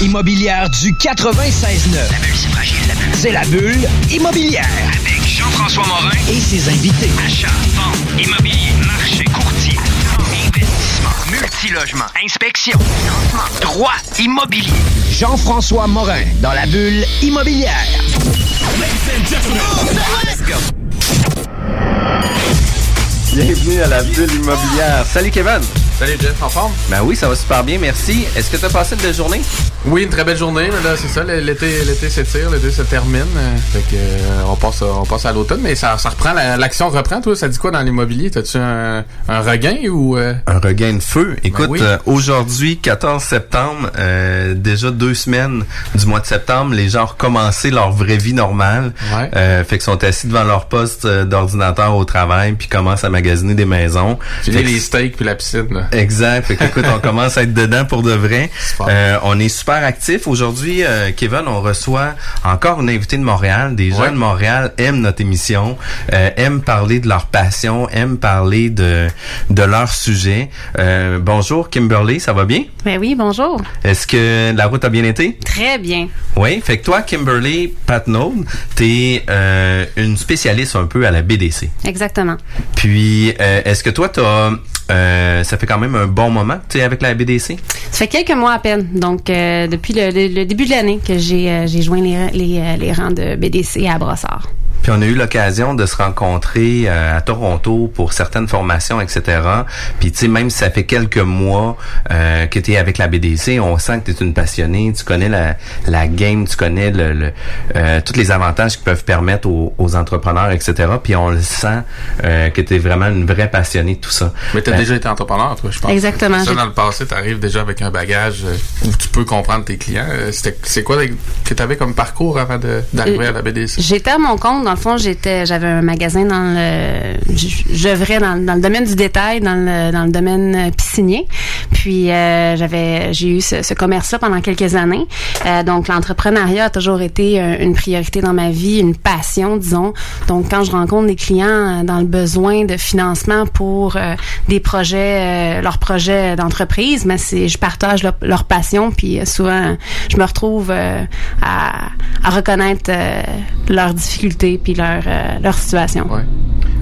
immobilière du 96.9. La bulle, c'est fragile, la bulle. C'est la bulle immobilière. Avec Jean-François Morin. Et ses invités. Achat, vente, immobilier, marché, courtier, investissement, multilogement, inspection, financement, droit, immobilier. Jean-François Morin dans la bulle immobilière. Bienvenue à la bulle immobilière. Salut Kevin. Salut Jeff, en forme? Ben oui, ça va super bien, merci. Est-ce que tu as passé une belle journée? Oui, une très belle journée, mais là, c'est ça, l'été, l'été s'étire, l'été se termine. euh, Fait que, euh, on passe, à- on passe à l'automne, mais ça, ça reprend, la- l'action reprend, toi, ça dit quoi dans l'immobilier? T'as-tu un, un regain ou, euh, Un regain de feu. Écoute, oui. euh, aujourd'hui, 14 septembre, euh, déjà deux semaines du mois de septembre, les gens ont recommencé leur vraie vie normale. Ouais. Euh, fait qu'ils sont assis devant leur poste d'ordinateur au travail, puis commencent à magasiner des maisons. que les steaks puis la piscine, là? Exact. Fait que, écoute, on commence à être dedans pour de vrai. Euh, on est super actifs. Aujourd'hui, euh, Kevin, on reçoit encore une invitée de Montréal. Des gens Ouais. de Montréal aiment notre émission, euh, aiment parler de leur passion, aiment parler de, de leur sujet. Euh, bonjour, Kimberly, ça va bien? Ben oui, bonjour. Est-ce que la route a bien été? Très bien. Oui. Fait que toi, Kimberly Patnaud, t'es euh, une spécialiste un peu à la BDC. Exactement. Puis, euh, est-ce que toi, t'as... Euh, ça fait quand même un bon moment tu es avec la BDC. Ça fait quelques mois à peine. Donc, euh, depuis le, début de l'année que j'ai euh, joint les, les, euh, les rangs de BDC à Brossard. Puis on a eu l'occasion de se rencontrer euh, à Toronto pour certaines formations, etc. Puis tu sais, même si ça fait quelques mois euh, que tu es avec la BDC, on sent que tu es une passionnée, tu connais la, la game, tu connais le, le, euh, tous les avantages qui peuvent permettre aux, aux entrepreneurs, etc. Puis on le sent euh, que tu es vraiment une vraie passionnée de tout ça. Mais t'as Euh, déjà été entrepreneur, toi, je pense. Exactement. Ça, dans le passé, t'arrives déjà avec un bagage où tu peux comprendre tes clients. C'était- C'est quoi que t'avais comme parcours avant de- d'arriver à la BDC? J'étais à mon compte. Dans le fond, j'étais, j'avais un magasin dans le, j'œuvrais dans, dans le domaine du détail, dans le, dans le domaine euh, piscinier. Puis euh, j'avais, j'ai eu ce, ce commerce-là pendant quelques années. Euh, donc l'entrepreneuriat a toujours été euh, une priorité dans ma vie, une passion, disons. Donc quand je rencontre des clients euh, dans le besoin de financement pour euh, des projets, leurs projets d'entreprise, mais c'est, je partage leur, passion. Puis souvent, je me retrouve à, à reconnaître leurs difficultés puis leur euh, leur situation. Ouais.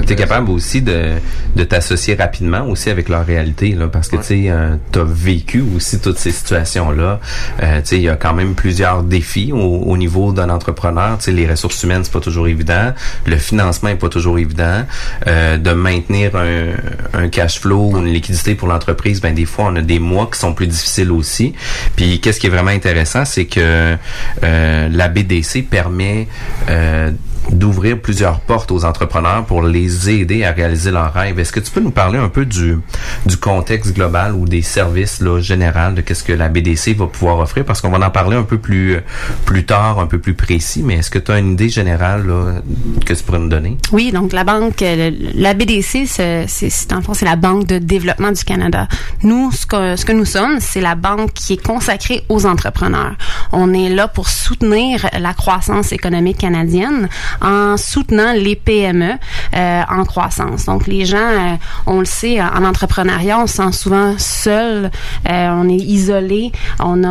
Tu es capable aussi de, de t'associer rapidement aussi avec leur réalité, là, parce que Ouais. tu sais, euh, tu as vécu aussi toutes ces situations-là. Euh, tu sais, il y a quand même plusieurs défis au, au niveau d'un entrepreneur. Tu sais, les ressources humaines, c'est pas toujours évident. Le financement est pas toujours évident. Euh, de maintenir un, un cash flow ou une liquidité pour l'entreprise, ben des fois, on a des mois qui sont plus difficiles aussi. Puis, qu'est-ce qui est vraiment intéressant, c'est que euh, la BDC permet euh, d'ouvrir plusieurs portes aux entrepreneurs pour les aider à réaliser leurs rêves. Est-ce que tu peux nous parler un peu du, du contexte global ou des services là, général de qu'est-ce que la BDC va pouvoir offrir? Parce qu'on va en parler un peu plus, plus tard, un peu plus précis, mais est-ce que tu as une idée générale là, que tu pourrais nous donner? Oui, donc la banque, euh, la BDC, c'est, c'est, dans fond, c'est la Banque de développement du Canada. Nous, ce que, ce que nous sommes, c'est la banque qui est consacrée aux entrepreneurs. On est là pour soutenir la croissance économique canadienne en soutenant les PME euh, en croissance. Donc, les gens, euh, on le sait, en entrepreneuriat, on se sent souvent seul, euh, on est isolé, on a,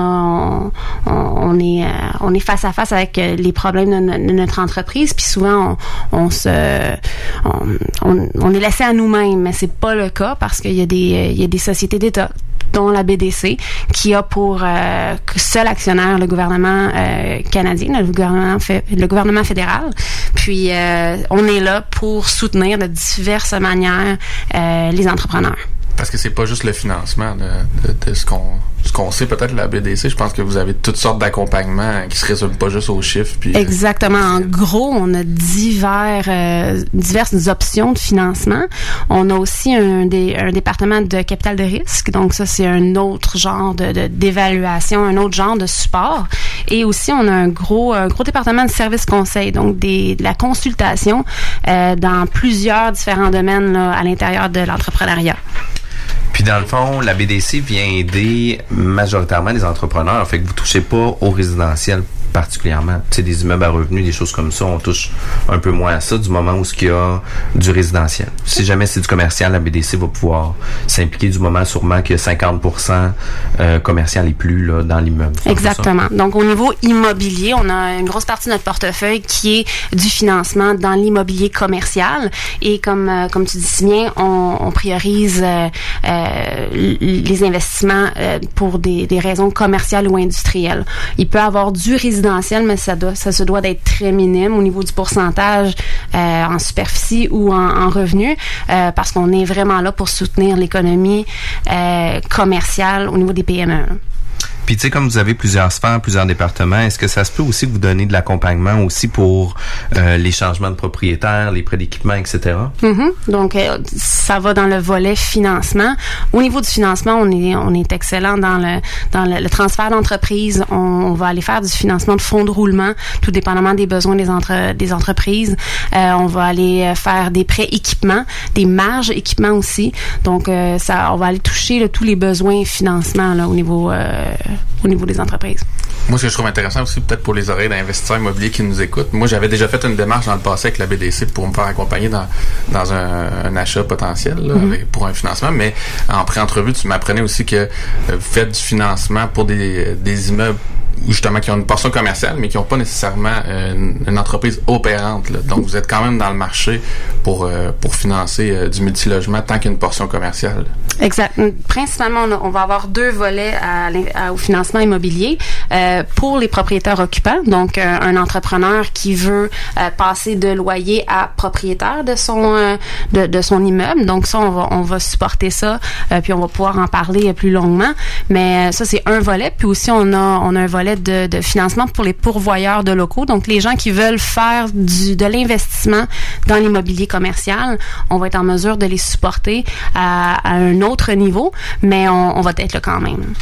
on, on est, euh, on est face à face avec euh, les problèmes de, no- de notre entreprise, puis souvent on, on se, on, on- on est laissé à nous-mêmes, mais c'est pas le cas parce qu'il y a des, euh, il y a des sociétés d'État dont la BDC, qui a pour euh, seul actionnaire le gouvernement euh, canadien, le gouvernement, le gouvernement fédéral. Puis, euh, on est là pour soutenir de diverses manières euh, les entrepreneurs. Parce que c'est pas juste le financement de, de- de ce qu'on qu'on sait peut-être la BDC. Je pense que vous avez toutes sortes d'accompagnements qui se résument pas juste aux chiffres. Puis, Exactement. En gros, on a divers, euh, diverses options de financement. On a aussi un, dé- un département de capital de risque. Donc ça, c'est un autre genre de de- d'évaluation, un autre genre de support. Et aussi, on a un gros, un gros département de services conseil, donc des, de la consultation euh, dans plusieurs différents domaines là, à l'intérieur de l'entrepreneuriat. Puis dans le fond, la BDC vient aider majoritairement les entrepreneurs. Fait que vous touchez pas au résidentiel particulièrement. Tu sais, des immeubles à revenus, des choses comme ça, on touche un peu moins à ça du moment où il y a du résidentiel. Si jamais c'est du commercial, la BDC va pouvoir s'impliquer du moment sûrement que 50 euh, commercial et plus là, dans l'immeuble. Exactement. Donc, au niveau immobilier, on a une grosse partie de notre portefeuille qui est du financement dans l'immobilier commercial. Et comme, euh, comme tu dis si bien, on, on priorise euh, les investissements pour des, des, raisons commerciales ou industrielles. Il peut avoir du résidentiel, mais ça, se doit d'être très minime au niveau du pourcentage en superficie ou en, en revenus, parce qu'on est vraiment là pour soutenir l'économie commerciale au niveau des PME. Puis tu sais, comme vous avez plusieurs sphères, plusieurs départements, est-ce que ça se peut aussi vous donner de l'accompagnement aussi pour euh, les changements de propriétaires, les prêts d'équipement, etc. Mm-hmm. Donc euh, ça va dans le volet financement. Au niveau du financement, on est on est excellent dans le dans le, transfert d'entreprise. On, va aller faire du financement de fonds de roulement, tout dépendamment des besoins des entre des entreprises. Euh, on va aller faire des prêts équipements, des marges équipements aussi. Donc ça, on va aller toucher tous les besoins financement là, au niveau au niveau des entreprises. Moi, ce que je trouve intéressant aussi, peut-être pour les oreilles d'investisseurs immobiliers qui nous écoutent, moi, j'avais déjà fait une démarche dans le passé avec la BDC pour me faire accompagner dans, dans un, achat potentiel mm-hmm. pour un financement, mais en pré-entrevue, tu m'apprenais aussi que euh, vous faites du financement pour des, des immeubles justement qui ont une portion commerciale, mais qui n'ont pas nécessairement euh, une, entreprise opérante. Donc, vous êtes quand même dans le marché pour, euh, pour financer euh, du multilogement tant qu'il y a une portion commerciale. Exact. Principalement, on, va avoir deux volets au financement immobilier pour les propriétaires occupants. Donc, un entrepreneur qui veut passer de loyer à propriétaire de son de, son immeuble. Donc, ça, on va, on va supporter ça, puis on va pouvoir en parler plus longuement. Mais ça, c'est un volet. Puis aussi, on a, on a un volet de, financement pour les pourvoyeurs de locaux. Donc, les gens qui veulent faire de l'investissement dans l'immobilier commercial, on va être en mesure de les supporter à, un autre niveau, mais on, on va être là quand même.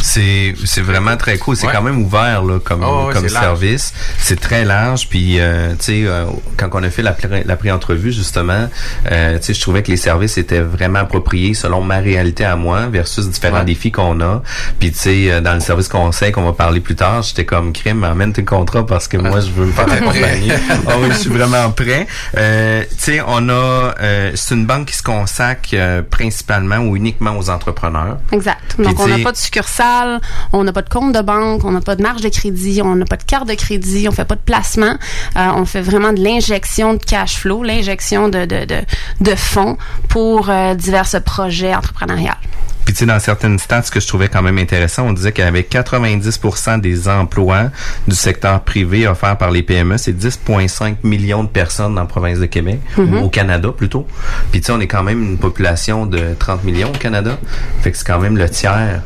C'est c'est vraiment très cool. C'est quand même ouvert là comme oh, comme service. C'est très large. Puis euh, tu sais euh, quand on a fait la la pré-entrevue justement, euh, tu sais je trouvais que les services étaient vraiment appropriés selon ma réalité à moi versus différents défis qu'on a. Puis tu sais euh, dans le service conseil qu'on va parler plus tard, j'étais comme crime, amène tes contrats parce que moi je veux me faire accompagner. oh, oui, je suis vraiment prêt. Euh, tu sais on a c'est une banque qui se consacre principalement ou uniquement aux entrepreneurs. Exact. Donc on n'a pas de succursale on n'a pas de compte de banque, on n'a pas de marge de crédit, on n'a pas de carte de crédit, on fait pas de placement. Euh, on fait vraiment de l'injection de cash flow, l'injection de, de, de, fonds pour euh, divers projets entrepreneuriaux. Puis tu sais, dans certaines stats, ce que je trouvais quand même intéressant, on disait avait 90% des emplois du secteur privé offerts par les PME, c'est 10,5 millions de personnes dans la province de Québec, ou mm-hmm. au Canada plutôt. Puis tu sais, on est quand même une population de 30 millions au Canada. Fait que c'est quand même le tiers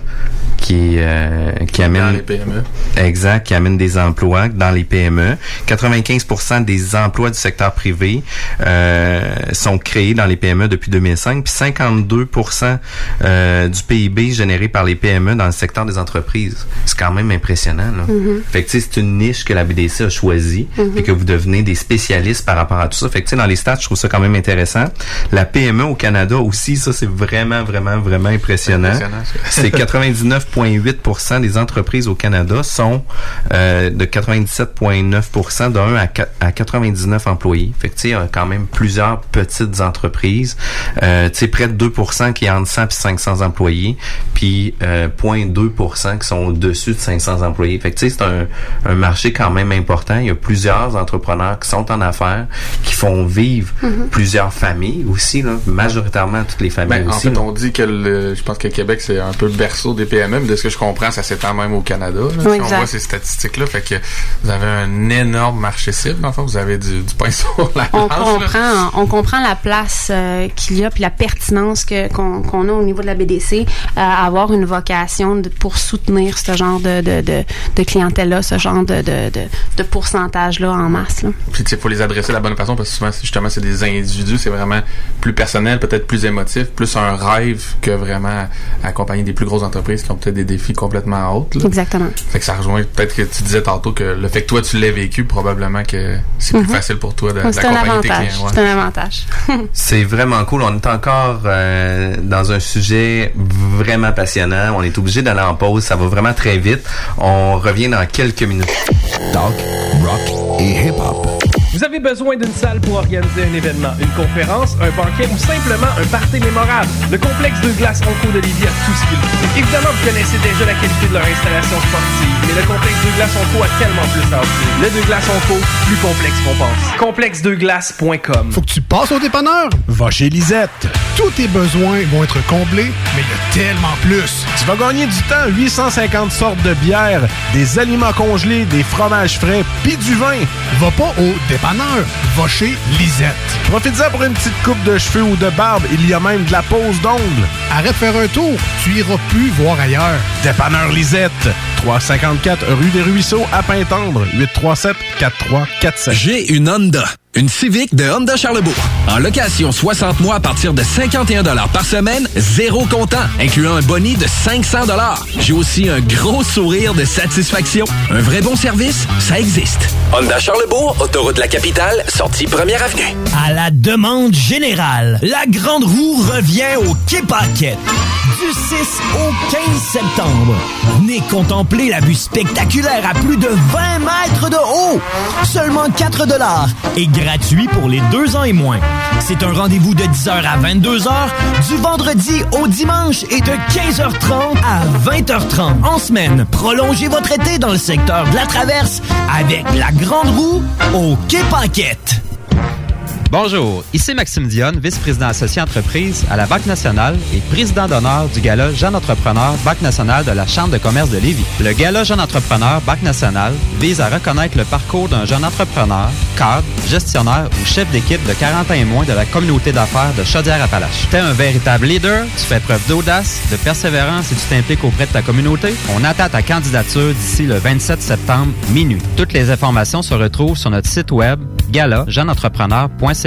qui euh, qui amène dans les PME. Exact, qui amène des emplois dans les PME. 95% des emplois du secteur privé euh, sont créés dans les PME depuis 2005, puis 52% euh, du PIB généré par les PME dans le secteur des entreprises. C'est quand même impressionnant. Là. Mm-hmm. Fait que c'est une niche que la BDC a choisie mm-hmm. et que vous devenez des spécialistes par rapport à tout ça. Fait que dans les stats, je trouve ça quand même intéressant. La PME au Canada aussi, ça c'est vraiment vraiment vraiment impressionnant. impressionnant c'est 99 8% des entreprises au Canada sont euh, de 97,9% de 1 à, à 99 employés. Fait que tu sais, il y a quand même plusieurs petites entreprises. Euh, tu sais, près de 2% qui ont entre 100 et 500 employés, puis euh, 0,2% qui sont au-dessus de 500 employés. Fait que tu sais, c'est un, un, marché quand même important. Il y a plusieurs entrepreneurs qui sont en affaires, qui font vivre mm-hmm. plusieurs familles aussi, là, majoritairement toutes les familles ben, aussi. En fait, on dit que le, je pense que Québec, c'est un peu le berceau des PME, de ce que je comprends, ça s'étend même au Canada. si on voit ces statistiques-là, fait que vous avez un énorme marché cible. Enfin, vous avez du, du pain sur la on comprend, on comprend la place euh, qu'il y a puis la pertinence que qu'on a au niveau de la BDC euh, à avoir une vocation de, pour soutenir ce genre de, de, de, de clientèle-là, ce genre de, de, de, pourcentage-là en masse. Là. Puis il faut les adresser de la bonne façon parce que souvent, justement, c'est des individus, c'est vraiment plus personnel, peut-être plus émotif, plus un rêve que vraiment accompagner des plus grosses entreprises qui ont peut-être fait des défis complètement autres. là. Exactement. Fait que ça rejoint peut-être que tu disais tantôt que le fait que toi tu l'aies vécu, probablement que c'est plus Mhm. facile pour toi de- Donc, C'est un d'accompagner tes avantage. clients. ouais. C'est un avantage. C'est vraiment cool. On est encore euh, dans un sujet vraiment passionnant. On est obligé d'aller en pause. Ça va vraiment très vite. On revient dans quelques minutes. Talk, rock et hip-hop. Vous avez besoin d'une salle pour organiser un événement, une conférence, un banquet ou simplement un party mémorable. Le complexe de glace Onco de Lévis a tout ce qu'il faut. Évidemment, vous connaissez déjà la qualité de leur installation sportive, mais le complexe de glace Onco a tellement plus à offrir. Le de glace Onco, plus complexe qu'on pense. Complexedeglace.com Faut que tu passes au dépanneur? Va chez Lisette. Tous tes besoins vont être comblés, mais il y a tellement plus. Tu vas gagner du temps, 850 sortes de bières, des aliments congelés, des fromages frais, puis du vin. Va pas au dépanneur, va chez Lisette. Profites-en pour une petite coupe de cheveux ou de barbe, il y a même de la pose d'ongles. Arrête de faire un tour, tu iras plus voir ailleurs. Dépanneur Lisette, 354 rue des Ruisseaux à Pintendre, 837 4347. J'ai une Honda. Une Civic de Honda Charlebourg. En location 60 mois à partir de 51 par semaine, zéro comptant, incluant un boni de 500 J'ai aussi un gros sourire de satisfaction. Un vrai bon service, ça existe. Honda Charlebourg, autoroute de la capitale, sortie première avenue. À la demande générale, la Grande Roue revient au Paquette. Du 6 au 15 septembre. Venez contempler la vue spectaculaire à plus de 20 mètres de haut. Seulement 4 dollars et gratuit pour les deux ans et moins. C'est un rendez-vous de 10h à 22h, du vendredi au dimanche et de 15h30 à 20h30 en semaine. Prolongez votre été dans le secteur de la Traverse avec la Grande Roue au Quai Paquette. Bonjour, ici Maxime Dionne, vice-président associé entreprise à la Banque nationale et président d'honneur du Gala Jeune Entrepreneur Banque nationale de la Chambre de commerce de Lévis. Le Gala Jeune Entrepreneur Banque nationale vise à reconnaître le parcours d'un jeune entrepreneur, cadre, gestionnaire ou chef d'équipe de 40 ans et moins de la communauté d'affaires de Chaudière-Appalaches. T'es un véritable leader, tu fais preuve d'audace, de persévérance et tu t'impliques auprès de ta communauté. On attend ta candidature d'ici le 27 septembre minuit. Toutes les informations se retrouvent sur notre site web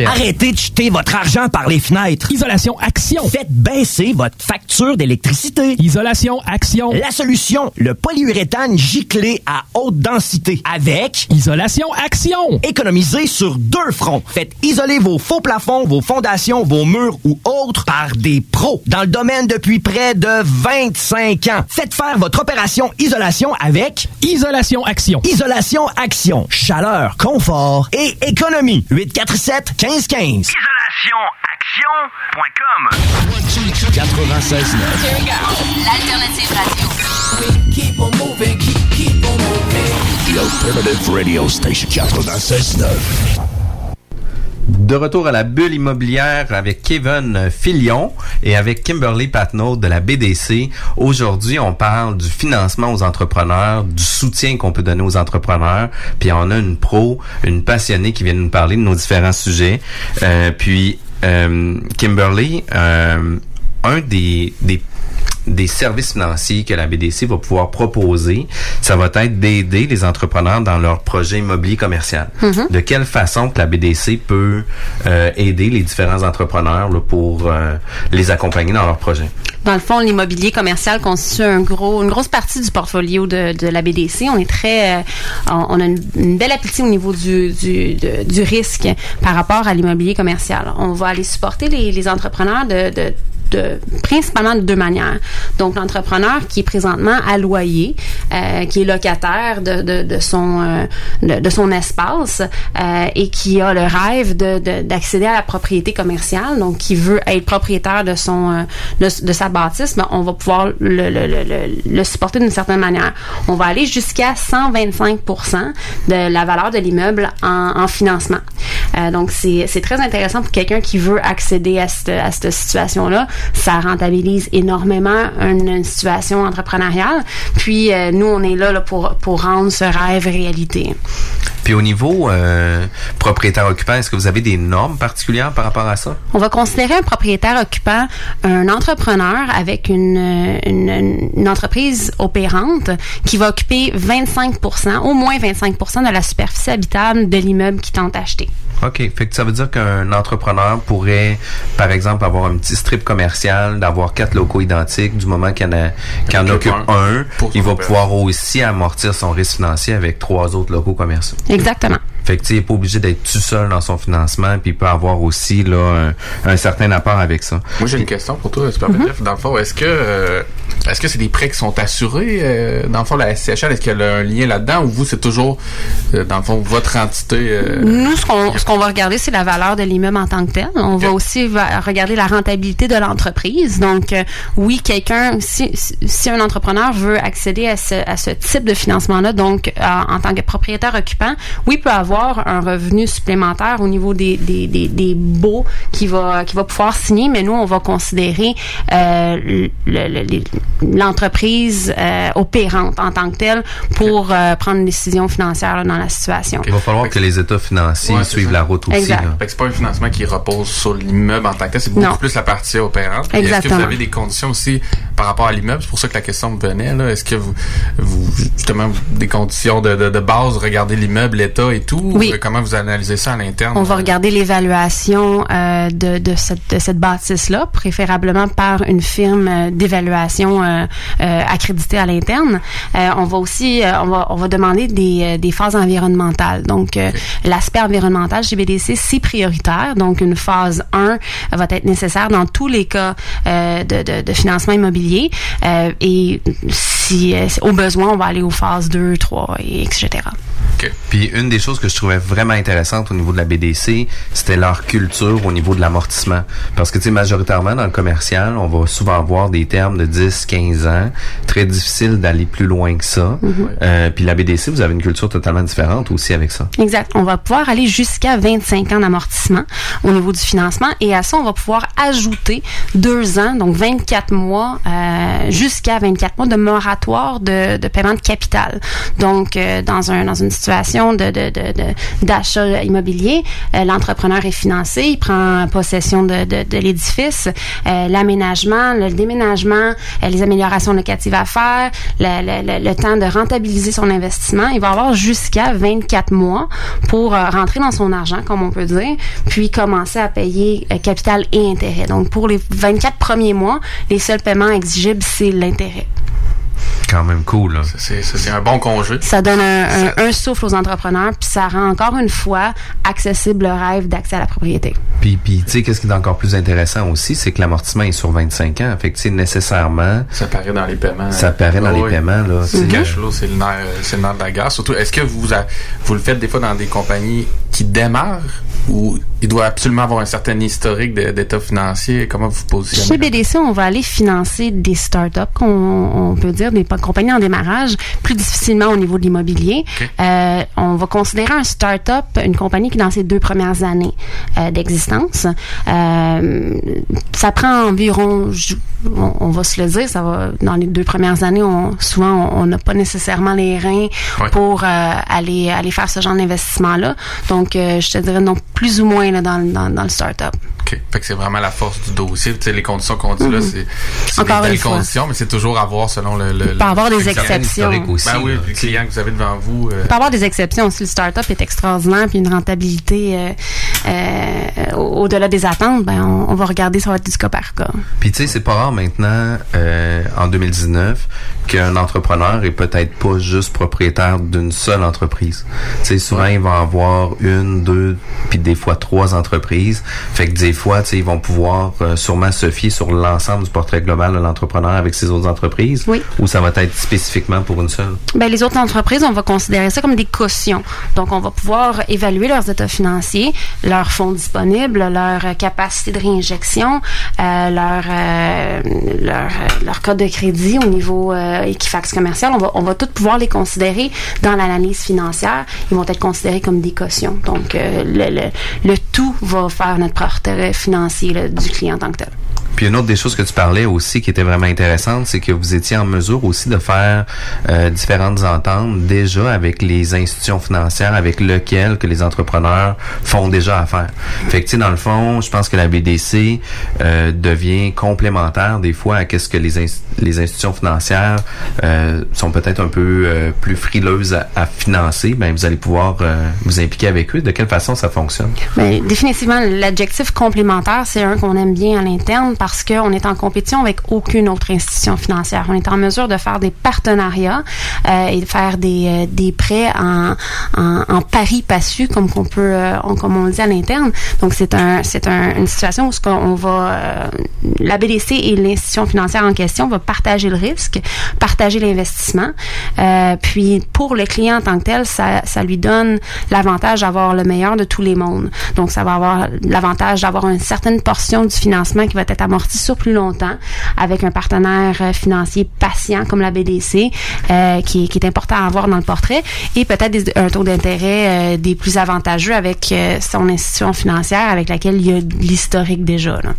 Arrêtez de jeter votre argent par les fenêtres. Isolation Action. Faites baisser votre facture d'électricité. Isolation Action. La solution, le polyuréthane giclé à haute densité avec Isolation Action. économisez sur deux fronts. Faites isoler vos faux plafonds, vos fondations, vos murs ou autres par des pros dans le domaine depuis près de 25 ans. Faites faire votre opération isolation avec Isolation Action. Isolation Action. Chaleur, confort et économie. 847 1515. IsolationAction.com 96 L'alternative radio. The Alternative Radio Station 96 De retour à la bulle immobilière avec Kevin Filion et avec Kimberly Patnaud de la BDC. Aujourd'hui, on parle du financement aux entrepreneurs, du soutien qu'on peut donner aux entrepreneurs. Puis on a une pro, une passionnée qui vient nous parler de nos différents sujets. Euh, puis euh, Kimberly, euh, un des, des des services financiers que la BDC va pouvoir proposer, ça va être d'aider les entrepreneurs dans leur projet immobilier commercial. Mhm. De quelle façon que la BDC peut euh, aider les différents entrepreneurs là, pour euh, les accompagner dans leur projet? Dans le fond, l'immobilier commercial constitue un gros, une grosse partie du portfolio de, de la BDC. On est très, euh, on, on a une, une belle appétit au niveau du, du, de- du risque par rapport à l'immobilier commercial. On va aller supporter les, les entrepreneurs de, de de, principalement de deux manières. Donc, l'entrepreneur qui est présentement à loyer, euh, qui est locataire de, de, de son euh, de, son espace euh, et qui a le rêve de de- d'accéder à la propriété commerciale, donc qui veut être propriétaire de son euh, de, sa bâtisse, ben, on va pouvoir le, le, le, le, supporter d'une certaine manière. On va aller jusqu'à 125% de la valeur de l'immeuble en, en financement. Euh, donc, c'est c'est très intéressant pour quelqu'un qui veut accéder à cette, à cette situation-là. Ça rentabilise énormément une, situation entrepreneuriale. Puis, euh, nous, on est là, là pour, pour rendre ce rêve réalité. Puis au niveau euh, propriétaire occupant, est-ce que vous avez des normes particulières par rapport à ça? On va considérer un propriétaire occupant un entrepreneur avec une, une, une entreprise opérante qui va occuper 25% au moins 25% de la superficie habitable de l'immeuble qu'il tente d'acheter. OK. Fait que ça veut dire qu'un entrepreneur pourrait, par exemple, avoir un petit strip commercial, d'avoir quatre locaux identiques, du moment qu'il en, a, qu'il en occupe un, il va pouvoir aussi amortir son risque financier avec trois autres locaux commerciaux. Exactement. Fait que tu sais, il n'est pas obligé d'être tout seul dans son financement, puis il peut avoir aussi là un, un certain apport avec ça. Moi, j'ai une question pour toi, Super. Jeff. Dans le fond, est-ce que euh, est-ce que c'est des prêts qui sont assurés euh, dans le fond la SCHL Est-ce qu'il y a un lien là-dedans ou vous c'est toujours euh, dans le fond votre entité euh, Nous, ce qu'on ce qu'on va regarder, c'est la valeur de l'immeuble en tant que tel. On va aussi va- regarder la rentabilité de l'entreprise. Donc, euh, oui, quelqu'un, si, si- un entrepreneur veut accéder à ce, à ce type de financement-là, donc euh, en tant que propriétaire occupant, oui, il peut avoir un revenu supplémentaire au niveau des, des, des, des baux qu'il va, qu'il va pouvoir signer, mais nous, on va considérer euh, le- le- les- l'entreprise euh, opérante en tant que telle pour euh, prendre une décision financière là, dans la situation. Il va falloir que les états financiers Ouais, suivent ça. la route aussi. C'est pas un financement qui repose sur l'immeuble en tant que tel, c'est beaucoup Non. plus la partie opérante. Est-ce que vous avez des conditions aussi par rapport à l'immeuble? C'est pour ça que la question me venait. là. Est-ce que vous, vous justement, des conditions de, de, de base, regardez l'immeuble, l'état et tout? Oui. Euh, Comment vous analysez ça à l'interne? On va regarder l'évaluation euh, de, de cette, de cette bâtisse-là, préférablement par une firme euh, d'évaluation euh, euh, accréditée à l'interne. Euh, on va aussi, euh, on va, on va demander des, des phases environnementales. Donc, euh, l'aspect environnemental chez BDC, c'est prioritaire. Donc, une phase 1 va être nécessaire dans tous les cas euh, de, de, de financement immobilier. Euh, et si, euh, au besoin, on va aller aux phases 2, 3, et etc. Puis une des choses que je trouvais vraiment intéressante au niveau de la BDC, c'était leur culture au niveau de l'amortissement. Parce que, tu sais, majoritairement, dans le commercial, on va souvent avoir des termes de 10, 15 ans. Très difficile d'aller plus loin que ça. Euh, puis la BDC, vous avez une culture totalement différente aussi avec ça. Exact. On va pouvoir aller jusqu'à 25 ans d'amortissement au niveau du financement et à ça, on va pouvoir ajouter deux ans, donc 24 mois, euh, jusqu'à 24 mois de moratoire de, de paiement de capital. Donc, euh, dans, un, dans une situation de, de, de, d'achat immobilier, euh, l'entrepreneur est financé, il prend possession de, de, l'édifice, euh, l'aménagement, le déménagement, euh, les améliorations locatives à faire, le, le- le- temps de rentabiliser son investissement. Il va avoir jusqu'à 24 mois pour rentrer dans son argent, comme on peut dire, puis commencer à payer capital et intérêt. Donc, pour les 24 premiers mois, les seuls paiements exigibles, c'est l'intérêt. Quand même cool. C'est, un bon congé. Ça donne un, un- un souffle aux entrepreneurs, puis ça rend encore une fois accessible le rêve d'accès à la propriété. Puis, puis tu sais, qu'est-ce qui est encore plus intéressant aussi, c'est que l'amortissement est sur 25 ans. Fait que, tu sais, nécessairement, Ça paraît dans les paiements. ça paraît dans Ouais, les paiements, là. C'est tu le cash flow, c'est le nerf, c'est le nerf de la guerre. Surtout, est-ce que vous, vous le faites des fois dans des compagnies qui démarrent ou il doit absolument avoir un certain historique d'état financier? Comment vous Chez positionnez? BDC, on va aller financer des startups, qu'on on peut dire des pa- compagnies en démarrage, plus difficilement au niveau de l'immobilier. Euh, on va considérer un startup une compagnie qui est dans ses deux premières années euh, d'existence. Euh, ça prend environ, on, on va se le dire, ça va dans les deux premières années, on, souvent on n'a pas nécessairement les reins Ouais. pour aller aller faire ce genre d'investissement là. Donc, je te dirais non plus ou moins là, dans, le- dans, dans le startup. OK. Fait que c'est vraiment la force du dossier. Tu sais, les conditions qu'on dit là, Mhm. c'est, des belles conditions, mais c'est toujours à voir selon le... le Il peut avoir des le exceptions. aussi, Ben oui, là, le client que vous avez devant vous. euh, Il peut avoir des exceptions. Si le start-up est extraordinaire puis une rentabilité euh, euh, au- au-delà des attentes, ben on, on va regarder sur du cas par cas. Puis tu sais, c'est pas rare maintenant, euh, en 2019, qu'un entrepreneur est peut-être pas juste propriétaire d'une seule entreprise. Tu sais, souvent, il va avoir une, deux, puis des fois trois entreprises. Fait que des fois, ils vont pouvoir euh, sûrement se fier sur l'ensemble du portrait global de l'entrepreneur avec ses autres entreprises. Oui. Ou ça va être spécifiquement pour une seule? Ben, les autres entreprises, on va considérer ça comme des cautions. Donc, on va pouvoir évaluer leurs états financiers, leurs fonds disponibles, leur euh, capacité de réinjection, euh, leur, euh, leur, euh, leur code de crédit au niveau Equifax commercial. On va, on va tout pouvoir les considérer dans l'analyse financière. Ils vont être considérés comme des cautions. Donc, le, le, le tout va faire notre portrait financier du client en tant que tel. Puis une autre des choses que tu parlais aussi qui était vraiment intéressante, c'est que vous étiez en mesure aussi de faire euh, différentes ententes déjà avec les institutions financières avec lesquelles que les entrepreneurs font déjà affaire. Fait que dans le fond, je pense que la BDC euh, devient complémentaire des fois à qu'est-ce que les les institutions financières euh, sont peut-être un peu euh, plus frileuses à, à financer, ben vous allez pouvoir euh, vous impliquer avec eux. De quelle façon ça fonctionne? Ben, définitivement, l'adjectif complémentaire, c'est un qu'on aime bien à l'interne parce qu'on est en compétition avec aucune autre institution financière. On est en mesure de faire des partenariats euh, et de faire des, euh, des prêts en, en, pari passu, comme qu'on peut, euh, on- comme on le dit à l'interne. Donc c'est un, c'est un- une situation où ce va, la BDC et l'institution financière en question va partager le risque, partager l'investissement. Puis pour le client en tant que tel, ça, ça lui donne l'avantage d'avoir le meilleur de tous les mondes. Donc ça va avoir l'avantage d'avoir une certaine portion du financement qui va être amorti sur plus longtemps avec un partenaire euh, financier patient comme la BDC euh, qui, qui est important à avoir dans le portrait et peut-être un taux d'intérêt euh, des plus avantageux avec euh, son institution financière avec laquelle il y a l'historique déjà. Là.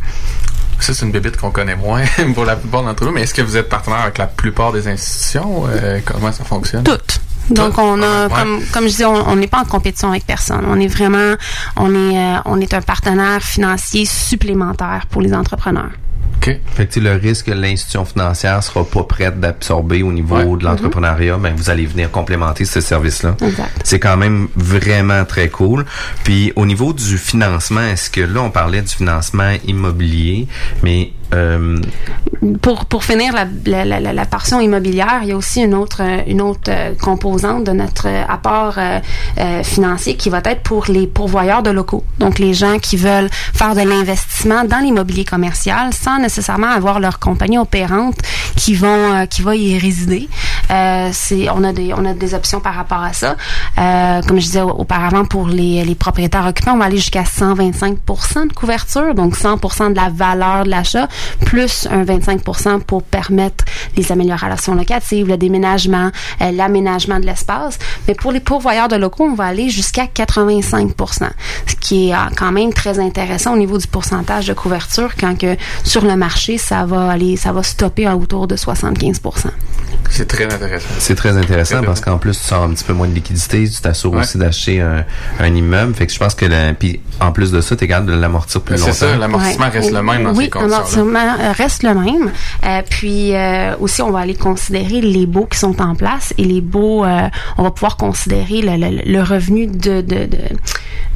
Ça, c'est une bébite qu'on connaît moins pour la plupart d'entre nous, mais est-ce que vous êtes partenaire avec la plupart des institutions? Comment ça fonctionne? Toutes. Donc on a, comme comme je dis, on on n'est pas en compétition avec personne. On est vraiment, on est, euh, on est un partenaire financier supplémentaire pour les entrepreneurs. Fait que tu sais, le risque que l'institution financière sera pas prête d'absorber au niveau Ouais. de l'entrepreneuriat, ben vous allez venir complémenter ce service-là. Exact. C'est quand même vraiment très cool. Puis au niveau du financement, est-ce que là on parlait du financement immobilier, mais euh, Pour, pour finir la, la, la, la- portion immobilière, il y a aussi une autre, euh, une autre euh, composante de notre apport financier qui va être pour les pourvoyeurs de locaux. Donc, les gens qui veulent faire de l'investissement dans l'immobilier commercial sans nécessairement avoir leur compagnie opérante qui vont qui va y résider. C'est on a des on a des options par rapport à ça. Comme je disais au- auparavant pour les, les propriétaires occupants, on va aller jusqu'à 125% de couverture, donc 100% de la valeur de l'achat plus un 25% pour permettre les améliorations locatives, le déménagement, euh, l'aménagement de l'espace. Mais pour les pourvoyeurs de locaux, on va aller jusqu'à 85% ce qui est euh, quand même très intéressant au niveau du pourcentage de couverture quand que sur le marché, ça va aller ça va stopper à autour de 75% C'est très intéressant. c'est très intéressant parce qu'en plus tu sors un petit peu moins de liquidité, tu t'assures Ouais. aussi d'acheter un, un immeuble. Fait que je pense que la, puis en plus de ça, tu es capable de l'amortir plus C'est longtemps. ça, l'amortissement reste le même dans oui, ces conditions-là. Reste le même. Euh, puis euh, aussi, on va aller considérer les baux qui sont en place et les baux, euh, on va pouvoir considérer le, revenu de,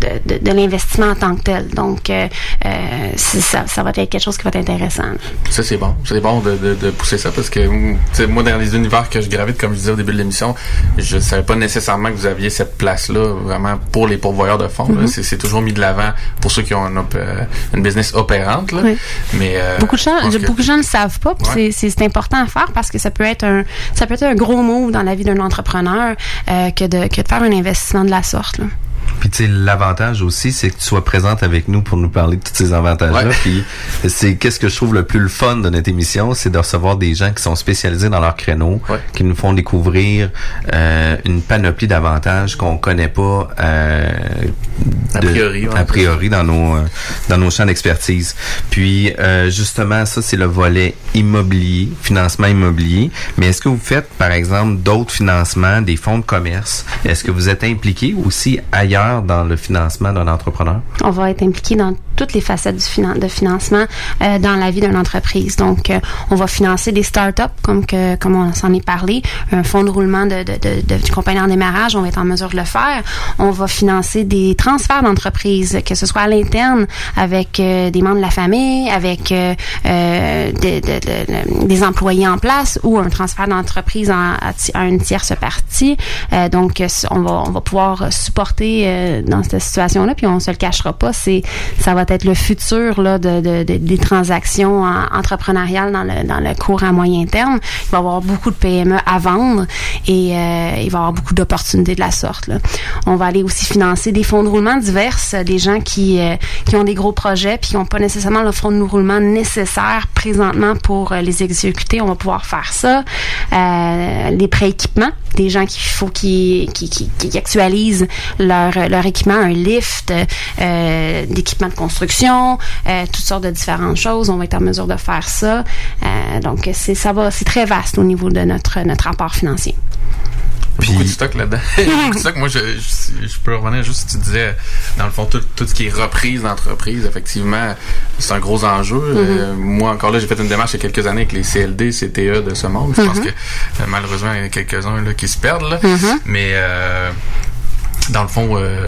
de, de- de l'investissement en tant que tel. Donc, euh, euh, ça, ça va être quelque chose qui va être intéressant. Ça, c'est bon. C'est bon de, pousser ça parce que sais, moi, dans les univers que je gravite, comme je disais au début de l'émission, je savais pas nécessairement que vous aviez cette place-là vraiment pour les pourvoyeurs de fonds. Mhm. C'est toujours mis de l'avant pour ceux qui ont une, euh, une business opérante. Là. Oui. Mais, euh, Beaucoup de gens, que- beaucoup de gens ne le savent pas. Ouais. c'est- important à faire parce que ça peut être un, ça peut être un gros move dans la vie d'un entrepreneur euh, que de que de faire un investissement de la sorte. Là. Puis tu sais, l'avantage aussi, c'est que tu sois présente avec nous pour nous parler de tous ces avantages-là. Ouais. Puis c'est qu'est-ce que je trouve le plus le fun de notre émission, c'est de recevoir des gens qui sont spécialisés dans leur créneau, qui nous font découvrir euh, une panoplie d'avantages qu'on connaît pas euh, A priori, ouais. a priori dans nos euh, dans nos champs d'expertise. Puis euh, justement, ça c'est le volet immobilier, financement immobilier. Mais est-ce que vous faites par exemple d'autres financements, des fonds de commerce? Est-ce que vous êtes impliqué aussi ailleurs dans le financement d'un entrepreneur? On va être impliqué dans toutes les facettes de financement euh, dans la vie d'une entreprise. Donc, euh, on va financer des startups, comme comme on s'en est parlé, un fonds de roulement de, de, compagnie en démarrage, on va être en mesure de le faire. On va financer des transferts d'entreprise, que ce soit à l'interne avec euh, des membres de la famille, avec des- de- de- de- des employés en place ou un transfert d'entreprise en- à, à une tierce partie. Donc, on va on va pouvoir supporter euh, dans cette situation-là, puis on se le cachera pas, c'est ça va être le futur là de, de- de- des transactions en- entrepreneuriales dans le dans le court à moyen terme. Il va y avoir beaucoup de PME à vendre et euh, il va y avoir beaucoup d'opportunités de la sorte. On va aller aussi financer des fonds de roulement divers, euh, des gens qui qui ont des gros projets puis qui n'ont pas nécessairement le fonds de roulement nécessaire présentement pour les exécuter. On va pouvoir faire ça. Les prêts équipements, des gens qui faut qui, qui, qui actualisent leur leur équipement, un lift, euh, d'équipements de construction, euh, toutes sortes de différentes choses. On va être en mesure de faire ça. Euh, donc c'est ça va, c'est très vaste au niveau de notre notre apport financier. Beaucoup de stock là-dedans. Beaucoup de stock. Moi, je, je, je peux revenir juste si tu disais, dans le fond, tout, tout ce qui est reprise d'entreprise, effectivement, c'est un gros enjeu. Euh, moi, encore là, j'ai fait une démarche il y a quelques années avec les CLD, CTE de ce monde. Je pense Mhm. que euh, malheureusement, il y en a quelques-uns là, qui se perdent. Là. Mhm. Mais euh, dans le fond, euh,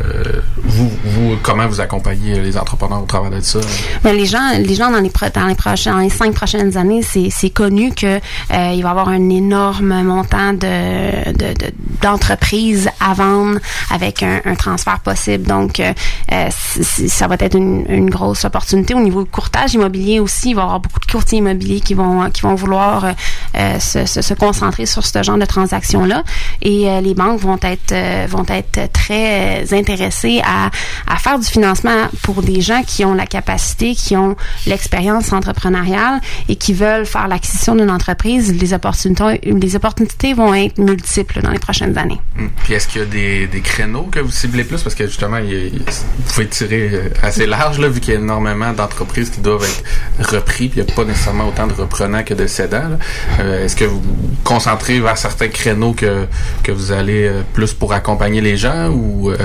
vous, vous, comment vous accompagnez les entrepreneurs au travers de ça? Mais les gens, les gens dans les dans les cinq prochaines années, c'est connu que euh, il va y avoir un énorme montant de de- de- d'entreprises à vendre avec un, transfert possible. Donc, euh, ça va être une, grosse opportunité au niveau du courtage immobilier aussi. Il va y avoir beaucoup de courtiers immobiliers qui vont qui vont vouloir se, se, concentrer sur ce genre de transactions là. Et les banques vont être vont être très euh, intéressées à faire du financement pour des gens qui ont la capacité, qui ont l'expérience entrepreneuriale et qui veulent faire l'acquisition d'une entreprise. Les opportunités vont être multiples dans les prochaines années. Hmm. Puis est-ce qu'il y a des, créneaux que vous ciblez plus? Parce que justement, vous pouvez tirer euh, assez large, là, vu qu'il y a énormément d'entreprises qui doivent être repris, puis il n'y a pas nécessairement autant de reprenants que de cédants. Euh, est-ce que vous vous concentrez vers certains créneaux que, vous allez plus pour accompagner les gens euh,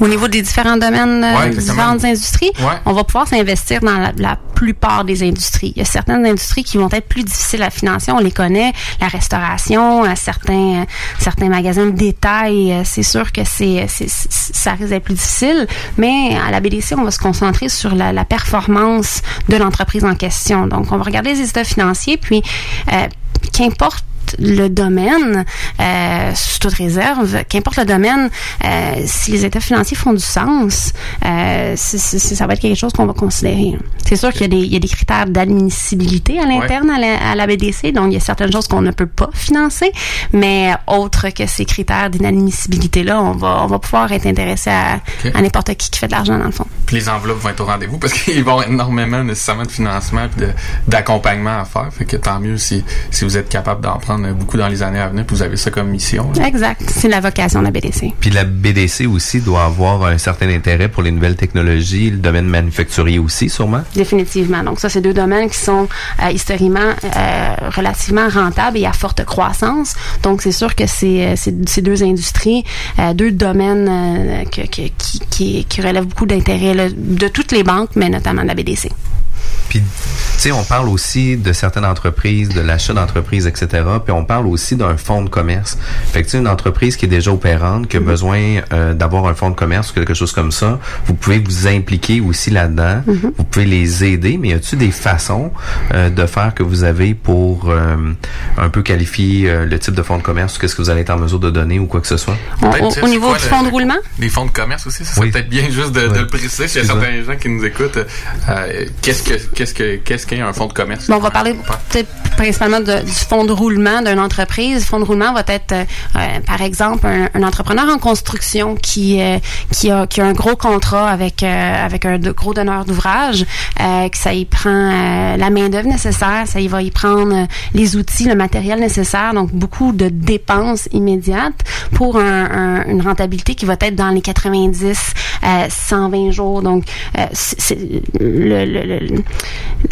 Au niveau des différents domaines, euh, Ouais, différentes industries, Ouais. on va pouvoir s'investir dans la, la plupart des industries. Il y a certaines industries qui vont être plus difficiles à financer. On les connaît, la restauration, euh, certains certains magasins de détail. C'est sûr que c'est ça risque d'être plus difficile. Mais à la BDC, on va se concentrer sur la, la performance de l'entreprise en question. Donc, on va regarder les états financiers, puis euh, qu'importe le domaine, euh, sous toute réserve, qu'importe le domaine, euh, si les états financiers font du sens, euh, ça va être quelque chose qu'on va considérer. C'est sûr qu'il y, a des- il y a des critères d'admissibilité à l'interne à, à la BDC, donc il y a certaines choses qu'on ne peut pas financer, mais autre que ces critères d'inadmissibilité-là, on va, on va pouvoir être intéressé à, n'importe qui qui fait de l'argent dans le fond. puis les enveloppes vont être au rendez-vous parce qu'ils vont avoir énormément nécessairement de financement de- d'accompagnement à faire. Fait que tant mieux si, si vous êtes capable d'en prendre beaucoup dans les années à venir puis vous avez ça comme mission. là. Exact. C'est la vocation de la BDC. Puis la BDC aussi doit avoir un certain intérêt pour les nouvelles technologies, le domaine manufacturier aussi, sûrement? Définitivement. Donc ça, c'est deux domaines qui sont euh, historiquement euh, relativement rentables et à forte croissance. Donc c'est sûr que c'est euh, ces deux industries, euh, deux domaines euh, que- que- qui, qui, qui relèvent beaucoup d'intérêt de toutes les banques, mais notamment de la BDC. Puis, tu sais, on parle aussi de certaines entreprises, de l'achat d'entreprises, etc. Puis on parle aussi d'un fonds de commerce. Fait que, tu sais, une entreprise qui est déjà opérante, qui a besoin euh, d'avoir un fonds de commerce ou quelque chose comme ça, vous pouvez vous impliquer aussi là-dedans. Vous pouvez les aider, mais y a-t-il des façons euh, de faire que vous avez pour euh, un peu qualifier euh, le type de fonds de commerce, qu'est-ce que vous allez être en mesure de donner ou quoi que ce soit? On- au, niveau quoi du fonds de roulement, Les fonds de commerce aussi, ça serait Oui. peut-être bien juste de, le préciser. S'il y a certains gens qui nous écoutent, euh, qu'est-ce que qu'est-ce que qu'est-ce qu'est un fonds de commerce? Bon, on va parler peut-être principalement de- du fonds de roulement d'une entreprise. Le fonds de roulement va être, euh, par exemple, un, un entrepreneur en construction qui euh, qui a qui a un gros contrat avec euh, avec un de- gros donneur d'ouvrage, euh, que ça y prend euh, la main d'œuvre nécessaire, ça y va y prendre euh, les outils, le matériel nécessaire, donc beaucoup de dépenses immédiates pour un- un- une rentabilité qui va être dans les 90 euh, 120 jours. Donc, euh, c'est- c'est- le- le- le-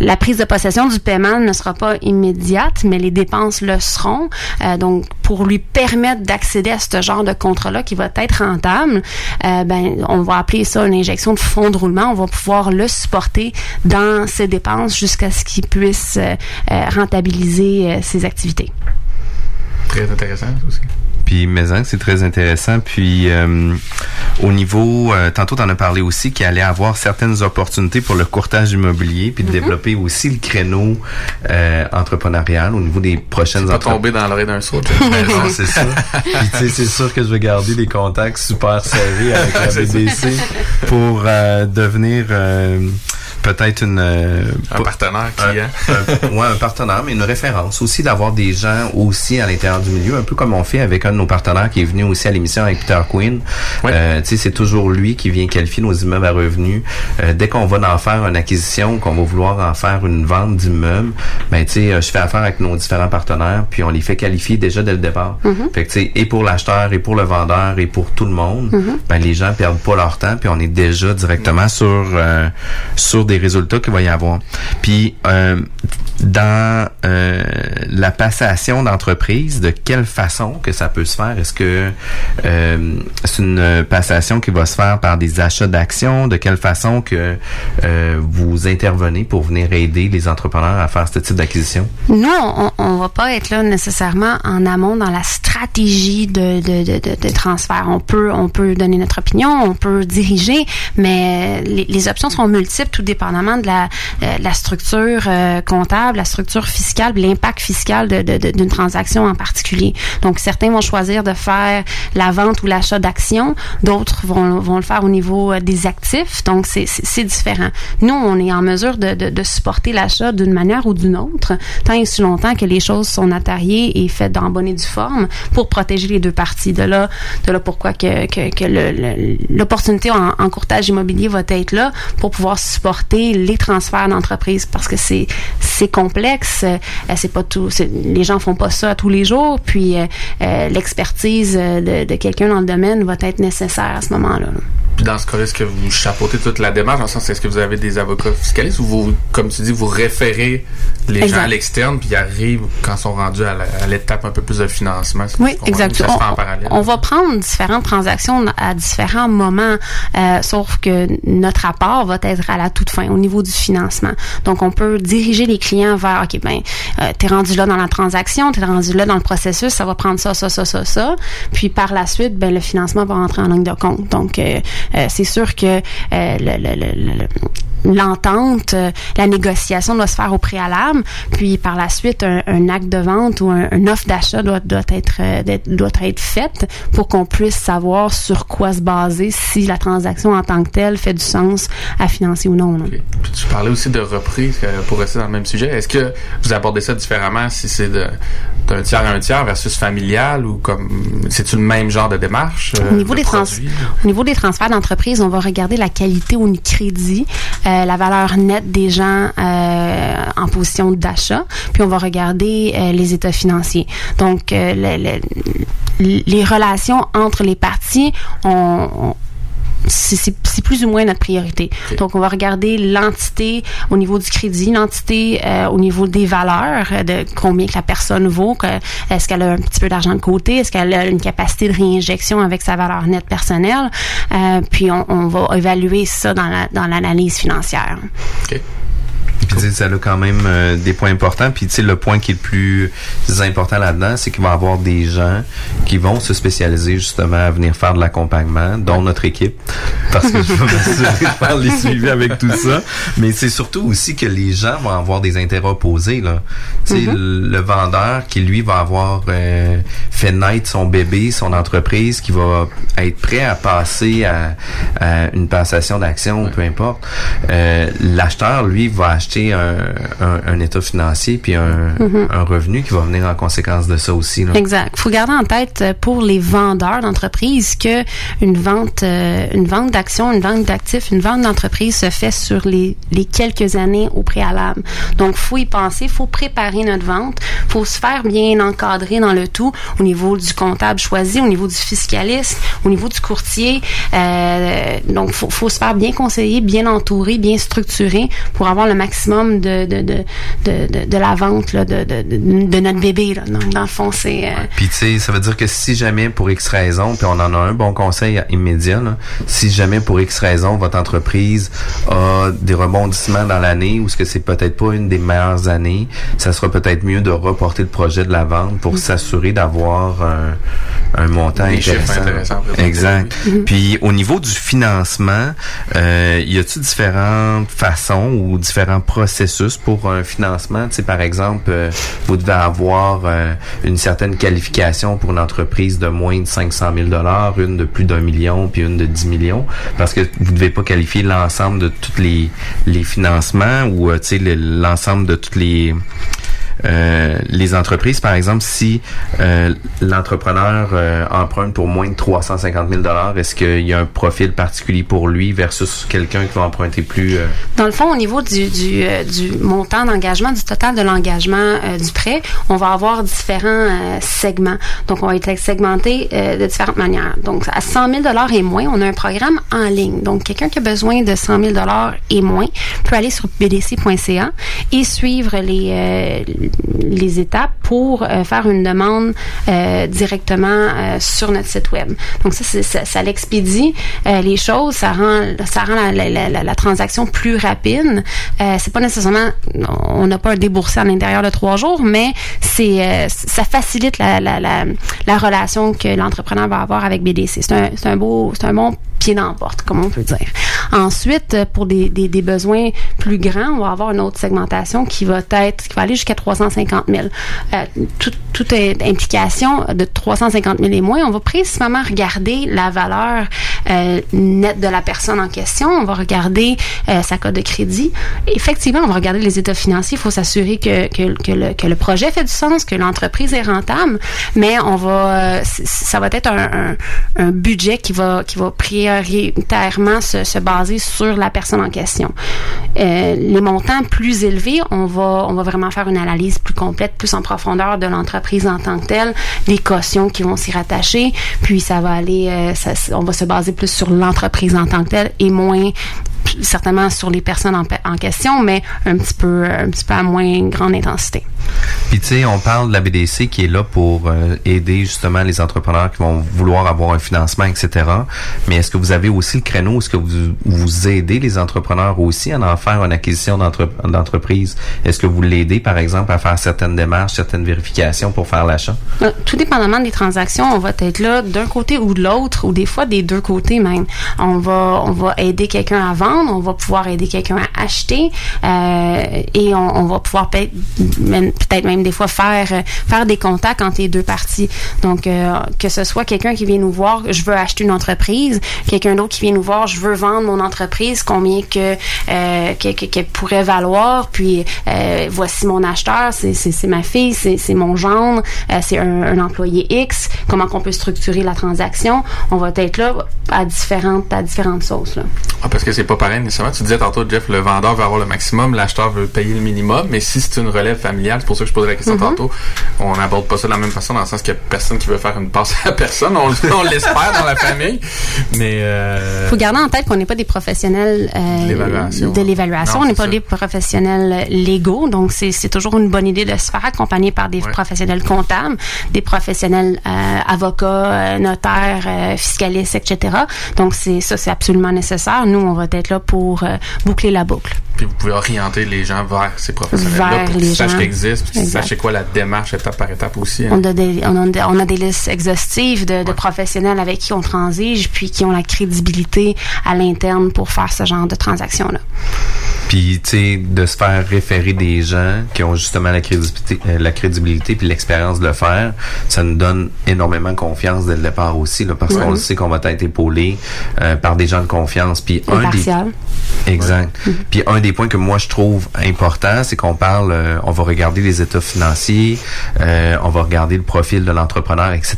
la prise de possession du paiement ne sera pas immédiate, mais les dépenses le seront. Euh, donc, pour lui permettre d'accéder à ce genre de contrat-là qui va être rentable, euh, ben, on va appeler ça une injection de fonds de roulement. On va pouvoir le supporter dans ses dépenses jusqu'à ce qu'il puisse euh, rentabiliser ses activités. Très intéressant aussi. Puis Maison, c'est très intéressant. Puis euh, au niveau, euh, tantôt t'en as parlé aussi qu'il allait avoir certaines opportunités pour le courtage immobilier, puis de développer aussi le créneau euh, entrepreneurial au niveau des prochaines Pas tomber dans l'oreille d'un saut. Ben non, c'est ça. Puis tu sais, c'est sûr que je vais garder des contacts super serrés avec la. BDC pour euh, devenir euh, peut-être une euh, Un partenaire client. un, un- ouais, un partenaire, mais une référence aussi d'avoir des gens aussi à l'intérieur du milieu, un peu comme on fait avec un de nos partenaires qui est venu aussi à l'émission avec Peter Quinn. Euh, tu sais, c'est toujours lui qui vient qualifier nos immeubles à revenus. Euh, dès qu'on va en faire une acquisition, qu'on va vouloir en faire une vente d'immeubles, ben tu sais, euh, je fais affaire avec nos différents partenaires, puis on les fait qualifier déjà dès le départ. Mhm. Fait que tu sais, et pour l'acheteur, et pour le vendeur, et pour tout le monde, Mhm. ben les gens perdent pas leur temps, puis on est déjà directement sur euh, sur des résultats qu'il va y avoir. Puis euh, dans euh, la passation d'entreprise, de quelle façon que ça peut se faire? Est-ce que euh, c'est une passation qui va se faire par des achats d'actions? De quelle façon que vous intervenez pour venir aider les entrepreneurs à faire ce type d'acquisition? Nous, on, on va pas être là nécessairement en amont dans la stratégie de, transfert. On peut, on peut donner notre opinion, on peut diriger, mais les, les options sont multiples, tout dépendamment de la, euh, la structure euh, comptable, la structure fiscale, l'impact fiscal de- de- de- d'une transaction en particulier. Donc, certains vont choisir de faire la vente ou l'achat d'actions, d'autres vont, vont le faire au niveau euh, des actifs. Donc, c'est- différent. Nous, on est en mesure de, de, de supporter l'achat d'une manière ou d'une autre, tant et si longtemps que les choses sont notariées et faites dans bonne et due forme pour protéger les deux parties. De là, de là pourquoi que, que, que l'opportunité en, en courtage immobilier va être là pour pouvoir supporter les transferts d'entreprise parce que c'est c'est complexe, euh, c'est pas tout, les gens font pas ça tous les jours, puis euh, euh, l'expertise de, de quelqu'un dans le domaine va être nécessaire à ce moment-là. là. Puis dans ce cas-là, est-ce que vous chapeautez toute la démarche? Le sens, est-ce que vous avez des avocats fiscalistes ou vous, comme tu dis, vous référez les Exact. gens à l'externe puis ils arrivent quand ils sont rendus à l'étape un peu plus de financement? Oui, je comprends, exact. ou Ça se fait en On, va prendre différentes transactions à différents moments, euh, sauf que notre apport va être à la toute fin au niveau du financement. Donc, on peut diriger les clients vers, OK, ben, euh, t'es rendu là dans la transaction, t'es rendu là dans le processus, ça va prendre ça, ça, ça, ça, ça. Puis, par la suite, ben, le financement va rentrer en ligne de compte. Donc, euh, euh, c'est sûr que euh, le- le- le- le- l'entente, la négociation doit se faire au préalable, puis par la suite, un, acte de vente ou un, une offre d'achat doit, doit être doit être faite pour qu'on puisse savoir sur quoi se baser si la transaction en tant que telle fait du sens à financer ou non. Puis tu parlais aussi de reprise euh, pour rester dans le même sujet. Est-ce que vous abordez ça différemment si c'est d'un tiers à un tiers versus familial ou comme c'est-tu le même genre de démarche? euh, Au niveau, de des trans- au niveau des transferts d'entreprise, on va regarder la qualité au crédit, euh, la valeur nette des gens euh, en position d'achat, puis on va regarder euh, les états financiers. Donc, euh, le- le- les relations entre les parties, on, on- c'est- plus ou moins notre priorité. Donc, on va regarder l'entité au niveau du crédit, l'entité euh, au niveau des valeurs, euh, de combien que la personne vaut, que, est-ce qu'elle a un petit peu d'argent de côté, est-ce qu'elle a une capacité de réinjection avec sa valeur nette personnelle, euh, puis on, on va évaluer ça dans la- dans l'analyse financière. Puis tu sais, ça a quand même euh, des points importants. Puis tu sais, le point qui est le plus important là-dedans, c'est qu'il va y avoir des gens qui vont se spécialiser justement à venir faire de l'accompagnement, dont notre équipe, parce que je veux m'assurer de faire les suivis avec tout ça. Mais c'est surtout aussi que les gens vont avoir des intérêts opposés. Là. Tu sais, Mhm. le, le vendeur qui lui va avoir euh, fait naître son bébé, son entreprise, qui va être prêt à passer à, à une passation d'action, peu importe. Euh, L'acheteur, lui, va acheter un, un, un état financier puis un, Mhm. un revenu qui va venir en conséquence de ça aussi. Là. Exact. faut garder en tête euh, pour les vendeurs d'entreprise que une vente, euh, une vente d'actions, une vente d'actifs, une vente d'entreprise se fait sur les, les quelques années au préalable. Donc, faut y penser, faut préparer notre vente, faut se faire bien encadrer dans le tout au niveau du comptable choisi, au niveau du fiscaliste, au niveau du courtier. Euh, donc, faut, faut se faire bien conseiller, bien entourer, bien structurer pour avoir le maximum de de de de, de, de la vente là, de, de, notre bébé. Là. Donc, dans le fond, c'est euh, Puis tu sais, ça veut dire que si jamais pour X raison, puis on en a un bon conseil immédiat, là, si jamais pour X raison votre entreprise a des rebondissements dans l'année ou ce que c'est peut-être pas une des meilleures années, ça sera peut-être mieux de reporter le projet de la vente pour s'assurer d'avoir un, un montant Des intéressant. Exact. Mhm. Puis au niveau du financement, euh, y a-t-il différentes façons ou différents processus pour un financement? Tu sais, par exemple, euh, vous devez avoir euh, une certaine qualification pour une entreprise de moins de 500 000 dollars, une de plus d'un million, puis une de 10 millions, parce que vous devez pas qualifier l'ensemble de tous les, les financements ou euh, tu sais le- l'ensemble de toutes les euh, les entreprises, par exemple, si euh, l'entrepreneur euh, emprunte pour moins de 350 000 est-ce qu'il y a un profil particulier pour lui versus quelqu'un qui va emprunter plus Dans le fond, au niveau du, montant d'engagement, du total de l'engagement du prêt, on va avoir différents segments. Donc, on va être segmenté de différentes manières. Donc, à 100 000 et moins, on a un programme en ligne. Donc, quelqu'un qui a besoin de 100 000 et moins peut aller sur bdc.ca et suivre les, les étapes pour euh, faire une demande euh, directement euh, sur notre site web. Donc, ça, ça, l'expédie les choses, ça rend, ça rend la, transaction plus rapide. C'est pas nécessairement, on n'a pas un déboursé à l'intérieur de trois jours, mais c'est, ça facilite la, la, la, la relation que l'entrepreneur va avoir avec BDC. C'est un, un beau, c'est un bon pied dans comme on peut dire. Ensuite, euh, pour des, besoins plus grands, on va avoir une autre segmentation qui va être, qui va aller jusqu'à 350 000. Euh, tout- toute implication de 350 000 et moins, on va principalement regarder la valeur euh, nette de la personne en question. On va regarder sa cote de crédit. Effectivement, on va regarder les états financiers. Il faut s'assurer que, le, projet fait du sens, que l'entreprise est rentable, mais on va, ça va être un, budget qui va, qui va prioritairement se, se baser sur la personne en question. Euh, les montants plus élevés, on va, on va vraiment faire une analyse plus complète, plus en profondeur de l'entreprise en tant que telle, les cautions qui vont s'y rattacher, puis ça va aller, euh, on va se baser plus sur l'entreprise en tant que telle et moins certainement sur les personnes en, en question, mais un petit peu, un petit peu à moins grande intensité. Puis tu sais, on parle de la BDC qui est là pour euh, aider justement les entrepreneurs qui vont vouloir avoir un financement, etc. Mais est-ce que vous avez aussi le créneau, est-ce que vous, vous aidez les entrepreneurs aussi à en faire une acquisition d'entre- d'entreprise? Est-ce que vous l'aidez, par exemple, à faire certaines démarches, certaines vérifications pour faire l'achat? Euh, Tout dépendamment des transactions, on va être là d'un côté ou de l'autre, ou des fois des deux côtés même. On va, on va aider quelqu'un à vendre, on va pouvoir aider quelqu'un à acheter, euh, et on, va pouvoir peut-être même, peut-être même des fois faire euh, faire des contacts entre les deux parties. Donc euh, que ce soit quelqu'un qui vient nous voir, je veux acheter une entreprise, quelqu'un d'autre qui vient nous voir, je veux vendre mon entreprise, combien que euh, que- que- qu'elle pourrait valoir, puis voici mon acheteur, c'est ma fille, c'est mon gendre, c'est un, employé X, comment qu'on peut structurer la transaction? On va être là à différentes à différentes sauces là. Ah, parce que c'est pas pareil nécessairement. Tu disais tantôt, Jeff, le vendeur veut avoir le maximum, l'acheteur veut payer le minimum, mais si c'est une relève familiale, c'est pour ça que je posais la question Mhm. tantôt, on n'aborde pas ça de la même façon, dans le sens qu'il y a personne qui veut faire une passe à personne. On, on l'espère dans la famille, mais... Euh, faut garder en tête qu'on n'est pas des professionnels euh, De l'évaluation. On n'est pas ça. des professionnels légaux, donc c'est toujours une bonne idée de se faire accompagner par des professionnels comptables, des professionnels euh, avocats, euh, notaires, fiscalistes, etc. Donc c'est ça, c'est absolument nécessaire. Nous, on va être là pour boucler la boucle. Puis vous pouvez orienter les gens vers ces professionnels-là pour qu'ils sachent qu'ils existent, puis qu'ils sachent quoi la démarche étape par étape aussi. hein. On a, des, on, a, des- on a des listes exhaustives de, de professionnels avec qui on transige, puis qui ont la crédibilité à l'interne pour faire ce genre de transaction-là. Puis, tu sais, de se faire référer des gens qui ont justement la crédibilité, euh, la crédibilité puis l'expérience de le faire, ça nous donne énormément confiance dès le départ aussi, là, parce qu'on le sait qu'on va être épaulé euh, par des gens de confiance. Puis un des Impartial. Exact. Puis un des points que moi je trouve important, c'est qu'on parle, euh, on va regarder les états financiers, euh, on va regarder le profil de l'entrepreneur, etc.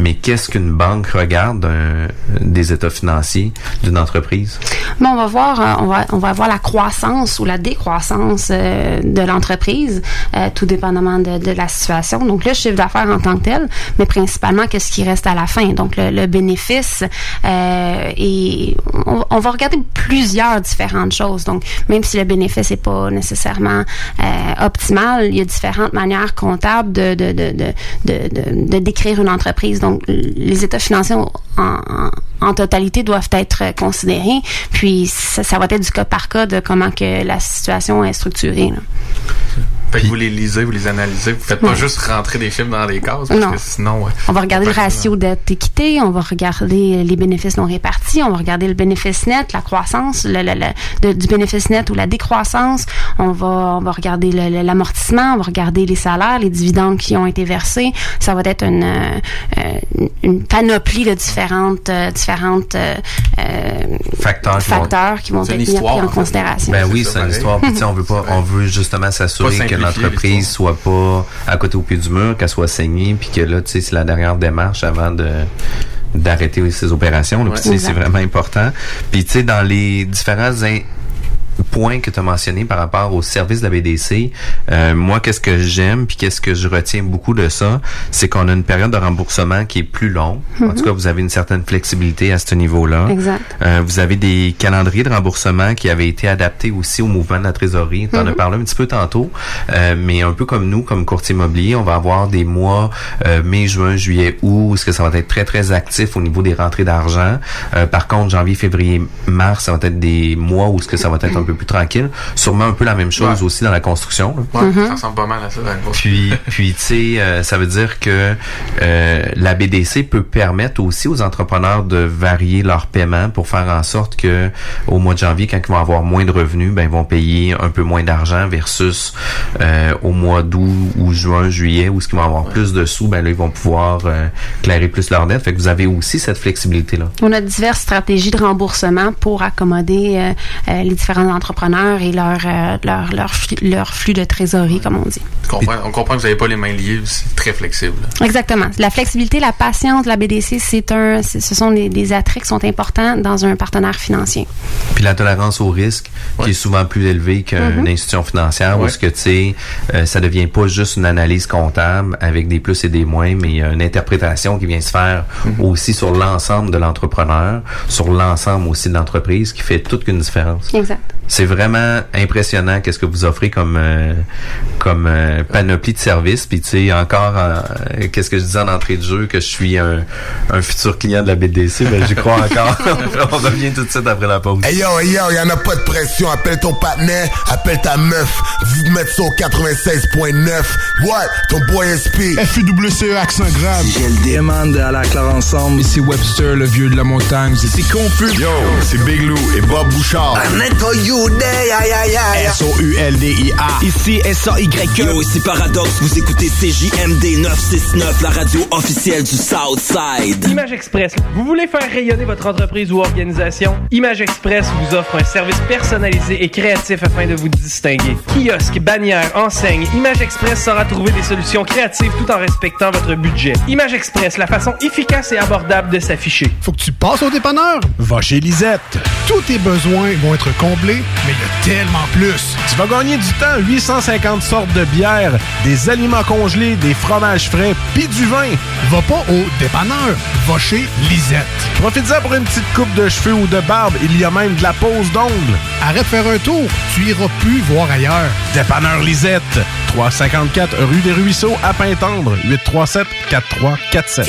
Mais qu'est-ce qu'une banque regarde d'un- des états financiers d'une entreprise? Bon, on va voir, euh, on va, on va voir la croissance ou la décroissance euh, de l'entreprise, euh, tout dépendamment de, la situation. Donc, le chiffre d'affaires en tant que tel, mais principalement qu'est-ce qui reste à la fin? Donc, le, bénéfice euh, et on, on va regarder plusieurs différentes choses. Donc, même si le bénéfice n'est pas nécessairement euh, optimal, il y a différentes manières comptables de, de, de, de, de, décrire une entreprise. Donc, les états financiers en, en, en totalité doivent être considérés. Puis, ça, ça va être du cas par cas de comment que la situation est structurée. là. Fait que vous les lisez, vous les analysez, vous faites pas juste rentrer des chiffres dans les cases, parce Non. que sinon... ouais. On va regarder le ratio dette-équité, on va regarder les bénéfices non répartis, on va regarder le bénéfice net, la croissance le, le- le- de- du bénéfice net ou la décroissance, on va, on va regarder l'amortissement, on va regarder les salaires, les dividendes qui ont été versés. Ça va être une, euh, une panoplie de différentes, euh, différentes euh, euh, Facteurs qui vont- qui vont être mis en considération. Ben oui, c'est une histoire. On veut pas, on veut justement s'assurer que l'entreprise soit pas à côté au pied du mur, qu'elle soit saignée, puis que là, tu sais, c'est la dernière démarche avant de d'arrêter ces opérations. Exact. c'est vraiment important. Puis tu sais, dans les différents in- points que tu as mentionnés par rapport au service de la BDC, euh, moi, qu'est-ce que j'aime, puis qu'est-ce que je retiens beaucoup de ça, c'est qu'on a une période de remboursement qui est plus longue. En Mhm. tout cas, vous avez une certaine flexibilité à ce niveau-là. Exact. Euh, vous avez des calendriers de remboursement qui avaient été adaptés aussi au mouvement de la trésorerie. Tu en as Mhm. parlé un petit peu tantôt, euh, mais un peu comme nous, comme courtier immobilier, on va avoir des mois euh, mai, juin, juillet, août, où est-ce que ça va être très, très actif au niveau des rentrées d'argent. Euh, par contre, janvier, février, mars, ça va être des mois où est-ce que ça va être un peu plus tranquille. Sûrement un peu la même chose aussi dans la construction. là. Ouais, Mhm. ça ressemble pas mal à ça. dans le. Puis, puis tu sais, euh, ça veut dire que euh, la BDC peut permettre aussi aux entrepreneurs de varier leur paiement pour faire en sorte que au mois de janvier, quand ils vont avoir moins de revenus, ben ils vont payer un peu moins d'argent versus euh, au mois d'août ou juin, juillet, où ce qu'ils vont avoir plus de sous, ben là ils vont pouvoir euh, clairer plus leur dette. Fait que vous avez aussi cette flexibilité là. On a diverses stratégies de remboursement pour accommoder euh, euh, les différents entrepreneurs et leur, euh, leur, leur, flux, leur flux de trésorerie, comme on dit. On comprend, on comprend que vous n'avez pas les mains liées, c'est très flexible. Exactement. La flexibilité, la patience de la BDC, c'est un, ce sont des, des attraits qui sont importants dans un partenaire financier. Puis la tolérance au risque, qui est souvent plus élevée qu'une Mhm. institution financière, où Ouais. ce que tu sais, euh, ça devient pas juste une analyse comptable avec des plus et des moins, mais il y a une interprétation qui vient se faire aussi sur l'ensemble de l'entrepreneur, sur l'ensemble aussi de l'entreprise, qui fait toute une différence. Exact. C'est vraiment impressionnant qu'est-ce que vous offrez comme euh, comme euh, panoplie de services. Puis tu sais encore, euh, qu'est-ce que je disais en entrée de jeu que je suis un, un futur client de la BDC, ben j'y crois encore. On revient tout de suite après la pause. Hey yo, hey yo, y'en a pas de pression. Appelle ton partenaire, appelle ta meuf. Vous mettez ça au 96.9. What? Ton boy SP. FUWCE accent grave. J'ai le demande à la clare ensemble. Ici Webster, le vieux de la montagne. C'est confus. Yo, c'est Big Lou et Bob Bouchard. S-O-U-L-D-I-A. Ici S-A-Y-E. Yo, ici Paradox, vous écoutez CJMD 969, la radio officielle du Southside. Image Express. Vous voulez faire rayonner votre entreprise ou organisation? Image Express vous offre un service personnalisé et créatif afin de vous distinguer. Kiosque, bannière, enseigne, Image Express saura trouver des solutions créatives tout en respectant votre budget. Image Express, la façon efficace et abordable de s'afficher. Faut que tu passes au dépanneur. Va chez Lisette. Tous tes besoins vont être comblés, mais il y a tellement plus. Tu vas gagner du temps, 850 sortes de bières, des aliments congelés, des fromages frais, puis du vin. Va pas au dépanneur. Va chez Lisette. Profite-en pour une petite coupe de cheveux ou de barbe. Il y a même de la pose d'ongles. Arrête de faire un tour. Tu iras plus voir ailleurs. Dépanneur Lisette, 354 rue des Ruisseaux à Pintendre, 837 4347.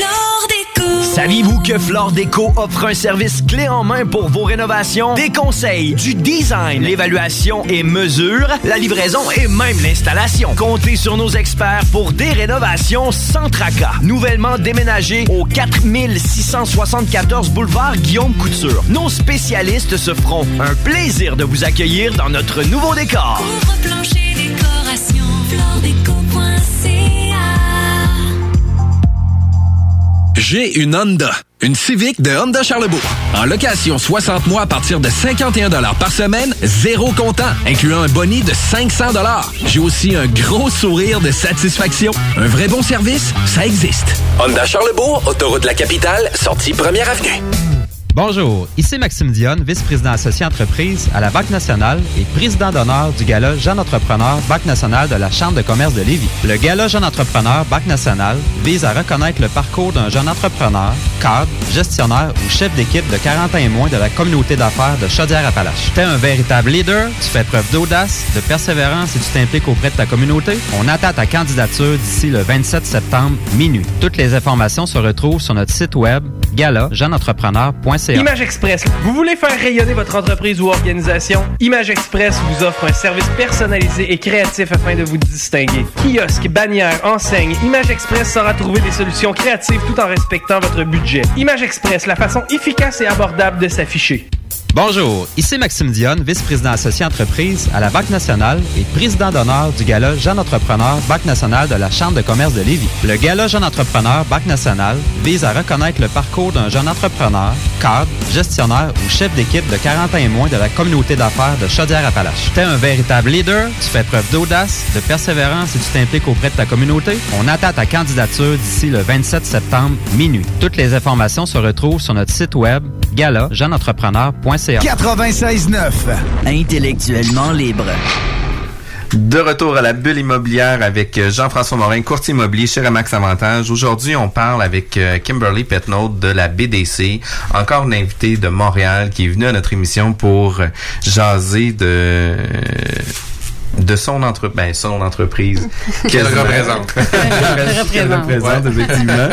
Saviez-vous que Flore Déco offre un service clé en main pour vos rénovations? Des conseils, du design, l'évaluation et mesure, la livraison et même l'installation. Comptez sur nos experts pour des rénovations sans tracas. Nouvellement déménagé au 4674 boulevard Guillaume Couture. Nos spécialistes se feront un plaisir de vous accueillir dans notre nouveau décor. J'ai une Honda. Une Civic de Honda Charlebourg. En location 60 mois à partir de 51 par semaine, zéro comptant, incluant un boni de 500 J'ai aussi un gros sourire de satisfaction. Un vrai bon service, ça existe. Honda Charlebourg, autoroute de la capitale, sortie première avenue. Bonjour, ici Maxime Dionne, vice-président associé entreprise à la Banque nationale et président d'honneur du Gala Jeune Entrepreneur Banque nationale de la Chambre de commerce de Lévis. Le Gala Jeune Entrepreneur Banque nationale vise à reconnaître le parcours d'un jeune entrepreneur, cadre, gestionnaire ou chef d'équipe de 40 ans et moins de la communauté d'affaires de Chaudière-Appalaches. T'es un véritable leader, tu fais preuve d'audace, de persévérance et tu t'impliques auprès de ta communauté. On attend ta candidature d'ici le 27 septembre minuit. Toutes les informations se retrouvent sur notre site web gala-jeuneentrepreneur.ca. Image Express. Vous voulez faire rayonner votre entreprise ou organisation? Image Express vous offre un service personnalisé et créatif afin de vous distinguer. Kiosque, bannière, enseigne, Image Express saura trouver des solutions créatives tout en respectant votre budget. Image Express, la façon efficace et abordable de s'afficher. Bonjour, ici Maxime Dionne, vice-président associé entreprise à la Banque nationale et président d'honneur du Gala Jeune Entrepreneur Banque nationale de la Chambre de commerce de Lévis. Le Gala Jeune Entrepreneur Banque nationale vise à reconnaître le parcours d'un jeune entrepreneur, cadre, gestionnaire ou chef d'équipe de 40 ans et moins de la communauté d'affaires de Chaudière-Appalaches. T'es un véritable leader, tu fais preuve d'audace, de persévérance et tu t'impliques auprès de ta communauté. On attend ta candidature d'ici le 27 septembre minuit. Toutes les informations se retrouvent sur notre site web gala-jeuneentrepreneur.ca. 96.9. Intellectuellement libre. De retour à la bulle immobilière avec euh, Jean-François Morin, courtier immobilier chez Remax Avantage. Aujourd'hui, on parle avec euh, Kimberly Petnaud de la BDC, encore une invitée de Montréal qui est venue à notre émission pour euh, jaser de de son, entre... ben, son entreprise. Qu'elle représente. Qu'elle représente, effectivement.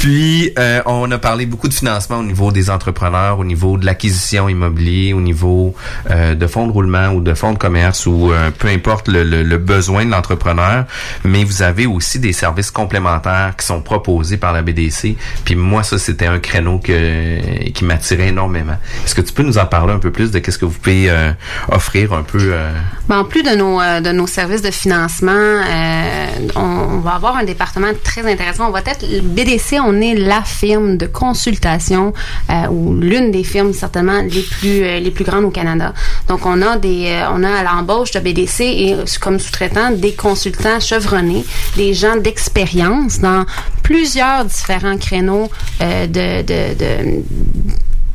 Puis, euh, on a parlé beaucoup de financement au niveau des entrepreneurs, au niveau de l'acquisition immobilière, au niveau euh, de fonds de roulement ou de fonds de commerce ou euh, peu importe le, le- le besoin de l'entrepreneur. Mais vous avez aussi des services complémentaires qui sont proposés par la BDC. Puis moi, ça, c'était un créneau que, qui m'attirait énormément. Est-ce que tu peux nous en parler un peu plus de qu'est-ce que vous pouvez euh, offrir un peu? euh, Ben, en plus de nos, euh, de nos services de financement, euh, on, va avoir un département très intéressant. On va être BDC, on est la firme de consultation euh, ou l'une des firmes certainement les plus euh, les plus grandes au Canada. Donc on a des euh, on a à l'embauche de BDC et euh, comme sous-traitant des consultants chevronnés, des gens d'expérience dans plusieurs différents créneaux euh, de, de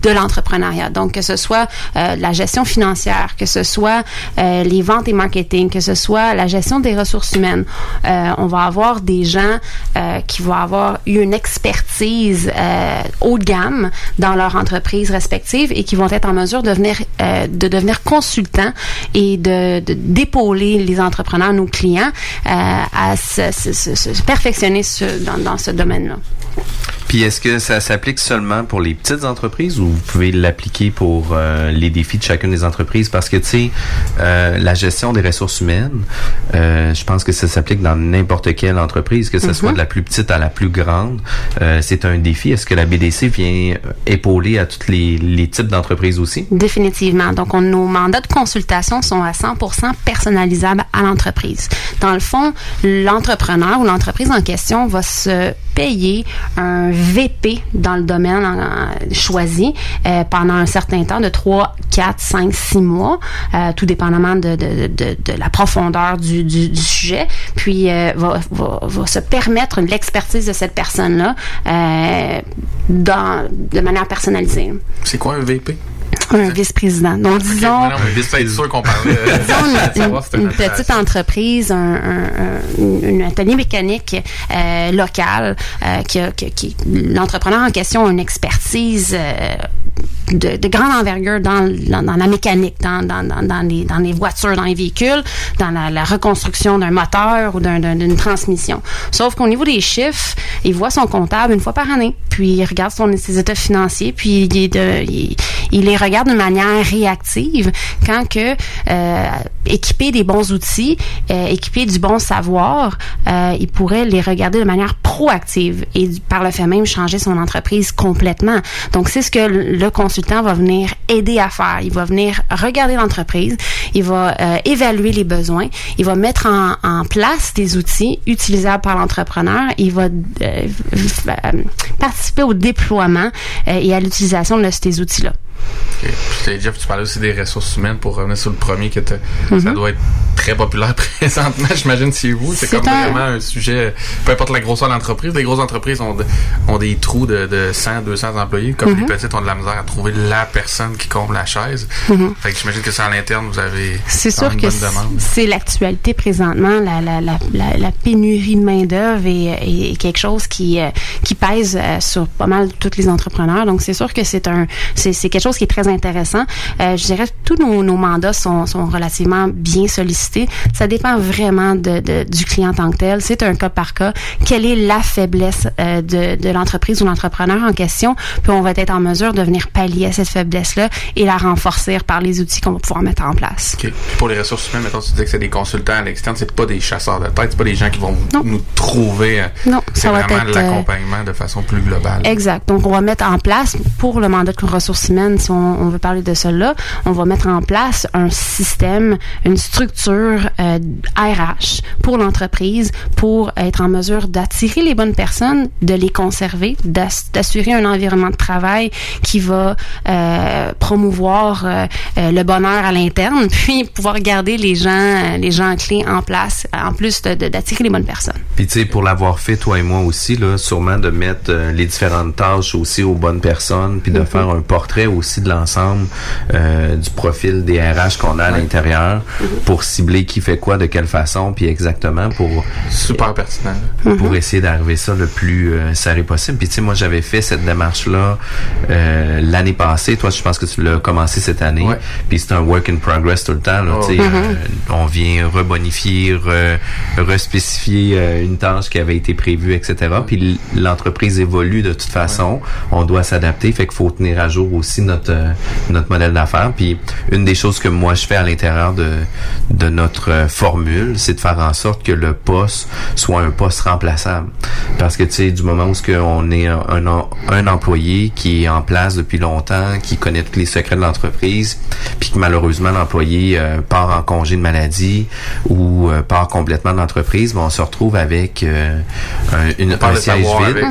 de l'entrepreneuriat. Donc, que ce soit euh, la gestion financière, que ce soit euh, les ventes et marketing, que ce soit la gestion des ressources humaines, euh, on va avoir des gens qui vont avoir eu une expertise haut de gamme dans leur entreprise respective et qui vont être en mesure de devenir, de devenir consultants et de d'épauler les entrepreneurs, nos clients, à se, perfectionner dans, dans ce domaine-là. Puis est-ce que ça s'applique seulement pour les petites entreprises ou vous pouvez l'appliquer pour euh, les défis de chacune des entreprises? Parce que, tu sais, euh, la gestion des ressources humaines, euh, je pense que ça s'applique dans n'importe quelle entreprise, que ce Mhm. soit de la plus petite à la plus grande. Euh, c'est un défi. Est-ce que la BDC vient euh, épauler à tous les, les types d'entreprises aussi? Définitivement. Donc, on- nos mandats de consultation sont à 100% personnalisables à l'entreprise. Dans le fond, l'entrepreneur ou l'entreprise en question va se payer un VP dans le domaine choisi euh, pendant un certain temps de 3, 4, 5, 6 mois, euh, tout dépendamment de, de, de, la profondeur du, du, sujet, puis euh, va, va, va se permettre l'expertise de cette personne-là dans, de manière personnalisée. C'est quoi un VP? Un vice-président. Donc, disons, Ouais, non, mais juste être sûr qu'on parlait. euh, disons une, petite entreprise, un, un- un- atelier mécanique euh, local, euh, qui a- qui- qui- l'entrepreneur en question a une expertise euh, de, de grande envergure dans, dans, la mécanique, dans, dans, les, dans les voitures, dans les véhicules, dans la, reconstruction d'un moteur ou d'un- d'un- d'une transmission. Sauf qu'au niveau des chiffres, il voit son comptable une fois par année, puis il regarde son, ses états financiers, puis il, il, les regarde de manière réactive quand que euh, équipé des bons outils, euh, équipé du bon savoir, euh, il pourrait les regarder de manière proactive et par le fait même changer son entreprise complètement. Donc c'est ce que le le consultant va venir aider à faire. Il va venir regarder l'entreprise, il va euh, évaluer les besoins, il va mettre en, place des outils utilisables par l'entrepreneur, il va euh, euh, participer au déploiement et à l'utilisation de ces outils-là. Puis, Jeff, tu parlais aussi des ressources humaines pour revenir sur le premier que ça Mhm. doit être très populaire présentement, j'imagine, chez vous. C'est C'est comme un- vraiment un sujet, peu importe la grosseur de l'entreprise. Les grosses entreprises ont, de- ont des trous de, de 100, 200 employés, comme Mhm. les petites ont de la misère à trouver la personne qui comble la chaise. Fait que j'imagine que ça à l'interne, vous avez C'est sûr que c'est c'est l'actualité présentement. La, la, la, la, la pénurie de main-d'œuvre est, est quelque chose qui, euh, qui pèse euh, sur pas mal tous les entrepreneurs. Donc, c'est sûr que c'est un c'est c'est quelque chose qui est très intéressant. Euh, je dirais que tous nos, nos mandats sont, sont relativement bien sollicités. Ça dépend vraiment de, de- du client en tant que tel. C'est un cas par cas. Quelle est la faiblesse euh, de, de l'entreprise ou l'entrepreneur en question? Puis on va être en mesure de venir pallier à cette faiblesse-là et la renforcer par les outils qu'on va pouvoir mettre en place. Puis pour les ressources humaines, mettons, tu disais que c'est des consultants à l'externe, c'est pas des chasseurs de tête, c'est pas des gens qui vont nous trouver. euh, Non, c'est va de être, l'accompagnement de façon plus globale. Exact. Donc, on va mettre en place pour le mandat de ressources humaines si on, on veut parler de cela, on va mettre en place un système, une structure euh, RH pour l'entreprise pour être en mesure d'attirer les bonnes personnes, de les conserver, d'ass- d'assurer un environnement de travail qui va euh, promouvoir euh, euh, le bonheur à l'interne, puis pouvoir garder les gens, euh, les gens clés en place, en plus d'attirer les bonnes personnes. Puis tu sais, pour l'avoir fait, toi et moi aussi, là, sûrement de mettre euh, les différentes tâches aussi aux bonnes personnes, puis de Mhm. faire un portrait aussi de l'ensemble euh, du profil des RH qu'on a à l'intérieur Mhm. pour cibler qui fait quoi, de quelle façon, puis exactement pour Super pertinent. pour essayer d'arriver ça le plus euh, serré possible. Puis tu sais, moi j'avais fait cette démarche-là euh, l'année passée. Toi, je pense que tu l'as commencé cette année. Puis c'est un work in progress tout le temps. Là, Oh. tu sais, euh, on vient rebonifier, re- respécifier euh, une tâche qui avait été prévue, etc. Puis l'entreprise évolue de toute façon. On doit s'adapter. Fait qu'il faut tenir à jour aussi notre euh, notre modèle d'affaires. Puis une des choses que moi je fais à l'intérieur de de notre euh, formule, c'est de faire en sorte que le poste soit un poste remplaçable. Parce que tu sais, du moment où ce que on est un, un, em- un employé qui est en place depuis longtemps, qui connaît tous les secrets de l'entreprise, puis que malheureusement l'employé euh, part en congé de maladie ou euh, part complètement de l'entreprise, ben, on se retrouve avec euh, un, une, On perd un le siège vide. avec.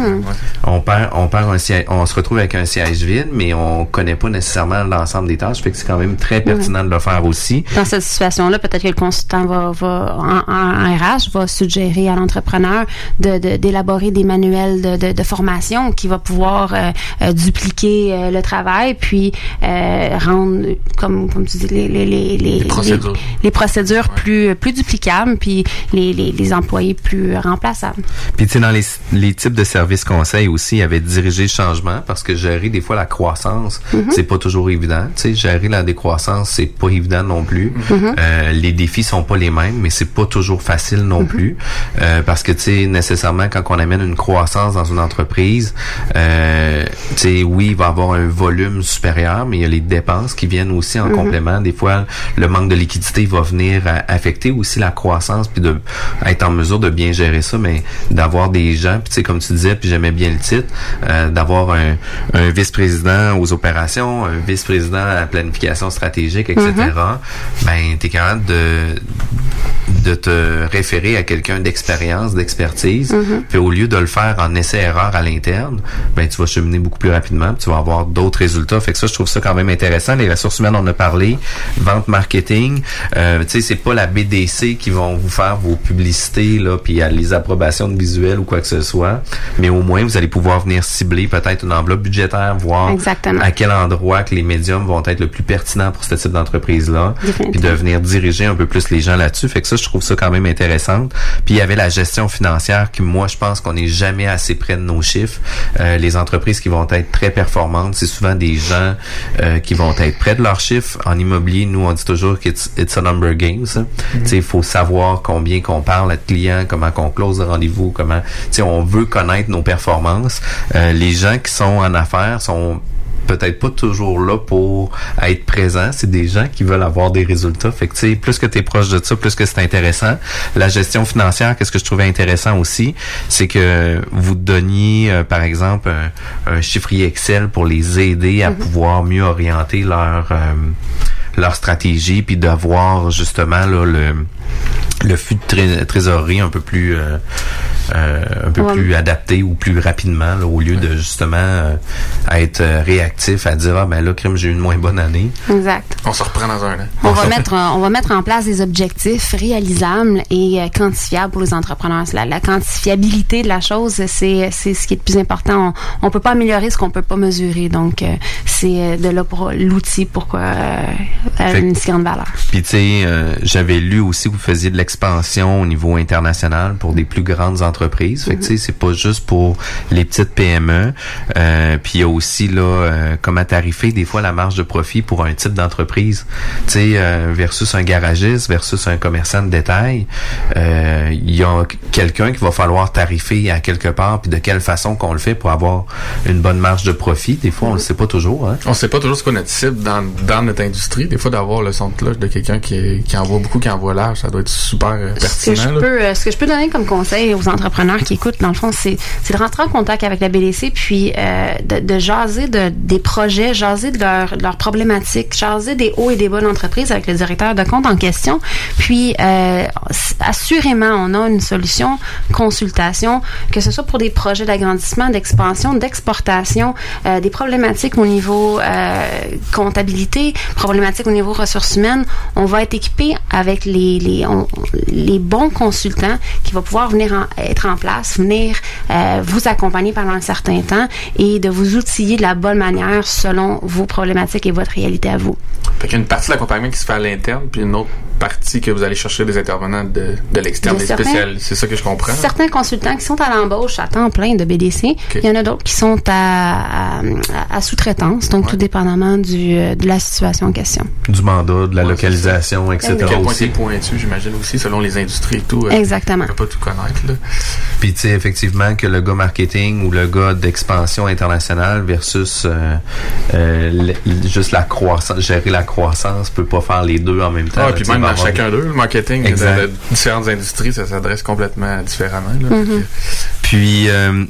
On perd, on perd un siège, on se retrouve avec un siège vide, mais on connaît pas nécessairement l'ensemble des tâches, fait que c'est quand même très pertinent de le faire aussi. Dans cette situation-là, peut-être que le consultant va, va en, en RH va suggérer à l'entrepreneur de, de- d'élaborer des manuels de, de, de formation qui va pouvoir euh, euh, dupliquer euh, le travail, puis euh, rendre, comme, comme tu dis, les, les, les, les, procédures. les- les procédures plus, plus duplicables, puis les, les, les employés plus remplaçables. Puis tu sais dans les, les types de services conseils aussi, il y avait dirigé le changement parce que gérer des fois la croissance, Mhm. c'est pas toujours évident. Tu sais gérer la décroissance, c'est pas évident non plus. Mhm. Euh, les défis sont pas les mêmes, mais c'est pas toujours facile non plus Euh, parce que tu sais nécessairement quand on amène une croissance dans une entreprise, euh, tu sais oui il va y avoir un volume supérieur, mais il y a les dépenses qui viennent aussi en Mhm. complément. Des fois le manque de liquidité va venir affecter aussi la croissance puis de être en mesure de bien gérer ça, mais d'avoir des gens, puis tu sais comme tu disais, puis j'aimais bien le titre, euh, d'avoir un, un vice-président aux opérations, un vice-président à la planification stratégique, etc. Mhm. Ben t'es capable de de te référer à quelqu'un d'expérience, d'expertise, Mhm. puis au lieu de le faire en essai-erreur à l'interne, ben tu vas cheminer beaucoup plus rapidement, puis tu vas avoir d'autres résultats. Fait que ça, je trouve ça quand même intéressant. Les ressources humaines, on en a parlé, vente marketing, euh, tu sais, c'est pas la BDC qui vont vous faire vos publicités là, puis les approbations de visuels ou quoi que ce soit, mais au moins vous allez pouvoir venir cibler peut-être une enveloppe budgétaire, voir Exactement. à quel endroit que les médiums vont être le plus pertinents pour ce type d'entreprise là, Définitivement. puis de venir diriger un peu plus les gens là-dessus. Fait que ça, je trouve ça quand même intéressant. Puis il y avait la gestion financière qui, moi, je pense qu'on n'est jamais assez près de nos chiffres. Euh, les entreprises qui vont être très performantes, c'est souvent des gens euh, qui vont être près de leurs chiffres. En immobilier, nous, on dit toujours que it's, it's a number game. ça. Tu sais, Il faut savoir combien qu'on parle à de clients, comment qu'on close le rendez-vous, comment... tu sais, On veut connaître nos performances. Euh, les gens qui sont en affaires sont peut-être pas toujours là pour être présent. C'est des gens qui veulent avoir des résultats. Fait que, plus que tu es proche de ça, plus que c'est intéressant. La gestion financière, qu'est-ce que je trouvais intéressant aussi, c'est que vous donniez, euh, par exemple, un, un chiffrier Excel pour les aider à pouvoir mieux orienter leur... euh, leur stratégie puis d'avoir justement là, le le flux de tré- trésorerie un peu plus euh, euh, un peu Ouais. plus adapté ou plus rapidement là, au lieu de justement euh, être euh, réactif à dire ah ben là crime j'ai eu une moins bonne année Exact. On se reprend dans un an. On va mettre euh, on va mettre en place des objectifs réalisables et euh, quantifiables pour les entrepreneurs. La, la quantifiabilité de la chose, c'est c'est ce qui est le plus important. On, on peut pas améliorer ce qu'on peut pas mesurer. Donc euh, c'est de là pour l'outil pourquoi euh, a une si grande valeur. Puis tu sais, euh, j'avais lu aussi que vous faisiez de l'expansion au niveau international pour des plus grandes entreprises. Fait que c'est pas juste pour les petites PME. Euh, puis il y a aussi là euh, comment tarifer des fois la marge de profit pour un type d'entreprise. Tu sais, euh, versus un garagiste, versus un commerçant de détail. Euh, Il y a quelqu'un qui va falloir tarifer à quelque part, puis de quelle façon qu'on le fait pour avoir une bonne marge de profit. Des fois, on le sait pas toujours. Hein? On sait pas toujours ce qu'on a de cible dans, dans notre industrie. Des fois, d'avoir le son de de quelqu'un qui, qui envoie beaucoup, qui envoie large, ça doit être super euh, Ce que, je pertinent. peux, euh, ce que je peux donner comme conseil aux entrepreneurs, qui écoutent, dans le fond, c'est de rentrer en contact avec la BDC, puis euh, de, de jaser de, des projets, jaser de leurs de leurs problématiques, jaser des hauts et des bas de l'entreprise avec le directeur de compte en question. Puis, euh, assurément, on a une solution, consultation, que ce soit pour des projets d'agrandissement, d'expansion, d'exportation, euh, des problématiques au niveau comptabilité, problématiques au niveau ressources humaines. On va être équipé avec les, les, on- les bons consultants qui vont pouvoir venir en- être en place, venir euh, vous accompagner pendant un certain temps et de vous outiller de la bonne manière selon vos problématiques et votre réalité à vous. Fait qu'il y a une partie de l'accompagnement qui se fait à l'interne, puis une autre partie que vous allez chercher des intervenants de, de l'externe, des spécialistes. C'est ça que je comprends. Certains consultants qui sont à l'embauche à temps plein de BDC, il y en a d'autres qui sont à, à, à sous-traitance, donc tout dépendamment du, euh, de la situation en question. Du mandat, de la localisation, etc. À quel point aussi. c'est pointu, j'imagine aussi, selon les industries et tout. euh, Exactement. On peut pas tout connaître, là. Puis tu sais effectivement que le gars marketing ou le gars d'expansion internationale versus euh, euh, le- juste la croissance, gérer la croissance peut pas faire les deux en même temps. Ah, là, puis même dans chacun d'eux, le marketing de, différentes industries, ça s'adresse complètement différemment. Là. Mm-hmm. Puis euh,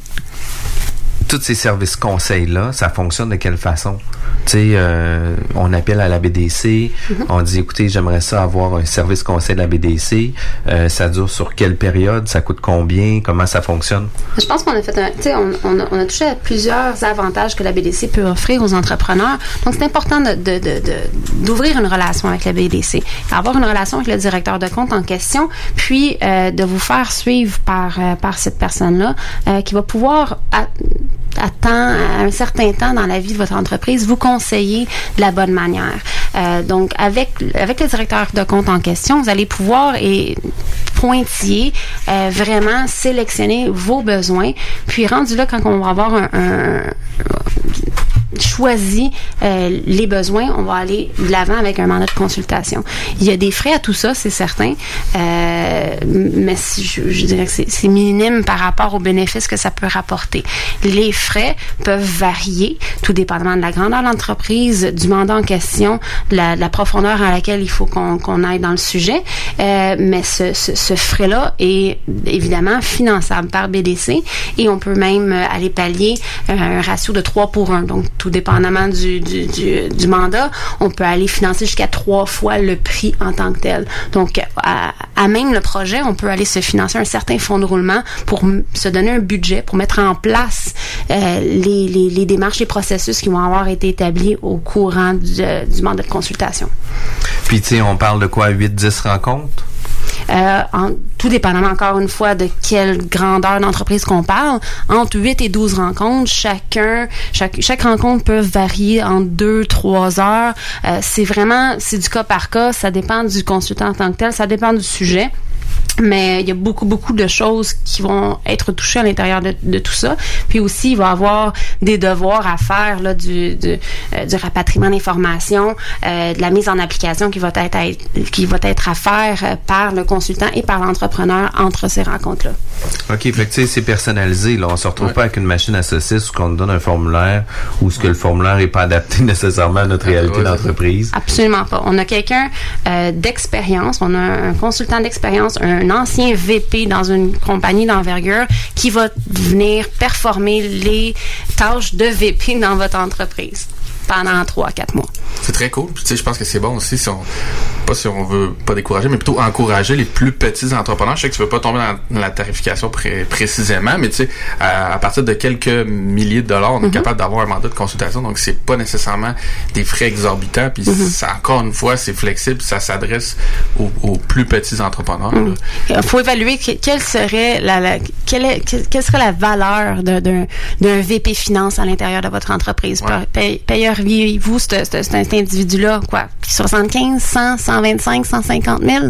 tous ces services conseils là, ça fonctionne de quelle façon? Tu sais, euh, on appelle à la BDC, on dit écoutez, j'aimerais ça avoir un service conseil de la BDC. Euh, ça dure sur quelle période? Ça coûte combien? Comment ça fonctionne? Je pense qu'on a fait un, tu sais, on, on a, on a touché à plusieurs avantages que la BDC peut offrir aux entrepreneurs. Donc, c'est important de, de, de, de- d'ouvrir une relation avec la BDC, avoir une relation avec le directeur de compte en question, puis euh, de vous faire suivre par, euh, par cette personne-là euh, qui va pouvoir à, à temps, à un certain temps dans la vie de votre entreprise, vous conseiller de la bonne manière. Euh, donc, avec, avec le directeur de compte en question, vous allez pouvoir et pointiller, euh, vraiment sélectionner vos besoins. Puis rendu là, quand on va avoir un, un- choisi euh, les besoins, on va aller de l'avant avec un mandat de consultation. Il y a des frais à tout ça, c'est certain, euh, mais si- je, je dirais que c'est minime par rapport aux bénéfices que ça peut rapporter. Les frais peuvent varier, tout dépendamment de la grandeur de l'entreprise, du mandat en question, de la, la profondeur à laquelle il faut qu'on qu'on aille dans le sujet, Euh, mais ce, ce, ce frais-là est évidemment finançable par BDC et on peut même aller pallier un ratio de 3 pour 1. Donc, tout dépendamment du, du, mandat, on peut aller financer jusqu'à trois fois le prix en tant que tel. Donc, à, même le projet, on peut aller se financer un certain fonds de roulement pour se donner un budget, pour mettre en place euh, les, démarches, les processus qui vont avoir été établis au courant du, du mandat de consultation. Puis tu sais, on parle de quoi? 8-10 rencontres? Euh, en, tout dépendamment encore une fois de quelle grandeur d'entreprise qu'on parle, entre 8 et 12 rencontres, chacun, chaque, chaque rencontre peut varier en 2, 3 heures. Euh, c'est vraiment, c'est du cas par cas, ça dépend du consultant en tant que tel, ça dépend du sujet. Mais il y a beaucoup, beaucoup de choses qui vont être touchées à l'intérieur de, de tout ça. Puis aussi, il va y avoir des devoirs à faire là, du, du, euh, du rapatriement d'informations, euh, de la mise en application qui va être à, qui va être à faire euh, par le consultant et par l'entrepreneur entre ces rencontres-là. OK, fait que tu sais, c'est personnalisé. Là. On se retrouve Ouais. pas avec une machine à saucisse où qu'on nous donne un formulaire ou ce que le formulaire est pas adapté nécessairement à notre réalité ouais, d'entreprise. Absolument pas. On a quelqu'un euh, d'expérience, on a un consultant d'expérience, un ancien VP dans une compagnie d'envergure qui va venir performer les tâches de VP dans votre entreprise pendant trois à quatre mois. C'est très cool. Puis, tu sais, je pense que c'est bon aussi si on, pas si on veut pas décourager, mais plutôt encourager les plus petits entrepreneurs. Je sais que tu veux pas tomber dans, la tarification pré- précisément, mais tu sais, à, à partir de quelques milliers de dollars, on est capable d'avoir un mandat de consultation. Donc, c'est pas nécessairement des frais exorbitants. Puis, ça, encore une fois, c'est flexible. Ça s'adresse aux, aux plus petits entrepreneurs. Il faut évaluer que- quelle serait la, la- quelle, est- que- quelle serait la valeur d'un VP finance à l'intérieur de votre entreprise? Ouais. Paye- ce- cet individu-là quoi? 75, 100, 125, 150 000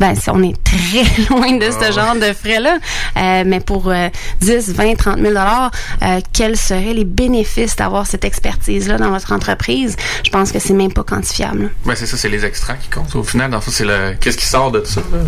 Ben c'est- on est très loin de ce genre de frais-là. Euh, mais pour euh, 10, 20, 30 000 dollars, euh, quels seraient les bénéfices d'avoir cette expertise-là dans votre entreprise? Je pense que c'est même pas quantifiable. Ben, c'est ça, c'est les extraits qui comptent. Au final, dans le fond, c'est le, qu'est-ce qui sort de tout ça, là?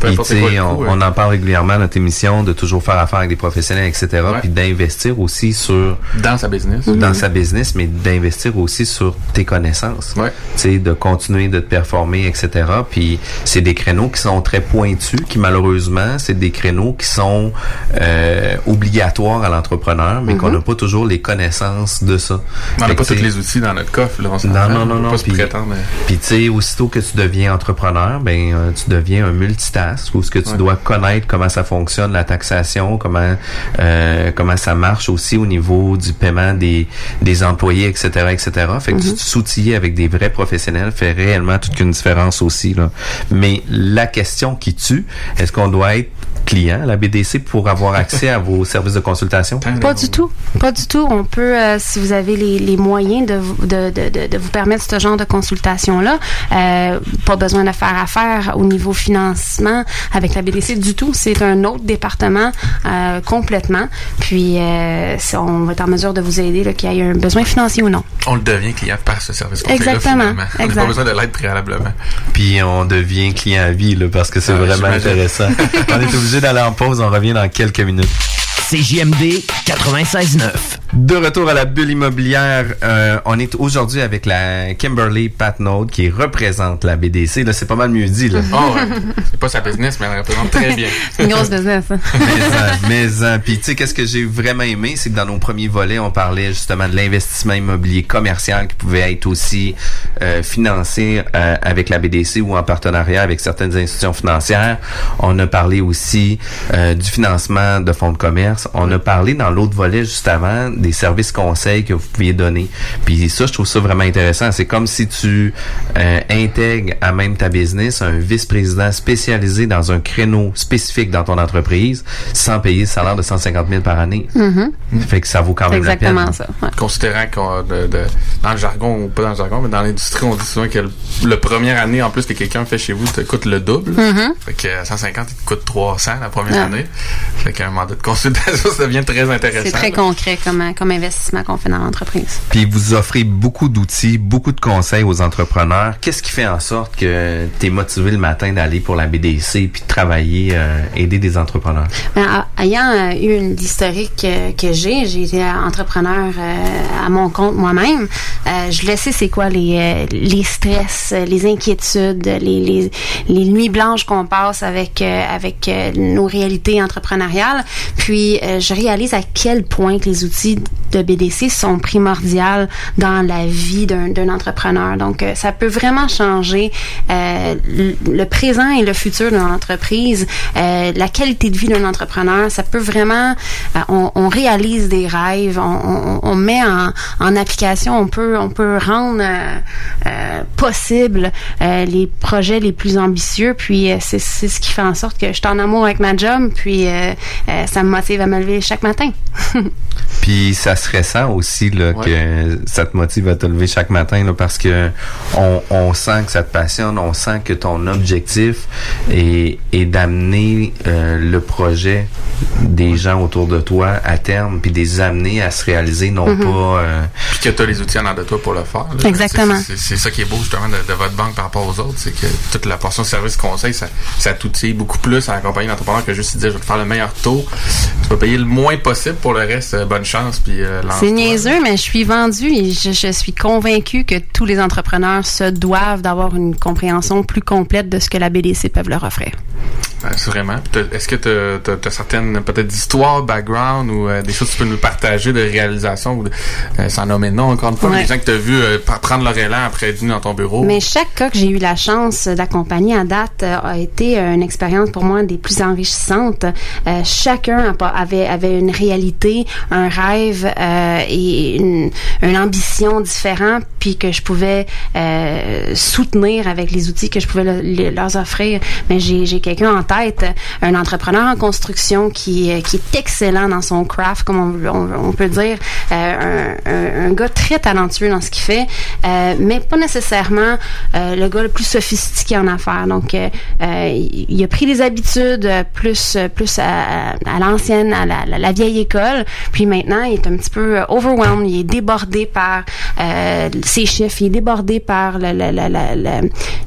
Peu quoi on, euh. en parle régulièrement à notre émission de toujours faire affaire avec des professionnels, etc. Puis d'investir aussi sur dans sa business. dans sa business, mais d'investir aussi sur tes connaissances. Tu sais, de continuer de te performer, etc. Puis c'est des créneaux qui sont très pointus, qui malheureusement, c'est des créneaux qui sont euh, obligatoires à l'entrepreneur, mais qu'on Mhm. n'a pas toujours les connaissances de ça. On n'a pas tous les outils dans notre coffre. Là, on non, non, non, non. Puis, tu sais, aussitôt que tu deviens entrepreneur, ben euh, tu deviens un multitask où ce que tu Ouais. dois connaître comment ça fonctionne, la taxation, comment euh, comment ça marche aussi au niveau du paiement des, des employés, etc., etc. Fait que tu te s'outiller avec des vrais professionnels fait réellement toute une différence aussi. Là. Mais la question qui tue, est-ce qu'on doit être client à la BDC pour avoir accès à vos services de consultation? Pas du tout. Pas du tout. On peut, euh, si vous avez les, les moyens de, vous- de, de, de, de vous permettre ce genre de consultation-là, euh, pas besoin de faire affaire au niveau financement avec la BDC du tout. C'est un autre département euh, complètement. Puis, euh, on va être en mesure de vous aider, qu'il y ait un besoin financier ou non. On le devient client par ce service Exactement, finalement. On n'a pas besoin de l'aide préalablement. Puis on devient client à vie là, parce que c'est Ah, vraiment intéressant. on est obligé d'aller en pause, on revient dans quelques minutes. CJMD 96.9. De retour à la bulle immobilière, euh, on est aujourd'hui avec la Kimberly Patnaud qui représente la BDC. Là, c'est pas mal mieux dit. Là. Oh, ouais. C'est pas sa business, mais elle représente très bien. C'est une grosse business, ça. mais, mais, euh, puis tu sais, qu'est-ce que j'ai vraiment aimé, c'est que dans nos premiers volets, on parlait justement de l'investissement immobilier commercial qui pouvait être aussi euh, financé euh, avec la BDC ou en partenariat avec certaines institutions financières. On a parlé aussi euh, du financement de fonds de commerce. On a parlé dans l'autre volet juste avant des services conseils que vous pouviez donner. Puis ça, je trouve ça vraiment intéressant. C'est comme si tu euh, intègres à même ta business un vice-président spécialisé dans un créneau spécifique dans ton entreprise sans payer le salaire de 150 000 par année. Mhm. Fait que ça vaut quand même la peine. exactement ça. ouais. Considérant qu'on de, de- dans le jargon ou pas dans le jargon, mais dans l'industrie, on dit souvent que le, le première année en plus que quelqu'un fait chez vous te coûte le double. Mhm. Fait que euh, 150, il te coûte 300 la première Ah. année. Fait qu'un mandat de consultation, ça devient très intéressant. C'est très là. concret comme, comme investissement qu'on fait dans l'entreprise. Puis vous offrez beaucoup d'outils, beaucoup de conseils aux entrepreneurs. Qu'est-ce qui fait en sorte que tu es motivé le matin d'aller pour la BDC puis de travailler, euh, aider des entrepreneurs? Ben, ayant euh, eu une historique euh, que j'ai, j'ai été euh, entrepreneur euh, à mon compte moi-même. Je le sais c'est quoi les les stress, les inquiétudes, les les, les nuits blanches qu'on passe avec avec nos réalités entrepreneuriales. Puis je réalise à quel point que les outils de BDC sont primordiaux dans la vie d'un entrepreneur. Donc euh, ça peut vraiment changer euh, le présent et le futur d'une entreprise, euh, la qualité de vie d'un entrepreneur. Ça peut vraiment, on, réalise des rêves, on, met en, application, on peut, on peut rendre possible les projets les plus ambitieux. Puis c'est ce qui fait en sorte que je suis en amour avec ma job. Puis ça me motive à me lever chaque matin. Puis ça se ressent aussi là, que ça te motive à te lever chaque matin là, parce que on, on sent que ça te passionne, on sent que ton objectif est, est d'amener euh, le projet des gens autour de toi à terme, puis de les amener à se réaliser, non Mhm. pas... euh, Puis que tu as les outils en arrière de toi pour le faire. là. Exactement. C'est- ça qui est beau justement de, de votre banque par rapport aux autres, c'est que toute la portion service conseil, ça, ça t'outille beaucoup plus à accompagner l'entrepreneur que juste dire je vais te faire le meilleur taux. Tu vas payer le moins possible pour le reste. euh, bonne chance puis euh. C'est niaiseux, mais je suis vendue et je, je suis convaincue que tous les entrepreneurs se doivent d'avoir une compréhension plus complète de ce que la BDC peuvent leur offrir. T'as- Est-ce que tu as, certaines peut-être histoires, background ou euh, des choses que tu peux nous partager de réalisation ou de, euh, sans nommer nom encore une fois, Ouais. des gens que tu as vu euh, prendre leur élan après être venu dans ton bureau? Mais chaque cas que j'ai eu la chance d'accompagner à date euh, a été une expérience pour moi des plus enrichissantes. Chacun avait une réalité, un rêve euh, et une, ambition différente, puis que je pouvais euh, soutenir avec les outils que je pouvais le- le- leur offrir. Mais j'ai quelqu'un en tête, un entrepreneur en construction qui, euh, qui est excellent dans son craft, comme on, on- on peut dire, un, gars très talentueux dans ce qu'il fait, mais pas nécessairement le gars le plus sophistiqué en affaires. Donc, il a pris des habitudes plus plus à, l'ancienne, à la vieille école. Puis maintenant, il un petit peu euh, overwhelmed, il est débordé par euh, ses chiffres, il est débordé par le, le,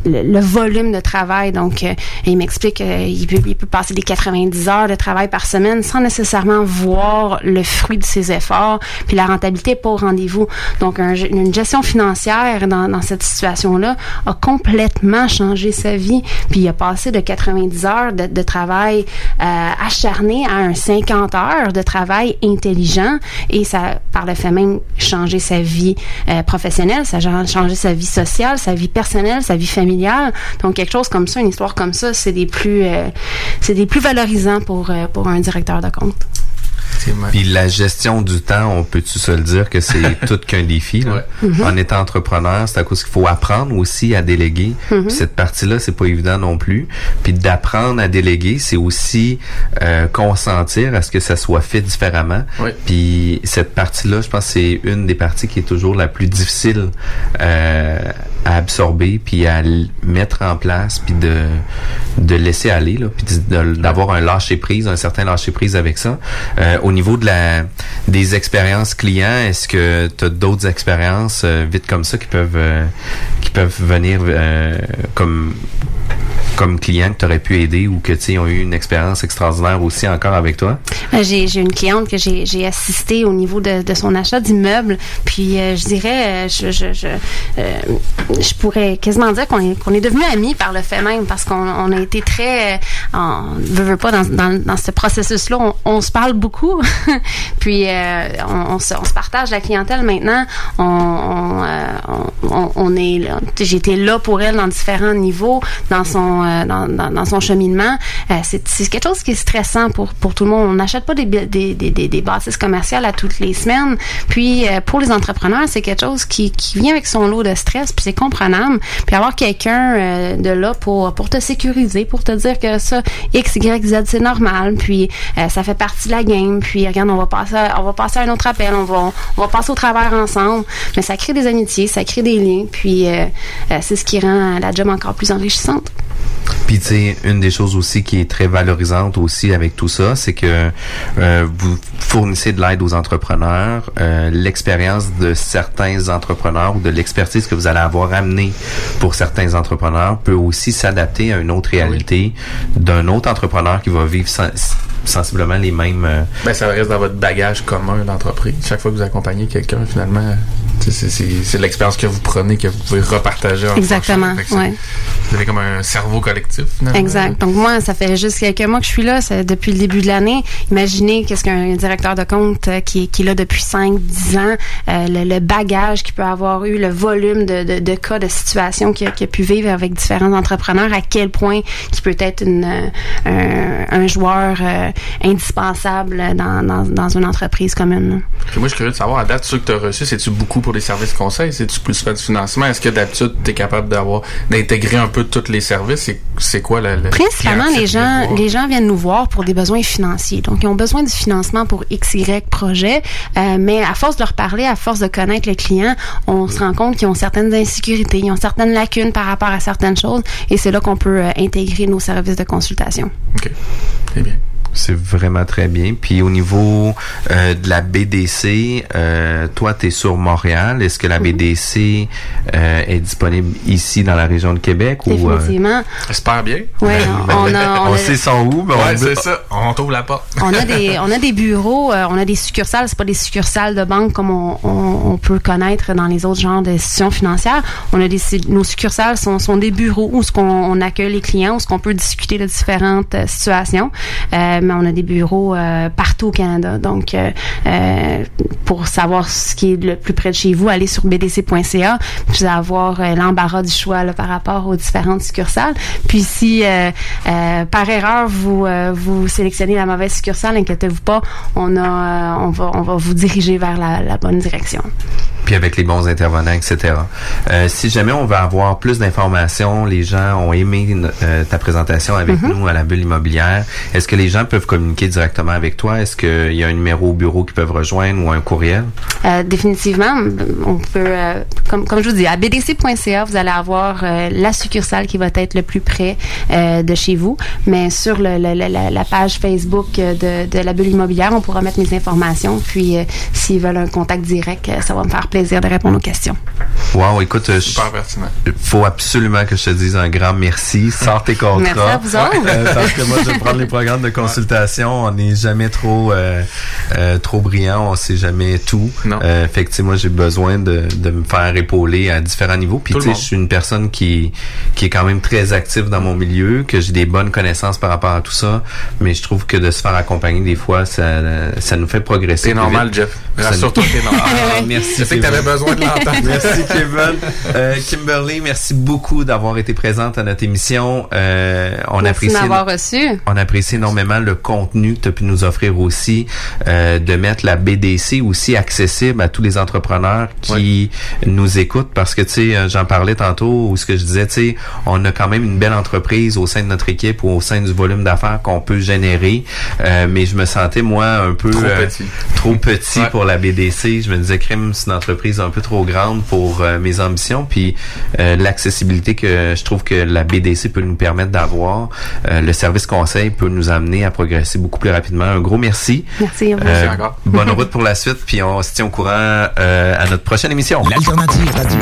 le, le, volume de travail. Donc, euh, il m'explique qu'il il, peut, il peut passer des 90 heures de travail par semaine sans nécessairement voir le fruit de ses efforts, puis la rentabilité n'est pas au rendez-vous. Donc, un- une gestion financière dans, dans cette situation-là a complètement changé sa vie, puis il a passé de 90 heures de, de travail euh, acharné à un 50 heures de travail intelligent, et ça, par le fait même, changé sa vie euh, professionnelle, ça sa vie sociale, sa vie personnelle, sa vie familiale. Donc, quelque chose comme ça, une histoire comme ça, c'est des plus, euh, c'est des plus valorisants pour, euh, pour un directeur de compte. Puis la gestion du temps, on peut-tu se le dire que c'est tout qu'un défi. Là? Mhm. En étant entrepreneur, c'est à cause qu'il faut apprendre aussi à déléguer. Mhm. Puis cette partie-là, c'est pas évident non plus. Puis d'apprendre à déléguer, c'est aussi euh, consentir à ce que ça soit fait différemment. Puis cette partie-là, je pense que c'est une des parties qui est toujours la plus difficile euh, à absorber, puis à mettre en place, puis de, de laisser aller, là, puis d'avoir un lâcher prise, un certain lâcher prise avec ça. Euh, au niveau de la des expériences clients, est-ce que tu as d'autres expériences euh, vite comme ça qui peuvent euh, qui peuvent venir euh, comme comme client que tu aurais pu aider ou que tu ont eu une expérience extraordinaire aussi encore avec toi? Euh, J'ai j'ai une cliente que j'ai j'ai assistée au niveau de, de son achat d'immeuble. Puis euh, je dirais, euh, je, je, je, euh, je pourrais quasiment dire qu'on est, qu'on est devenus amis par le fait même parce qu'on on a été très, euh, on veut, veut pas dans, dans, dans ce processus-là, on, on se parle beaucoup. Puis euh, on, on, se, on se partage la clientèle maintenant. On, on, euh, on, est, j'étais là pour elle dans différents niveaux dans son euh, dans, dans, dans son cheminement. Euh, c'est c'est quelque chose qui est stressant pour pour tout le monde. On n'achète pas des, des, des, des, des bâtisses commerciales à toutes les semaines. Puis euh, pour les entrepreneurs, c'est quelque chose qui, qui vient avec son lot de stress. Puis c'est Puis avoir quelqu'un euh, de là pour te sécuriser, pour te dire que ça X Y Z c'est normal. Puis euh, ça fait partie de la game. Puis regarde, on va passer à- on va passer à un autre appel. On va on va passer au travers ensemble. Mais ça crée des amitiés, ça crée des liens. Puis euh, c'est ce qui rend la job encore plus enrichissante. Puis tu sais, une des choses aussi qui est très valorisante aussi avec tout ça, c'est que euh, vous fournissez de l'aide aux entrepreneurs, euh, l'expérience de certains entrepreneurs ou de l'expertise que vous allez avoir amenée pour certains entrepreneurs peut aussi s'adapter à une autre réalité d'un autre entrepreneur qui va vivre sen- sensiblement les mêmes euh, Ben, ça reste dans votre bagage commun d'entreprise. Chaque fois que vous accompagnez quelqu'un, finalement, c'est l'expérience que vous prenez que vous pouvez repartager. en Exactement, ouais. Vous avez comme un cerveau collectif, finalement. Exact. Donc moi, ça fait juste quelques mois que je suis là, depuis le début de l'année. Imaginez qu'est-ce qu'un directeur de compte euh, qui, qui est là depuis 5, 10 ans, euh, le, le bagage qu'il peut avoir eu, le volume de, de, de cas, de situations qu'il a, pu vivre avec différents entrepreneurs, à quel point qui peut être une, euh, un, un joueur euh, indispensable dans, dans, dans une entreprise commune. Puis moi, je suis curieux de savoir, à date, ceux que tu as reçus, c'est-tu beaucoup pour des services conseils? C'est-tu plus faire du financement? Est-ce que d'habitude, tu es capable d'avoir d'intégrer un peu tous les services? C'est- C'est quoi le, le Principalement, les gens, les gens viennent nous voir pour des besoins financiers. Donc, ils ont besoin du financement pour X, Y projet. Euh, mais à force de leur parler, à force de connaître le client, on se rend compte qu'ils ont certaines insécurités, ils ont certaines lacunes par rapport à certaines choses. Et c'est là qu'on peut euh, intégrer nos services de consultation. OK. Très bien. C'est vraiment très bien. Puis au niveau euh, de la BDC, euh, toi, tu es sur Montréal. Est-ce que la Mhm. BDC euh, est disponible ici dans la région de Québec ou euh? J'espère bien. Ouais, on a- on on a- sait son où, mais Ouais, on c'est ça. On t'ouvre la porte. On a des, on a des bureaux, euh, on a des succursales. C'est pas des succursales de banque comme on, on, on peut connaître dans les autres genres d'institutions financières. On a des, nos succursales sont, sont des bureaux où ce qu'on on accueille les clients, où ce qu'on peut discuter de différentes euh, situations. Euh, mais on a des bureaux euh, partout au Canada. Donc, euh, euh, pour savoir ce qui est le plus près de chez vous, allez sur bdc.ca, puis avoir l'embarras du choix par rapport aux différentes succursales. Puis si par erreur vous sélectionnez la mauvaise succursale, inquiétez-vous pas, on va vous diriger vers la bonne direction. Puis avec les bons intervenants, etc. Euh, si jamais on veut avoir plus d'informations, les gens ont aimé euh, ta présentation avec Mhm. nous à la bulle immobilière. Est-ce que les gens peuvent communiquer directement avec toi? Est-ce qu'il y a un numéro au bureau qu'ils peuvent rejoindre ou un courriel? Euh, définitivement, on peut, euh, comme, comme je vous dis, à bdc.ca, vous allez avoir euh, la succursale qui va être le plus près euh, de chez vous. Mais sur le, le- le- la, la page Facebook de, de la bulle immobilière, on pourra mettre mes informations. Puis, s'ils veulent un contact direct, ça va me faire plaisir de répondre aux questions. Wow, écoute, euh, Super pertinent. il faut absolument que je te dise un grand merci. Sors tes contrats. Merci à vous autres. Euh, parce que moi, je vais prendre les programmes de consultation. On n'est jamais trop euh, euh, trop brillant. On sait jamais tout. Non. Euh, fait que, tu sais, moi, j'ai besoin de, de me faire épauler à différents niveaux. Puis, tu sais, je suis une personne qui qui est quand même très active dans mon milieu, que j'ai des bonnes connaissances par rapport à tout ça. Mais je trouve que de se faire accompagner des fois, ça ça nous fait progresser. C'est plus normal, vite. Jeff. Rassure-toi c'est normal. Ah, merci. Je sais que besoin de l'entendre. Merci Kevin. Euh, Kimberly, merci beaucoup d'avoir été présente à notre émission. Euh, on Merci de apprécie m'avoir reçu. on apprécie énormément le contenu que tu as pu nous offrir aussi, euh, de mettre la BDC aussi accessible à tous les entrepreneurs qui nous écoutent parce que, tu sais, euh, j'en parlais tantôt ou ce que je disais, tu sais, on a quand même une belle entreprise au sein de notre équipe ou au sein du volume d'affaires qu'on peut générer, euh, mais je me sentais, moi, un peu... Trop euh, petit. Trop petit Ouais. pour la BDC. Je me disais, crime, c'est une entreprise un peu trop grande pour euh, mes ambitions, puis euh, l'accessibilité que je trouve que la BDC peut nous permettre d'avoir, euh, le service conseil peut nous amener à progresser beaucoup plus rapidement. Un gros merci. Merci. Euh, Merci encore. bonne route pour la suite, puis on se tient au courant euh, à notre prochaine émission. L'alternative radio.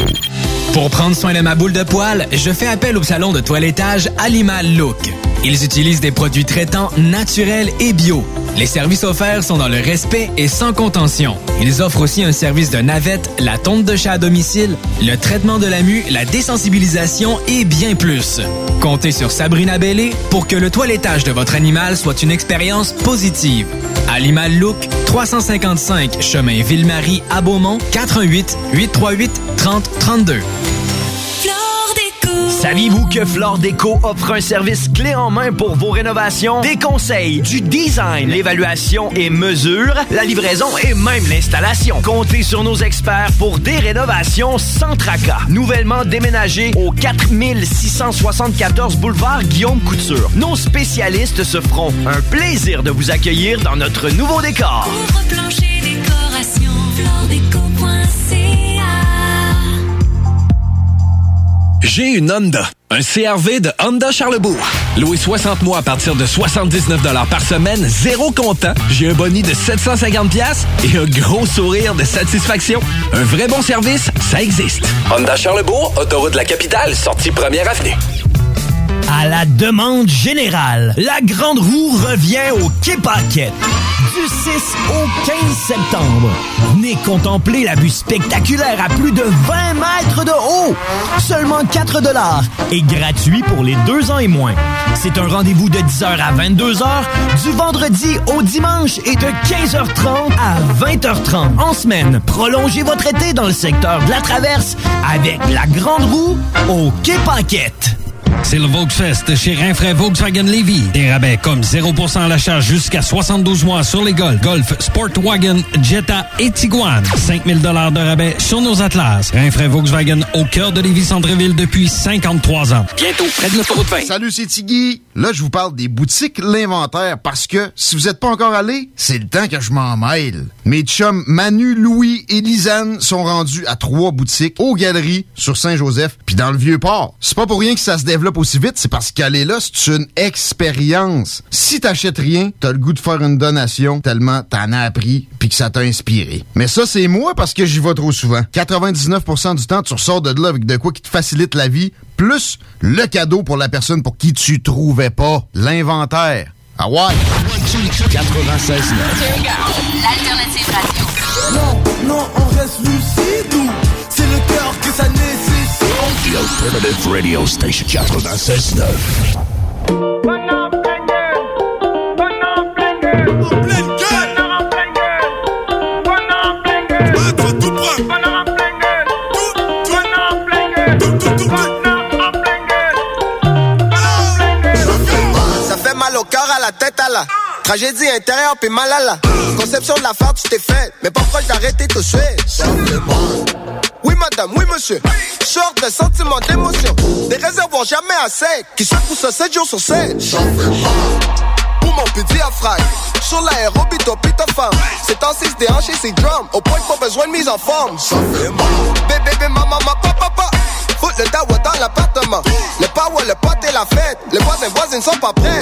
Pour prendre soin de ma boule de poil, je fais appel au salon de toilettage Animal Look. Ils utilisent des produits traitants naturels et bio. Les services offerts sont dans le respect et sans contention. Ils offrent aussi un service de navette, la tonte de chat à domicile, le traitement de la mue, la désensibilisation et bien plus. Comptez sur Sabrina Bellé pour que le toilettage de votre animal soit une expérience positive. Animal Look, 355 chemin Ville-Marie à Beaumont, 418 838 3032. Saviez-vous que Flore Déco offre un service clé en main pour vos rénovations? Des conseils, du design, l'évaluation et mesure, la livraison et même l'installation. Comptez sur nos experts pour des rénovations sans tracas. Nouvellement déménagé au 4674 boulevard Guillaume Couture. Nos spécialistes se feront un plaisir de vous accueillir dans notre nouveau décor. J'ai une Honda. Un CRV de Honda Charlebourg. Loué 60 mois à partir de 79 par semaine, zéro comptant. J'ai un boni de 750 pièces et un gros sourire de satisfaction. Un vrai bon service, ça existe. Honda Charlebourg, autoroute de la capitale, sortie première avenue. À la demande générale, la Grande Roue revient au Quai Paquette. Du 6 au 15 septembre, venez contempler la vue spectaculaire à plus de 20 mètres de haut. Seulement 4 dollars et gratuit pour les deux ans et moins. C'est un rendez-vous de 10h à 22h, du vendredi au dimanche et de 15h30 à 20h30 en semaine. Prolongez votre été dans le secteur de la Traverse avec la Grande Roue au Quai Paquette. C'est le Volksfest chez Rinfraie Volkswagen Levy. Des rabais comme 0% à l'achat jusqu'à 72 mois sur les Golf, Golf, Sportwagen, Jetta et Tiguan. 5000 dollars de rabais sur nos Atlas. Rinfraie Volkswagen au cœur de Lévis Centreville depuis 53 ans. Bientôt près de l'autoroute 20. Salut, c'est Tiggy. Là, je vous parle des boutiques L'Inventaire parce que si vous n'êtes pas encore allé, c'est le temps que je m'en mêle. Mes chums Manu, Louis et Lisanne sont rendus à trois boutiques aux Galeries sur Saint-Joseph puis dans le Vieux-Port. C'est pas pour rien que ça se développe aussi vite, c'est parce qu'aller là, c'est une expérience. Si t'achètes rien, t'as le goût de faire une donation tellement t'en as appris puis que ça t'a inspiré. Mais ça, c'est moi parce que j'y vais trop souvent. 99% du temps, tu ressors de là avec de quoi qui te facilite la vie, plus le cadeau pour la personne pour qui tu trouvais pas l'inventaire. Ah ouais? 96 L'alternative radio. Non, non, on reste lucide c'est le cœur que ça nécessite? The Alternative Radio Station. 96.9. Ça fait mal au cœur, à la tête, à la tragédie intérieure, puis mal à la conception de la tu t'es fait. Mais pas proche d'arrêter de suite. Oui, madame, oui, monsieur. Short de sentiments, d'émotion. Des réservoirs jamais assez. Qui secouent ça 7 jours sur 7. Pour mon petit diaphragme. Sur l'aérobie, toi, pis ta femme. C'est temps 6 déhanché, c'est drum. Au point que pas besoin de mise en forme. Bébé, bébé, maman, ma papa, papa. Le dawa dans l'appartement. Le power, le pote et la fête. Les voisins, voisines sont pas prêts.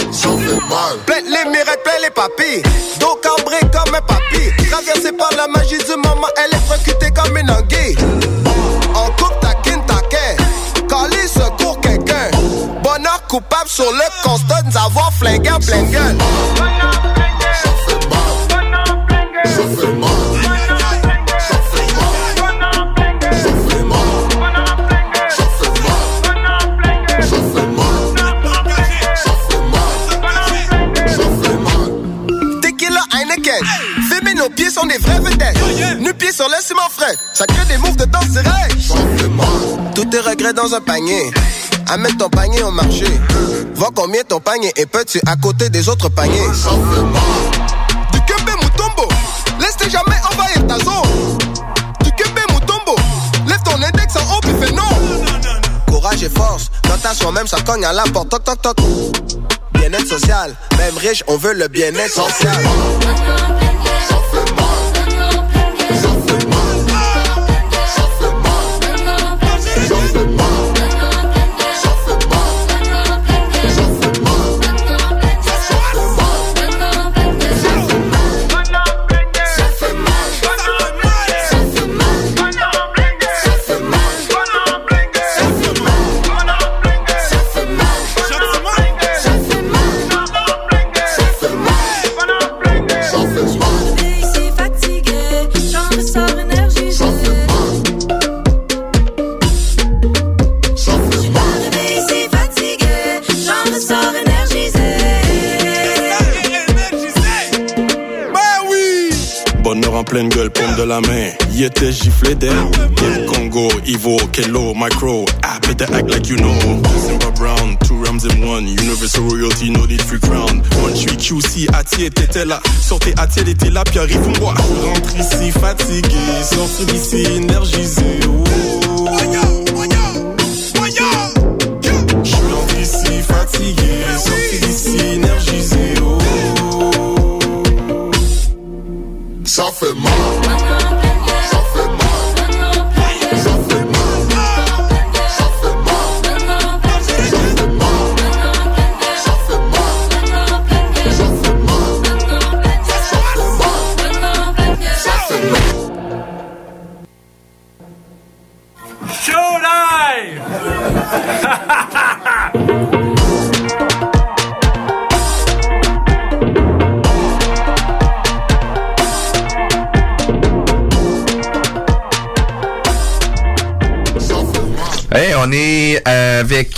Mal. Plein les mirettes, plein les papilles. Dos cambré comme un papy. Traversé par la magie du moment, électrocutée comme une anguille. On coupe ta kin, ta quai. Calé secours quelqu'un. Bonheur coupable sur le constat nous avoir flingué en gueule. Fait mal. Femi, nos pieds sont des vrais vedettes. Nu pieds sur le ciment frais. Ça crée des moves de danse direct. Tous tes regrets dans un panier. Amène ton panier au marché. Vois combien ton panier est petit à côté des autres paniers. Du Kembe Mutombo. Laisse jamais envahir ta zone. Du Kembe Mutombo. Lève ton index en haut puis fais non. Courage et force. Dans ta soi-même, ça cogne à la porte. Toc, toc, toc. Social. Même riche, on veut le bien-être social. Était giflé d'air. Kim Congo, Ivo, Kello, Micro. Ah, better act like you know. Simba Brown, two rams in one. Universal royalty, no need free crown. One tree QC, Atier, t'étais là. Sortez Atier, était là, puis arrive moi. Rentre ici fatigué, sorti d'ici énergisé. Oh.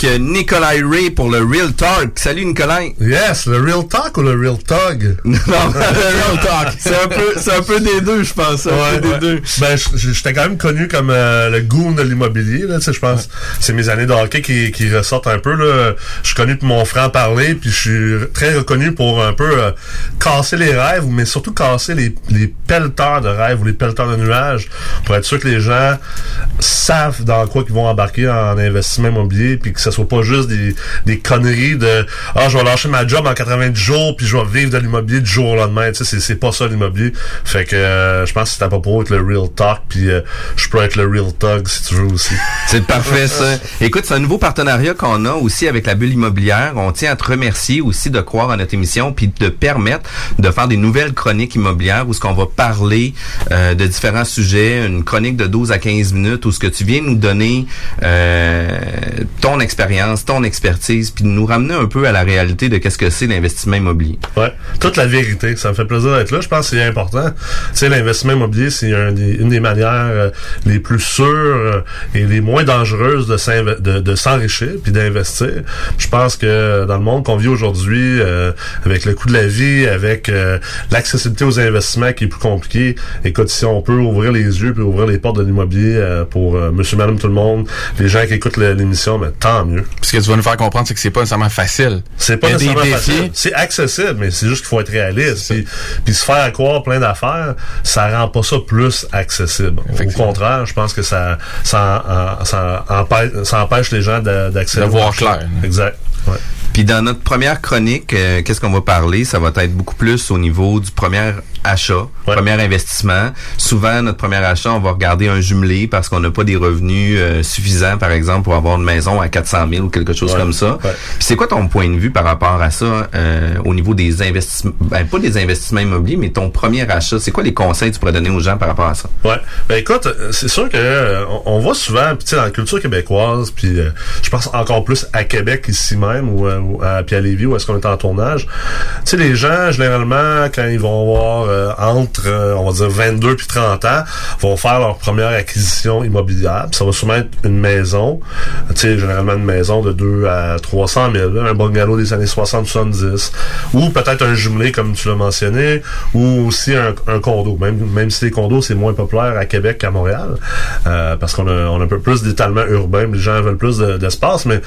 que Nicolas Ray pour le Real Talk. Salut Nicolas. Yes, le Real Talk ou le Real Tug? non, le Real Talk. C'est un peu, c'est un peu des deux, je pense. Un peu des deux. Ben, j'étais quand même connu comme euh, le goon de l'immobilier, là, tu sais, je pense. C'est mes années de hockey qui, qui ressortent un peu, là. Je suis connu pour mon franc-parler, puis je suis très reconnu pour un peu euh, casser les rêves, mais surtout casser les, les pelleteurs de rêves ou les pelleteurs de nuages, pour être sûr que les gens savent dans quoi ils vont embarquer en investissement immobilier, puis que ce soit pas juste des, des conneries de « Ah, je vais lâcher ma job en 90 jours, puis je vais vivre de l'immobilier du jour au lendemain. » Tu sais, c'est- pas ça l'immobilier. Fait que euh, je pense que c'est à propos avec le Real Talk, puis euh, je peux être le Real Tug si tu veux aussi. C'est parfait, ça. Écoute, c'est un nouveau partenariat qu'on a aussi avec la bulle immobilière. On tient à te remercier aussi de croire à notre émission puis de permettre de faire des nouvelles chroniques immobilières où ce qu'on va parler euh, de différents sujets, une chronique de 12 à 15 minutes où ce que tu viens nous donner ton expérience, expertise puis de nous ramener un peu à la réalité de qu'est-ce que c'est l'investissement immobilier. Ouais, toute la vérité. Ça me fait plaisir d'être là. Je pense que c'est important. Tu sais, l'investissement immobilier, c'est un une des manières euh, les plus sûres euh, et les moins dangereuses de, s'inve- de, de s'enrichir puis d'investir. Je pense que dans le monde qu'on vit aujourd'hui, euh, avec le coût de la vie, avec euh, l'accessibilité aux investissements qui est plus compliqué, écoute, si on peut ouvrir les yeux puis ouvrir les portes de l'immobilier euh, pour euh, monsieur, madame, tout le monde, les gens qui écoutent l'émission, mais tant mieux. Que tu vas nous faire comprendre, c'est que c'est pas nécessairement facile. C'est pas nécessairement facile. C'est accessible, mais c'est juste qu'il faut être réaliste. Puis, se faire croire plein d'affaires, ça rend pas ça plus accessible. Au contraire, je pense que ça, ça, ça, empêche, ça empêche les gens de- d'accéder. De voir clair. Exact. Ouais. Puis dans notre première chronique, euh, qu'est-ce qu'on va parler? Ça va être beaucoup plus au niveau du premier achat, premier investissement. Souvent, notre premier achat, on va regarder un jumelé parce qu'on n'a pas des revenus euh, suffisants, par exemple, pour avoir une maison à 400 000 ou quelque chose Ouais. comme ça. Ouais. Puis c'est quoi ton point de vue par rapport à ça euh, au niveau des investissements, ben, pas des investissements immobiliers, mais ton premier achat? C'est quoi les conseils que tu pourrais donner aux gens par rapport à ça? Ouais. Ben écoute, euh, c'est sûr que euh, on, on voit souvent, tu sais, dans la culture québécoise, puis euh, je pense encore plus à Québec ici même, ou, euh, à, puis à Lévis, où est-ce qu'on est en tournage. Tu sais, les gens, généralement, quand ils vont avoir euh, entre, euh, on va dire, 22 puis 30 ans, vont faire leur première acquisition immobilière. Ça va souvent être une maison, tu sais, généralement une maison de 2 à 300 000, là, un bungalow des années 60-70, ou peut-être un jumelé, comme tu l'as mentionné, ou aussi un, un condo. Même, même si les condos, c'est moins populaire à Québec qu'à Montréal, euh, parce qu'on a, on a un peu plus d'étalement urbain, les gens veulent plus de- d'espace, mais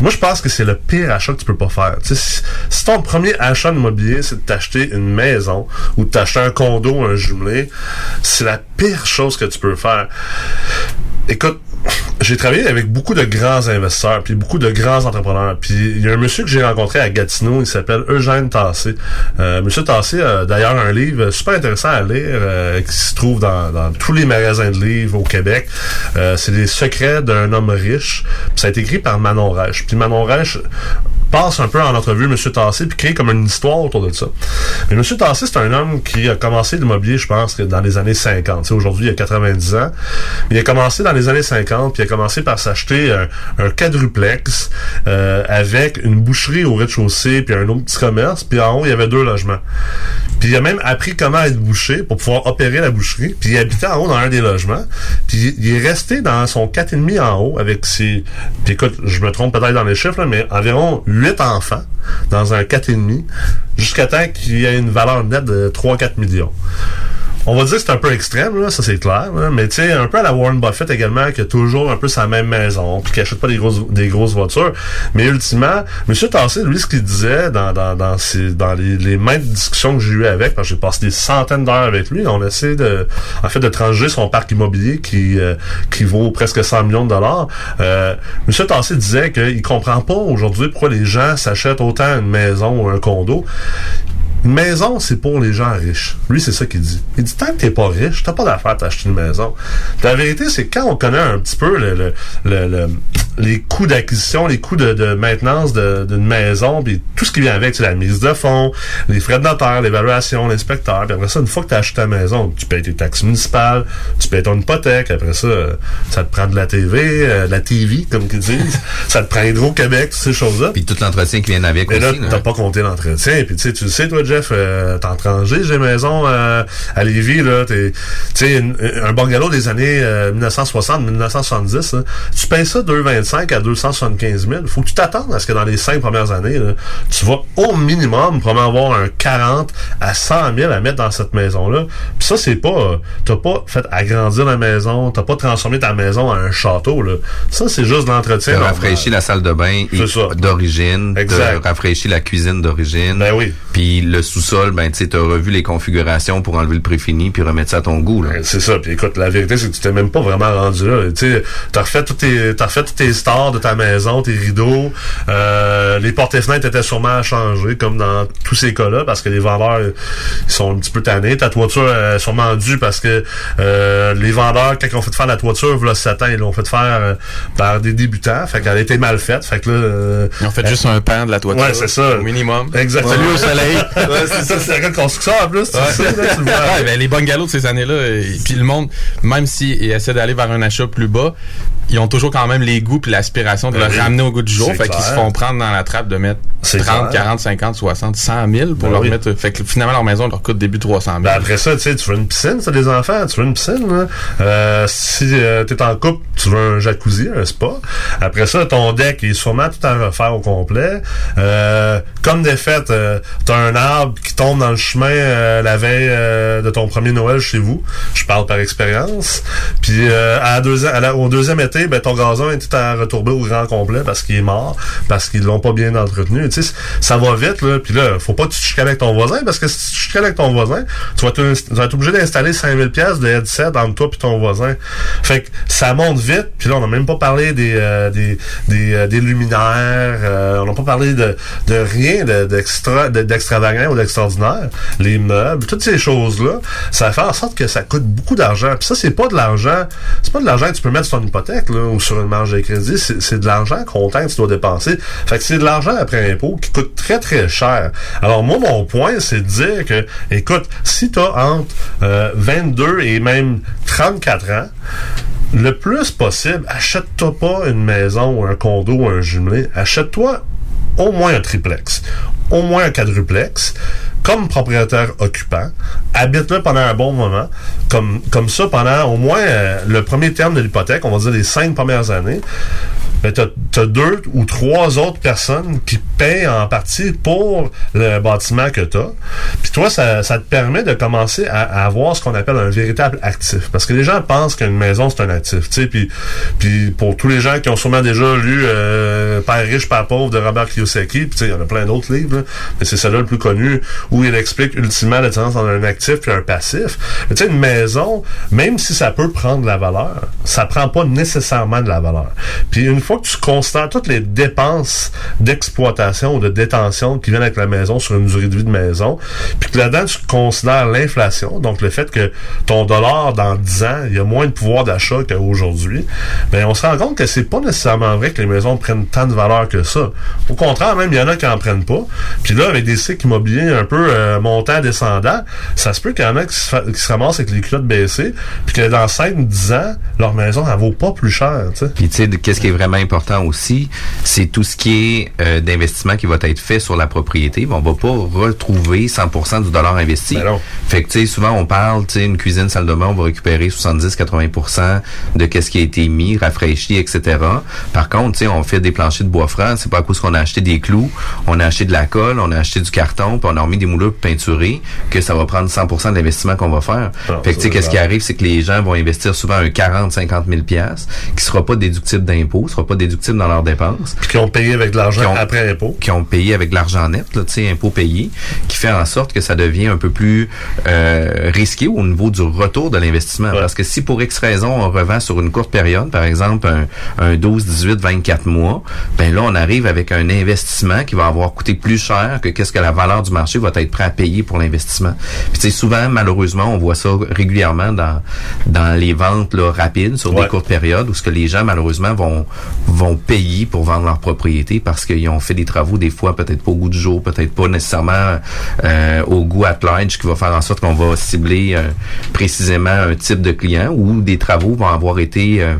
moi, je pense que c'est le pire achat tu peux pas faire. Si ton premier achat immobilier, c'est de t'acheter une maison ou de t'acheter un condo, un jumelé, c'est la pire chose que tu peux faire. Écoute, j'ai travaillé avec beaucoup de grands investisseurs, puis beaucoup de grands entrepreneurs. Puis il y a un monsieur que j'ai rencontré à Gatineau, il s'appelle Eugène Tassé. Euh, monsieur Tassé a d'ailleurs un livre super intéressant à lire euh, qui se trouve dans, dans tous les magasins de livres au Québec. Euh, c'est les secrets d'un homme riche. Puis ça a été écrit par Manon Reich. Puis Manon Reich passe un peu en entrevue M. Tassé puis crée comme une histoire autour de ça. Mais M. Tassé, c'est un homme qui a commencé l'immobilier, je pense, dans les années 50. Tu sais, Aujourd'hui, il a 90 ans. Il a commencé dans les années 50, puis il a commencé par s'acheter un, quadruplex euh, avec une boucherie au rez-de-chaussée, puis un autre petit commerce, puis en haut, il y avait deux logements. Puis il a même appris comment être boucher pour pouvoir opérer la boucherie, puis il habitait en haut dans un des logements, puis il est resté dans son 4,5 en haut avec ses... Puis écoute, je me trompe peut-être dans les chiffres, mais environ 8 enfants dans un 4,5 jusqu'à temps qu'il y ait une valeur nette de 3-4 millions. On va dire que c'est un peu extrême, là, ça c'est clair, là, mais tu sais, un peu à la Warren Buffett également, qui a toujours un peu sa même maison, puis qui achète pas des grosses, grosses voitures. Mais ultimement, M. Tassé, lui, ce qu'il disait dans, dans, dans, ses, dans les, les maintes discussions que j'ai eues avec, parce que j'ai passé des centaines d'heures avec lui, on essaie de, en fait, de transiger son parc immobilier qui, euh, qui vaut presque 100 millions de dollars. Euh, M. Tassé disait qu'il comprend pas aujourd'hui pourquoi les gens s'achètent autant une maison ou un condo. Maison, c'est pour les gens riches. Lui, c'est ça qu'il dit. Il dit, tant que t'es pas riche, t'as pas d'affaire à t'acheter une maison. La vérité, c'est quand on connaît un petit peu le, le- le- le- les coûts d'acquisition, les coûts de, de maintenance de- d'une maison, puis tout ce qui vient avec, c'est la mise de fonds, les frais de notaire, l'évaluation, l'inspecteur, puis après ça, une fois que t'as acheté ta maison, tu payes tes taxes municipales, tu payes ton hypothèque, après ça, euh, ça te prend de la TV, euh, de la TV, comme qu'ils disent, ça te prend Hydro-Québec, toutes ces choses-là. Puis tout l'entretien qui vient avec Mais là, aussi. là. t'as pas compté l'entretien. Puis tu sais, tu le sais, toi, Jeff, euh, t'es en tranché, j'ai maison euh, à Lévis, là. t'es- Tu sais, un bungalow des années euh, 1960-1970, là, tu payes ça 2,25 à 275 000. Faut que tu t'attendes à ce que dans les cinq premières années, là, tu vas au minimum probablement avoir un 40 à 100 000 à mettre dans cette maison-là. Puis ça, c'est pas... euh, T'as pas fait agrandir la maison, t'as pas transformé ta maison en un château, là. Ça, c'est juste l'entretien. T'as normal. rafraîchi la salle de bain d'origine. Exact. T'as rafraîchi la cuisine d'origine. Ben oui. Puis le sous-sol, ben tu sais, t'as revu les configurations pour enlever le préfini puis remettre ça à ton goût. Là. C'est ça. Puis écoute, la vérité, c'est que tu t'es même pas vraiment rendu là. Tu sais, t'as refait tous tes, t'as refait tous tes stores de ta maison, tes rideaux. Euh, les portes et fenêtres étaient sûrement à changer, comme dans tous ces cas-là, parce que les vendeurs, ils sont un petit peu tannés. Ta toiture est sûrement due parce que euh, les vendeurs, quand ils ont fait faire la toiture, voilà 7 ans, ils l'ont fait faire euh, par des débutants. Fait qu'elle a été mal faite. Fait que là... euh, Ils ont fait juste un pan de la toiture. Ouais, c'est ça. Au minimum. Exactement. Salut au soleil. Ouais, c'est ça, c'est la construction en plus. Ouais. sais, là, tu le vois. Ouais, ben, les bungalows de ces années-là, et puis le monde, même s'ils essaient d'aller vers un achat plus bas, ils ont toujours quand même les goûts puis l'aspiration de Ben le oui. ramener au goût du jour. Fait qu'ils se font prendre dans la trappe de mettre C'est 30, clair. 40, 50, 60, 100 000 pour Ben leur oui. mettre. Fait que finalement, leur maison leur coûte début 300 000. Ben après ça, tu sais, tu veux une piscine, t'as des enfants, tu veux une piscine. Là. Euh, si euh, t'es en couple, tu veux un jacuzzi, un spa. Après ça, ton deck est sûrement tout à refaire au complet. Euh, comme des fêtes, euh, t'as un arbre qui tombe dans le chemin euh, la veille euh, de ton premier Noël chez vous. Je parle par expérience. Puis euh, à à la- au deuxième été, ben ton gazon est tout à retourner au grand complet parce qu'il est mort, parce qu'ils l'ont pas bien entretenu. Tu sais, ça va vite, là. Puis là, faut pas que tu te avec ton voisin, parce que si tu te chicanes avec ton voisin, tu vas, être obligé d'installer 5000 pièces de headset entre toi et ton voisin. Fait que ça monte vite. Puis là, on n'a même pas parlé des euh, des, des, euh, des luminaires. euh, on n'a pas parlé de, de rien de- d'extra de- d'extravagant ou d'extraordinaire. Les meubles, toutes ces choses-là, ça fait en sorte que ça coûte beaucoup d'argent. Puis ça, c'est pas de l'argent, c'est pas de l'argent que tu peux mettre sur ton hypothèque ou sur une marge de crédit. C'est de l'argent comptant que tu dois dépenser. Fait que c'est de l'argent après impôt qui coûte très très cher. Alors moi, mon point, c'est de dire que, écoute, si tu as entre euh, 22 et même 34 ans, le plus possible, achète-toi pas une maison ou un condo ou un jumelé. Achète-toi au moins un triplex, au moins un quadruplex, comme propriétaire occupant. Habite-le pendant un bon moment, comme, comme ça pendant au moins euh, le premier terme de l'hypothèque, on va dire les cinq premières années. Ben, t'as, t'as deux ou trois autres personnes qui payent en partie pour le bâtiment que t'as. Puis toi, ça, ça te permet de commencer à, à avoir ce qu'on appelle un véritable actif. Parce que les gens pensent qu'une maison, c'est un actif. Puis, puis pour tous les gens qui ont sûrement déjà lu euh, Père riche, Père pauvre de Robert Kiyosaki, puis il y en a plein d'autres livres, là, mais c'est celui-là le plus connu, où il explique ultimement la différence entre un actif et un passif. Mais tu sais, une maison, même si ça peut prendre de la valeur, ça prend pas nécessairement de la valeur. Puis fois que tu constates toutes les dépenses d'exploitation ou de détention qui viennent avec la maison sur une durée de vie de maison, puis que là-dedans, tu considères l'inflation, donc le fait que ton dollar, dans 10 ans, il y a moins de pouvoir d'achat qu'aujourd'hui, ben on se rend compte que c'est pas nécessairement vrai que les maisons prennent tant de valeur que ça. Au contraire, même, il y en a qui en prennent pas. Puis là, avec des cycles immobiliers un peu euh, montants, descendants, ça se peut qu'il y en a qui se, qui se ramassent avec les culottes baissées, puis que dans 5-10 ans, leur maison, elle vaut pas plus cher, tu sais. Puis tu sais, qu'est-ce qui est vraiment important aussi, c'est tout ce qui est euh, d'investissement qui va être fait sur la propriété. On va pas retrouver 100% du dollar investi. Fait que tu sais, souvent on parle, tu sais, une cuisine salle de bain, on va récupérer 70-80% de qu'est-ce qui a été mis, rafraîchi, etc. Par contre, tu sais, on fait des planchers de bois franc, c'est pas à cause qu'on a acheté des clous, on a acheté de la colle, on a acheté du carton, puis on a remis des moulures peinturés, que ça va prendre 100% de l'investissement qu'on va faire. fait que tu sais, qu'est-ce qui arrive, c'est que les gens vont investir souvent un 40-50 000 pièces qui sera pas déductible d'impôts, sera pas déductible dans leurs dépenses. Puis qui ont payé avec de l'argent après impôt. Qui ont payé avec de l'argent net, tu sais, impôts payés, qui fait en sorte que ça devient un peu plus euh, risqué au niveau du retour de l'investissement. Parce que si pour X raison on revend sur une courte période, par exemple un, un 12, 18, 24 mois, ben là on arrive avec un investissement qui va avoir coûté plus cher que qu'est-ce que la valeur du marché va être prêt à payer pour l'investissement. Puis tu sais, souvent, malheureusement, on voit ça régulièrement dans dans les ventes là, rapides sur des courtes périodes où ce que les gens malheureusement vont vont payer pour vendre leur propriété parce qu'ils ont fait des travaux des fois peut-être pas au goût du jour, peut-être pas nécessairement euh, au goût at large qui va faire en sorte qu'on va cibler euh, précisément un type de client ou des travaux vont avoir été euh,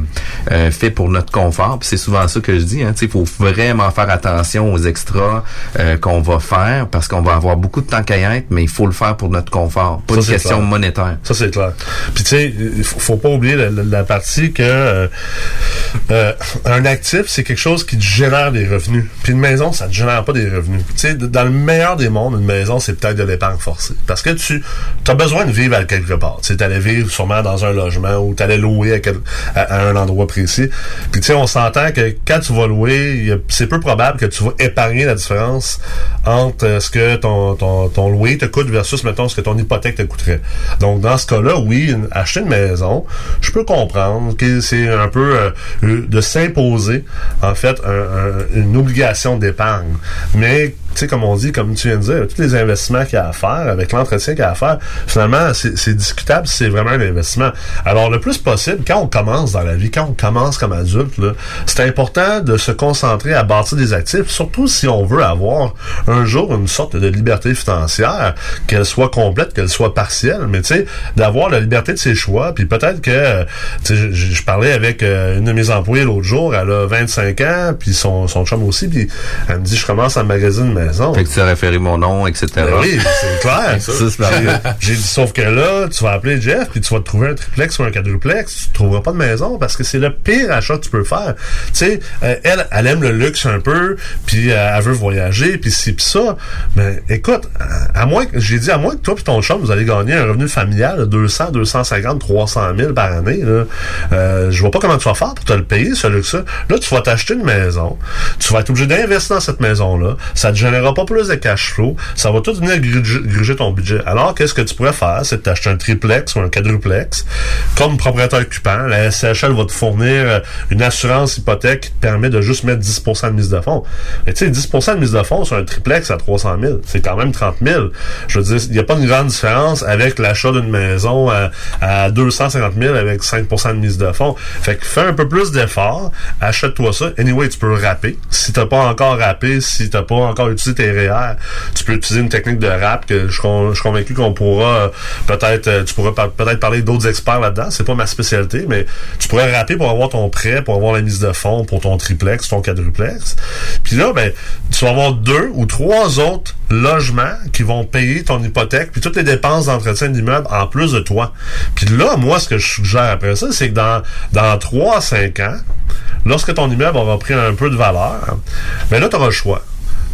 euh, faits pour notre confort. Puis c'est souvent ça que je dis. Hein, il faut vraiment faire attention aux extras euh, qu'on va faire parce qu'on va avoir beaucoup de temps qu'à y être, mais il faut le faire pour notre confort, pas Ça, une question clair. monétaire. Ça, c'est clair. Puis, tu sais, il faut, faut pas oublier la, la- la partie que euh, euh, un actif, c'est quelque chose qui te génère des revenus. Puis une maison, ça te génère pas des revenus. Tu sais, dans le meilleur des mondes, une maison, c'est peut-être de l'épargne forcée. Parce que tu as besoin de vivre à quelque part. Tu allais vivre sûrement dans un logement ou tu allais louer à, quel- à- un endroit précis. Puis, tu sais, on s'entend que quand tu vas louer, c'est peu probable que tu vas épargner la différence entre euh, ce que ton, ton, ton loyer te coûte versus, mettons, ce que ton hypothèque te coûterait. Donc, dans ce cas-là, oui, acheter une maison, je peux comprendre que c'est un peu euh, euh, de s'imposer, en fait, un- un- une obligation d'épargne. Mais, tu sais, comme on dit, comme tu viens de dire, tous les investissements qu'il y a à faire, avec l'entretien qu'il y a à faire, finalement, c'est discutable si c'est vraiment un investissement. Alors, le plus possible, quand on commence dans la vie, quand on commence comme adulte, c'est important de se concentrer à bâtir des actifs, surtout si on veut avoir un jour une sorte de liberté financière, qu'elle soit complète, qu'elle soit partielle, mais tu sais, d'avoir la liberté de ses choix, puis peut-être que, tu sais, je, parlais avec euh, une de mes employées l'autre jour, elle a 25 ans, puis son, son chum aussi, puis elle me dit, je commence à magasiner maison. Fait que tu as référé mon nom, etc. Ben oui, c'est clair. Ça. J'ai dit, sauf que là, tu vas appeler Jeff, puis tu vas te trouver un triplex ou un quadruplex, tu trouveras pas de maison parce que c'est le pire achat que tu peux faire. Tu sais, euh, elle, elle aime le luxe un peu, puis euh, elle veut voyager, puis ci, puis ça. Mais écoute, à, à moins que, j'ai dit, à moins que toi puis ton chum, vous allez gagner un revenu familial de 200, 250, 300 000 par année, là, euh, je vois pas comment tu vas faire pour te le payer, ce luxe-là. Là, tu vas t'acheter une maison, tu vas être obligé d'investir dans cette maison-là, ça te générera pas plus de cash flow, ça va tout venir gruger, ton budget. Alors, qu'est-ce que tu pourrais faire? C'est t'acheter un triplex ou un quadruplex. Comme propriétaire occupant, la SCHL va te fournir euh, une assurance hypothèque qui te permet de juste mettre 10% de mise de fonds. Mais tu sais, 10% de mise de fonds sur un triplex à 300 000, c'est quand même 30 000. Je veux dire, il n'y a pas une grande différence avec l'achat d'une maison à, à 250 000 avec 5% de mise de fonds. Fait que fais un peu plus d'efforts, achète-toi ça. Anyway, tu peux rapper. Si t'as pas encore rappé, si t'as pas encore utilisé tes REER, tu peux utiliser une technique de rap que je, suis convaincu qu'on pourra euh, peut-être euh, tu pourras peut-être parler d'autres experts là-dedans. C'est pas ma spécialité, mais tu pourrais rapper pour avoir ton prêt, pour avoir la mise de fonds pour ton triplex, ton quadruplex. Puis là, ben, tu vas avoir deux ou trois autres logements qui vont payer ton hypothèque, puis toutes les dépenses d'entretien d'immeuble en plus de toi. Puis là, moi, ce que je suggère après ça, c'est que dans, dans 3 à 5 ans, lorsque ton immeuble aura pris un peu de valeur, ben là, tu auras le choix.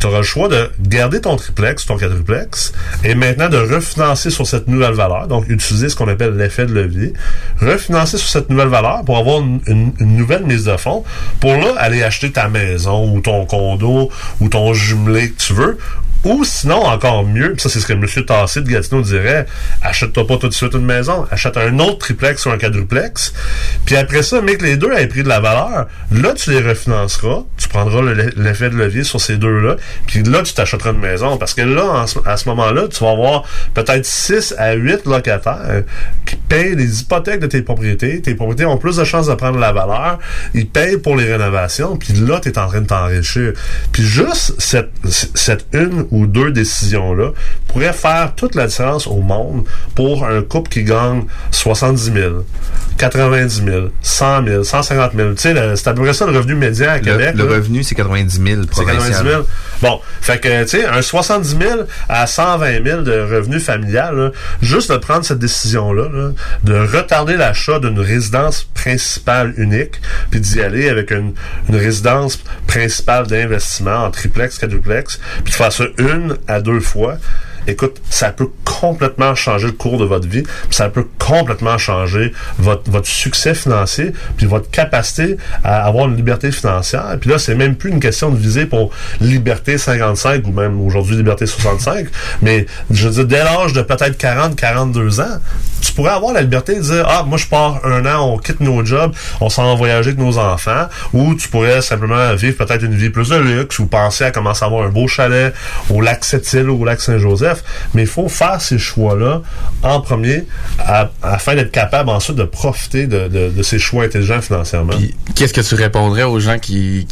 Tu auras le choix de garder ton triplex, ton quadruplex, et maintenant de refinancer sur cette nouvelle valeur, donc utiliser ce qu'on appelle l'effet de levier, refinancer sur cette nouvelle valeur pour avoir une, une- une nouvelle mise de fonds, pour là aller acheter ta maison ou ton condo ou ton jumelé que tu veux, ou sinon, encore mieux, ça c'est ce que M. Tassé de Gatineau dirait, achète-toi pas tout de suite une maison, achète un autre triplex ou un quadruplex, puis après ça, mais que les deux aient pris de la valeur, là tu les refinanceras, tu prendras le- l'effet de levier sur ces deux-là, puis là tu t'achèteras une maison, parce que là, à ce moment-là, tu vas avoir peut-être 6 à 8 locataires qui payent les hypothèques de tes propriétés, tes propriétés ont plus de chances de prendre la valeur, ils payent pour les rénovations, puis là tu es en train de t'enrichir. Puis juste cette, cette une ou deux décisions-là pourraient faire toute la différence au monde pour un couple qui gagne 70 000, 90 000, 100 000, 150 000. Tu sais, c'est à peu près ça le revenu médian à Québec. le revenu, c'est 90 000 C'est provincial. 90 000. Bon, fait que, tu sais, un 70 000 à 120 000 de revenu familial, juste de prendre cette décision-là, là, de retarder l'achat d'une résidence principale unique, puis d'y aller avec une, une résidence principale d'investissement en triplex, quadruplex, puis de faire ça une à deux fois, écoute, ça peut complètement changer le cours de votre vie, puis ça peut complètement changer votre, votre succès financier, puis votre capacité à avoir une liberté financière. Puis là, c'est même plus une question de viser pour liberté 55 ou même aujourd'hui liberté 65, mais je veux dire, dès l'âge de peut-être 40, 42 ans, tu pourrais avoir la liberté de dire, ah, moi je pars un an, on quitte nos jobs, on s'en va voyager avec nos enfants, ou tu pourrais simplement vivre peut-être une vie plus de luxe, ou penser à commencer à avoir un beau chalet au lac Sept-Îles ou au lac Saint-Joseph, mais il faut faire ces choix-là en premier afin d'être capable ensuite de profiter de, ces choix intelligents financièrement. Qu'est-ce que tu répondrais aux gens qui-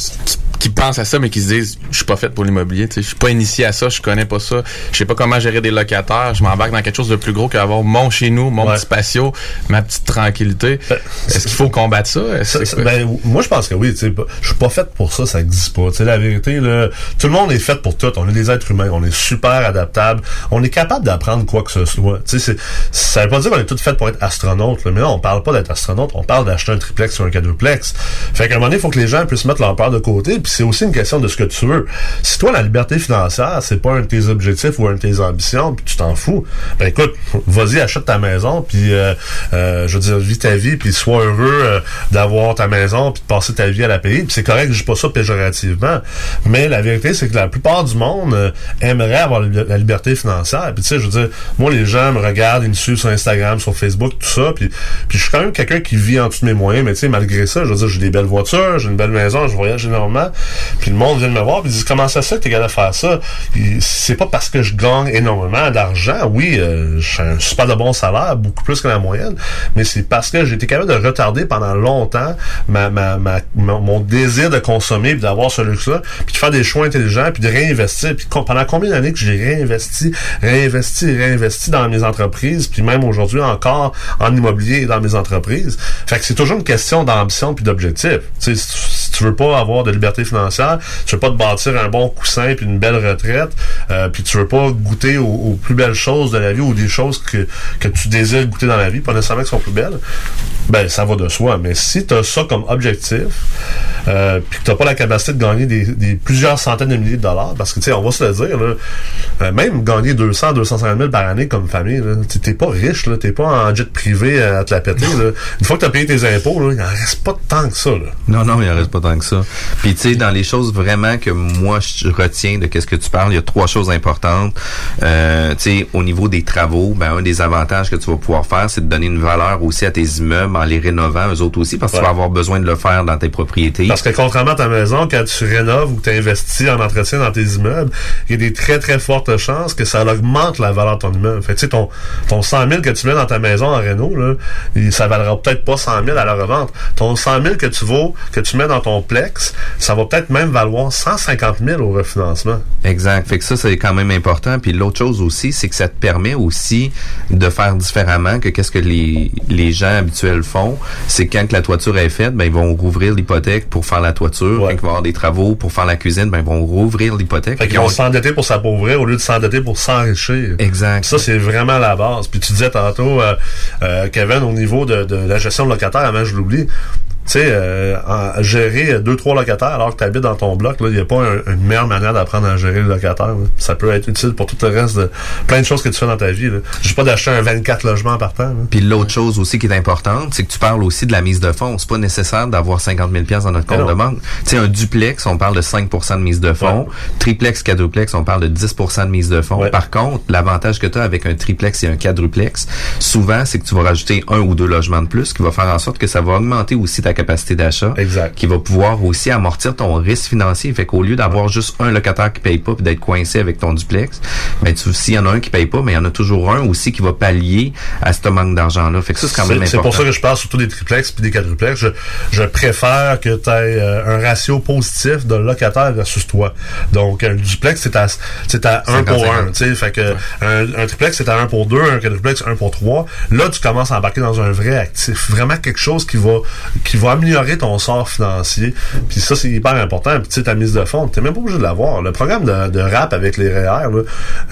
qui pensent à ça, mais qui se disent je suis pas fait pour l'immobilier, tu sais, je suis pas initié à ça, je connais pas ça, je sais pas comment gérer des locataires, je m'embarque dans quelque chose de plus gros qu'avoir mon chez nous, mon petit patio, ma petite tranquillité. Est-ce qu'il faut combattre ça? Ben, Ça- que- ça- ben, moi, je pense que oui. tu sais, pas- Je suis pas fait pour ça, ça existe pas. Tu sais, la vérité, là, tout le monde est fait pour tout. On est des êtres humains, on est super adaptables, on est capable d'apprendre quoi que ce soit. Tu sais, c'est- ça veut pas dire qu'on est tous faits pour être astronautes. Là, mais non, on parle pas d'être astronaute, on parle d'acheter un triplex ou un quadruplex. Fait qu'à un moment donné, il faut que les gens puissent mettre leur peur de côté. Puis c'est aussi une question de ce que tu veux. Si toi, la liberté financière, c'est pas un de tes objectifs ou un de tes ambitions, puis tu t'en fous, ben écoute, vas-y, achète ta maison, puis euh, euh, je veux dire, vis ta vie, puis sois heureux euh, d'avoir ta maison, puis de passer ta vie à la payer. Puis c'est correct, je dis pas ça péjorativement, mais la vérité, c'est que la plupart du monde euh, aimerait avoir la liberté financière. Puis tu sais, je veux dire, moi, les gens me regardent, ils me suivent sur Instagram, sur Facebook, tout ça, puis, puis je suis quand même quelqu'un qui vit en dessous de mes moyens, mais tu sais, malgré ça, je veux dire, j'ai des belles voitures, j'ai une belle maison, je voyage énormément, puis le monde vient de me voir, puis ils disent, comment ça se fait que t'es capable de faire ça? C'est pas parce que je gagne énormément d'argent, oui, euh, j'ai un super de bon salaire, beaucoup plus que la moyenne, mais c'est parce que j'ai été capable de retarder pendant longtemps ma, ma, ma, mon, désir de consommer, puis d'avoir ce luxe-là, puis de faire des choix intelligents, puis de réinvestir, puis pendant combien d'années que j'ai réinvesti, réinvesti, réinvesti dans mes entreprises, puis même aujourd'hui encore en immobilier et dans mes entreprises? Fait que c'est toujours une question d'ambition puis d'objectif. Tu veux pas avoir de liberté financière, tu veux pas te bâtir un bon coussin puis une belle retraite, euh, puis tu veux pas goûter aux, aux plus belles choses de la vie ou des choses que, que tu désires goûter dans la vie, pas nécessairement qui sont plus belles, ben ça va de soi. Mais si tu as ça comme objectif, euh, puis que tu pas la capacité de gagner des, des plusieurs centaines de milliers de dollars, parce que tu sais, on va se le dire, là, euh, même gagner 200, 250 000 par année comme famille, t'es pas riche, là, t'es pas en jet privé à te la péter. Là. Une fois que tu as payé tes impôts, là, il en reste pas tant que ça. Là. Non, non, il en reste pas tant que ça. Puis tu sais, dans les choses vraiment que moi je retiens de qu'est-ce que tu parles, il y a trois choses importantes. Euh, tu sais, au niveau des travaux, ben un des avantages que tu vas pouvoir faire, c'est de donner une valeur aussi à tes immeubles en les rénovant eux autres aussi, parce que tu vas avoir besoin de le faire dans tes propriétés. Parce que contrairement à ta maison, quand tu rénoves ou que tu investis en entretien dans tes immeubles, il y a des très très fortes chances que ça augmente la valeur de ton immeuble. Fait tu sais, ton, ton 100 000 que tu mets dans ta maison en réno, là, ça valera peut-être pas 100 000 à la revente. Ton 100 000 que tu vaux, que tu mets dans ton ça va peut-être même valoir 150 000 au refinancement. Exact. Fait que ça, c'est quand même important. Puis l'autre chose aussi, c'est que ça te permet aussi de faire différemment que qu'est-ce que les, les gens habituels font. C'est quand que la toiture est faite, ben ils vont rouvrir l'hypothèque pour faire la toiture. Quand il va y avoir des travaux pour faire la cuisine, ben ils vont rouvrir l'hypothèque. Fait qu'ils vont s'endetter pour s'appauvrir au lieu de s'endetter pour s'enrichir. Exact. Ça, c'est vraiment la base. Puis tu disais tantôt, euh, euh, Kevin, au niveau de, de la gestion de locataires, avant je l'oublie, tu sais, euh, gérer deux, trois locataires alors que tu habites dans ton bloc, il n'y a pas un- une meilleure manière d'apprendre à gérer les locataires. là. Ça peut être utile pour tout le reste de plein de choses que tu fais dans ta vie. là. Juste pas d'acheter un 24 logements par temps. Puis l'autre chose aussi qui est importante, c'est que tu parles aussi de la mise de fonds. C'est pas nécessaire d'avoir 50 000 pièces dans notre compte de banque. Tu sais, un duplex, on parle de 5% de mise de fonds. Triplex, quadruplex, on parle de 10% de mise de fonds. Par contre, l'avantage que tu as avec un triplex et un quadruplex, souvent, c'est que tu vas rajouter un ou deux logements de plus, qui va faire en sorte que ça va augmenter aussi ta capacité d'achat. Exact. Qui va pouvoir aussi amortir ton risque financier. Fait qu'au lieu d'avoir juste un locataire qui paye pas puis d'être coincé avec ton duplex, ben tu s'il y en a un qui paye pas, mais il y en a toujours un aussi qui va pallier à ce manque d'argent-là. Fait que ça, c'est quand même C'est important. pour ça que je parle surtout des triplex puis des quadruplex. Je, je préfère que tu aies un ratio positif de locataire versus toi. Donc, un duplex, c'est à, c'est à 1 pour 1. 50-50. Fait que un, un triplex, c'est à 1 pour 2, un quadruplex, 1 pour 3. Là, tu commences à embarquer dans un vrai actif. Vraiment quelque chose qui va, qui va améliorer ton sort financier. Puis ça, c'est hyper important. Puis tu sais, ta mise de fonds, t'es même pas obligé de l'avoir. Le programme de, de rap avec les REER, là,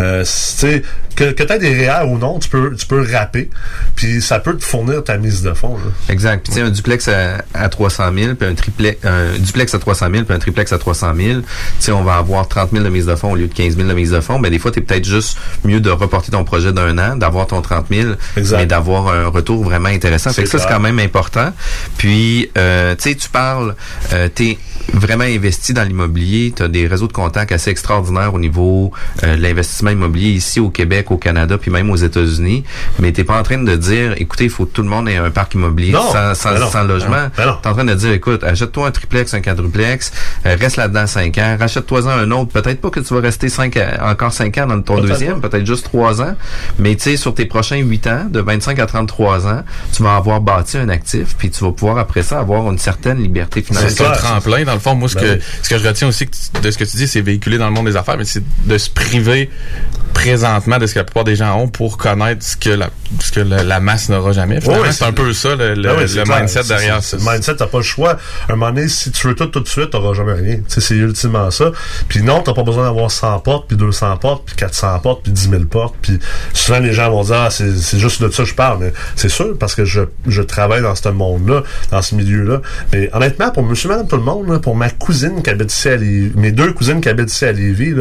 euh, tu sais, que, que tu aies des REER ou non, tu peux, tu peux rapper. Puis ça peut te fournir ta mise de fonds. là. Exact. Puis tu sais, un duplex à, à 300 000, puis un triplex, un duplex à 300 000, puis un triplex à 300 000, tu sais, on va avoir 30 000 de mise de fonds au lieu de 15 000 de mise de fonds. Ben, des fois, t'es peut-être juste mieux de reporter ton projet d'un an, d'avoir ton 30 000, mais d'avoir un retour vraiment intéressant. Fait que ça, c'est quand même important. Puis, euh, tu sais, tu parles, euh, t'es vraiment investi dans l'immobilier, tu as des réseaux de contacts assez extraordinaires au niveau euh, de l'investissement immobilier ici au Québec, au Canada, puis même aux États-Unis, mais t'es pas en train de dire, écoutez, il faut que tout le monde ait un parc immobilier Non, sans, sans, ben non, sans logement. ben non, ben non. T'es en train de dire, écoute, achète-toi un triplex, un quadruplex, euh, reste là-dedans 5 ans, rachète-toi-en un autre. Peut-être pas que tu vas rester cinq à- encore 5 ans dans ton Peut-être deuxième, peut-être juste 3 ans, mais tu sais, sur tes prochains 8 ans, de 25 à 33 ans, tu vas avoir bâti un actif, puis tu vas pouvoir après ça avoir une certaine liberté C'est financière. le tremplin. Dans le fond, moi, ce, Ben que, oui. ce que je retiens aussi de ce que tu dis, c'est véhiculer dans le monde des affaires, mais c'est de se priver présentement de ce que la plupart des gens ont pour connaître ce que la, ce que la, la masse n'aura jamais. Ouais, c'est un peu ça, le, Ben oui, le mindset derrière ça. Le mindset, t'as pas le choix. Un moment donné, si tu veux tout tout de suite, t'auras jamais rien. C'est ultimement ça. Puis non, t'as pas besoin d'avoir 100 portes, puis 200 portes, puis 400 portes, puis 10 000 portes. Puis souvent, les gens vont dire, ah, c'est c'est juste de ça que je parle. Mais c'est sûr, parce que je, je travaille dans ce monde-là, dans ce milieu-là. Mais honnêtement, pour monsieur, madame, tout le monde, là, pour ma cousine qui habite ici à Lévis, mes deux cousines qui habitent ici à Lévis,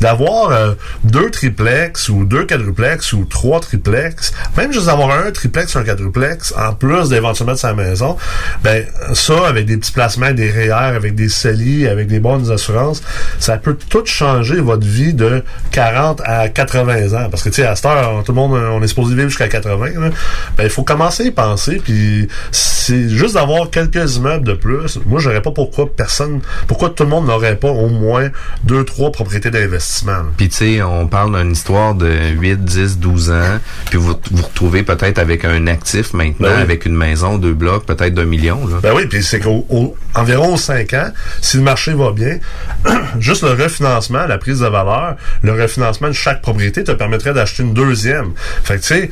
d'avoir euh, deux triplex ou deux quadruplex ou trois triplex, même juste d'avoir un triplex, un quadruplex, en plus d'éventuellement de sa maison, ben ça, avec des petits placements, des REER, avec des CELI, avec des bonnes assurances, ça peut tout changer votre vie de 40 à 80 ans. Parce que, tu sais, à cette heure, tout le monde, on est supposé vivre jusqu'à 80. là. Ben, il faut commencer à y penser, puis c'est juste d'avoir quelques immeubles de plus. Moi, j'aurais pas pourquoi personne, pourquoi tout le monde n'aurait pas au moins deux, trois propriétés d'investissement. Puis tu sais, on parle d'une histoire de 8, 10, 12 ans, puis vous vous retrouvez peut-être avec un actif maintenant, Ben oui. avec une maison, deux blocs, peut-être d'un million. Là. Ben oui, puis c'est qu'au au- environ aux 5 ans, si le marché va bien, juste le refinancement, la prise de valeur, le refinancement de chaque propriété te permettrait d'acheter une deuxième. Fait que tu sais,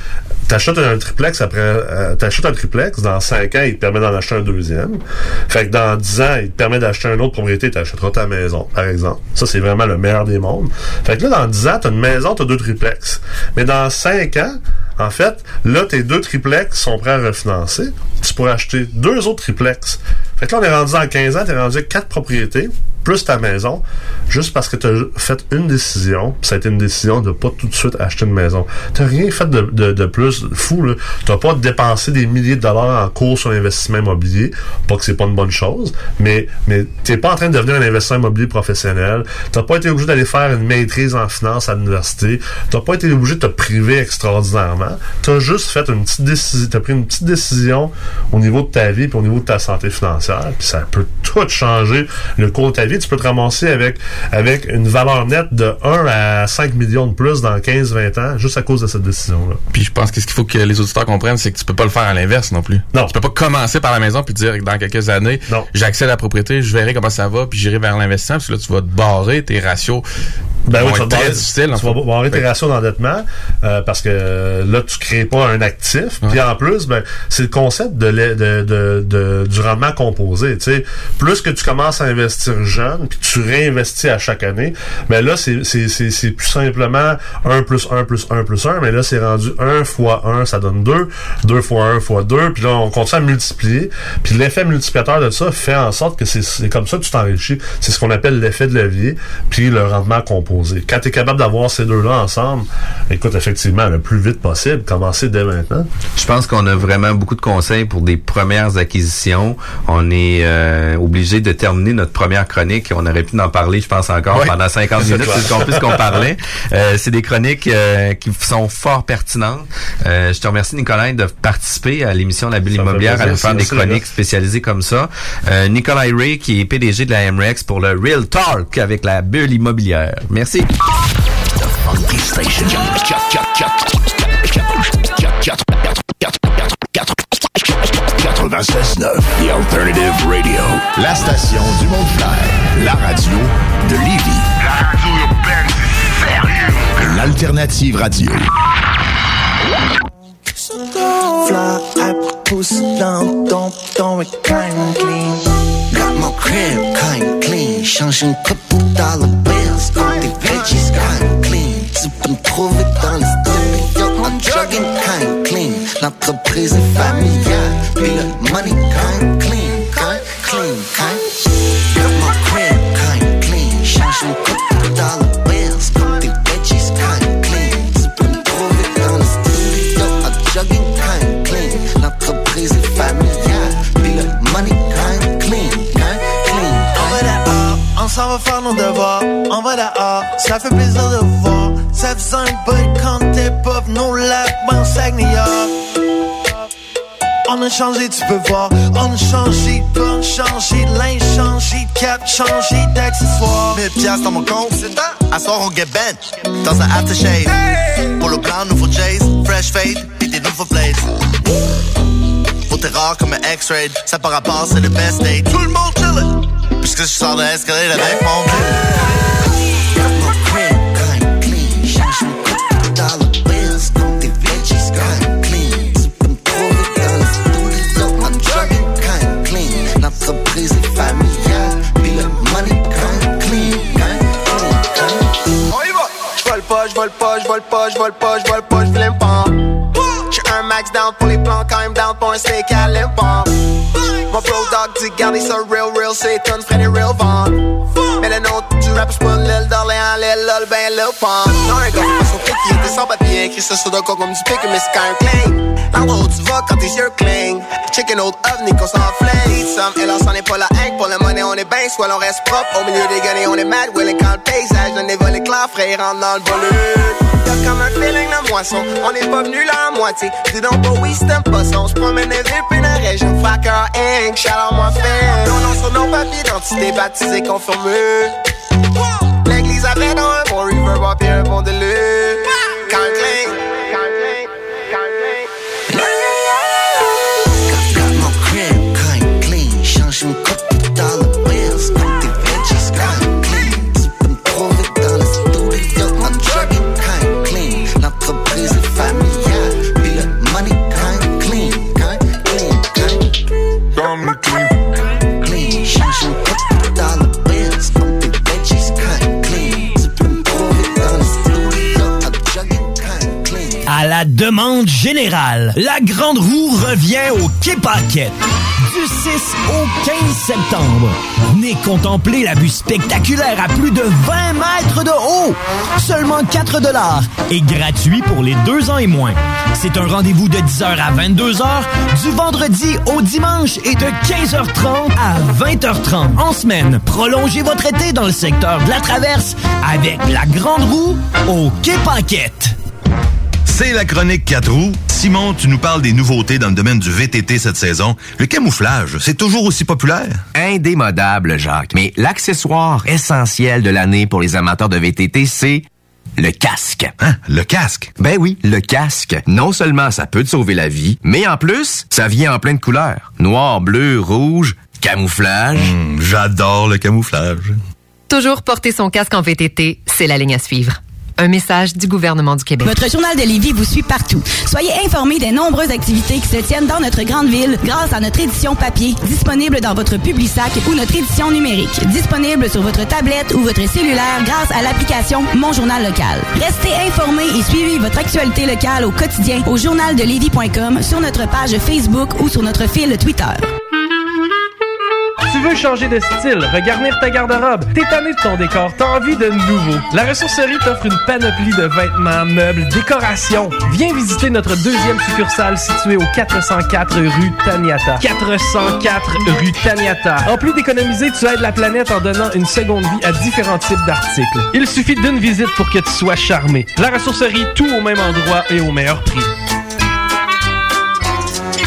t'achètes un triplex après, euh, t'achètes un triplex, dans 5 ans, ans, il te permet d'en acheter un deuxième. Fait que dans 10 ans, il te permet d'acheter une autre propriété, tu achèteras ta maison, par exemple. Ça, c'est vraiment le meilleur des mondes. Fait que là, dans 10 ans, tu as une maison, tu as deux triplex. Mais dans 5 ans, en fait, là, tes deux triplex sont prêts à refinancer. Tu pourrais acheter deux autres triplex. Fait que là, on est rendu en 15 ans, tu es rendu à quatre propriétés, plus ta maison, juste parce que tu as fait une décision, pis ça a été une décision de pas tout de suite acheter une maison. Tu rien fait de, de, plus fou. Tu n'as pas dépensé des milliers de dollars en cours sur l'investissement immobilier. Pas que c'est pas une bonne chose, mais, mais tu pas en train de devenir un investisseur immobilier professionnel. Tu pas été obligé d'aller faire une maîtrise en finance à l'université. Tu pas été obligé de te priver extraordinairement. Tu as juste fait une petite décision, tu pris une petite décision au niveau de ta vie et au niveau de ta santé financière. Puis ça peut tout changer le cours de ta vie. Tu peux te ramasser avec, avec une valeur nette de 1 à 5 millions de plus dans 15-20 ans juste à cause de cette décision-là. Puis je pense que ce qu'il faut que les auditeurs comprennent, c'est que tu peux pas le faire à l'inverse non plus. Non. Tu peux pas commencer par la maison puis dire que dans quelques années, j'accède à la propriété, je verrai comment ça va, puis j'irai vers l'investissement, parce que là, tu vas te barrer tes ratios. Ben oui, tu vas très difficiles. en Tu vas tes ratios d'endettement euh, parce que là, tu crées pas un actif. Puis en plus, ben, c'est le concept de, de, de, de- du rendement composé. Tu sais, plus que tu commences à investir jeune, puis tu réinvestis à chaque année, ben là, c'est, c'est, c'est, c'est plus simplement 1 plus 1 plus 1 plus 1, mais là, c'est rendu 1 fois 1, ça donne 2, 2 fois 1 fois 2, puis là, on continue à multiplier. Puis l'effet multiplicateur de ça fait en sorte que c'est, c'est comme ça que tu t'enrichis. C'est ce qu'on appelle l'effet de levier, puis le rendement composé. Quand tu es capable d'avoir ces deux-là ensemble, écoute, effectivement, le plus vite possible, commencer dès maintenant. Je pense qu'on a vraiment beaucoup de conseils pour des premières acquisitions. On est euh, obligé de terminer notre première chronique. On aurait pu en parler, je pense, encore Oui. pendant 50 C'est minutes, clair. puisqu'on puisqu'on parlait. Euh, c'est des chroniques euh, qui sont fort pertinentes. Je te remercie, Nicolas, de participer à l'émission La Bulle Ça immobilière, à nous faire des chroniques spécialisées comme ça. Nicolas Ray, qui est PDG de la MREX pour le Real Talk avec la bulle immobilière. Merci. 96.9, The Alternative Radio. La station du monde clair. La radio de Lévis. La radio urbaine, sérieux. L'Alternative Radio. Fly, I pussy down, don't, don't recline clean. Got my crib kind clean. Change une couple dollar bills. Got the veggies kind clean. Tu peux me trouver dans les studios. I'm jogging kind clean. L'entreprise est familiale. Puis le money kind clean. Kind clean, kind. Ça fait plaisir de voir. Ça faisait un bout quand t'es pas nos lacs, ben Saguenay. On a changé, tu peux voir. On a changé porte, changé linge, changé cap, changé d'accessoires. 1000 piastres dans mon compte. À soir, on get bent. Dans un aftershave. Polo blanc, nouveau Jays. Fresh fade. Pis des nouveaux blades. Pour t'es rare comme un X-ray. Ça par rapport, c'est le best day. Tout le monde chill. Puisque je sors de l'escalier avec mon Pas, pas, j'vole pas, j'vole pas, j'vole pas, j'flime pas. J'suis un max down pour les plans, quand même down pour un steak à l'import. Mon pro dog dit garder ça real, real, c'est une Freddy real vente. Mais le nom du rap, l'île d'Orléans, l'île pente. Non, un gars, pas son pic, il était sans papier, écrit ça sur le corps comme du pic, mais c'est quand même clean. L'endroit où tu vas quand tes yeux clignent. Chicken old ovni qu'on s'en flame. Need some, et là, c'en est pas la hank. Pour le money, on est ben, soit l'on reste propre. Au milieu des guenilles, on est mad, willing quand le paysage donne des volets clairs, frère, rentre dans le volume. Comme un feeling de moisson. On n'est pas venu là à moitié. Dis donc pas oui, c'est un poisson. J'promène des villes, puis la région. Fracker Inc. Shout moi fait. Non, non, sur nos papiers d'identité, baptisé, confirmé. L'église avait dans un bon river, puis un bon délire. Quand demande générale, la Grande Roue revient au Quai Paquette. Du 6 au 15 septembre, venez contempler la vue spectaculaire à plus de 20 mètres de haut. Seulement 4 dollars et gratuit pour les deux ans et moins. C'est un rendez-vous de 10h à 22h, du vendredi au dimanche et de 15h30 à 20h30 en semaine. Prolongez votre été dans le secteur de la Traverse avec la Grande Roue au Quai Paquette. C'est la chronique 4 roues. Simon, tu nous parles des nouveautés dans le domaine du VTT cette saison. Le camouflage, c'est toujours aussi populaire? Indémodable, Jacques. Mais l'accessoire essentiel de l'année pour les amateurs de VTT, c'est le casque. Hein? Le casque? Ben oui, le casque. Non seulement ça peut te sauver la vie, mais en plus, ça vient en plein de couleurs. Noir, bleu, rouge, camouflage. Hmm, J'adore le camouflage. Toujours porter son casque en VTT, c'est la ligne à suivre. Un message du gouvernement du Québec. Votre journal de Lévis vous suit partout. Soyez informés des nombreuses activités qui se tiennent dans notre grande ville grâce à notre édition papier, disponible dans votre Publisac ou notre édition numérique, disponible sur votre tablette ou votre cellulaire grâce à l'application Mon Journal Local. Restez informés et suivez votre actualité locale au quotidien au journaldelévis.com, sur notre page Facebook ou sur notre fil Twitter. Tu veux changer de style, regarnir ta garde-robe, t'es tanné de ton décor, t'as envie de nouveau. La ressourcerie t'offre une panoplie de vêtements, meubles, décorations. Viens visiter notre deuxième succursale située au 404 rue Taniata. 404 rue Taniata. En plus d'économiser, tu aides la planète en donnant une seconde vie à différents types d'articles. Il suffit d'une visite pour que tu sois charmé. La ressourcerie, tout au même endroit et au meilleur prix.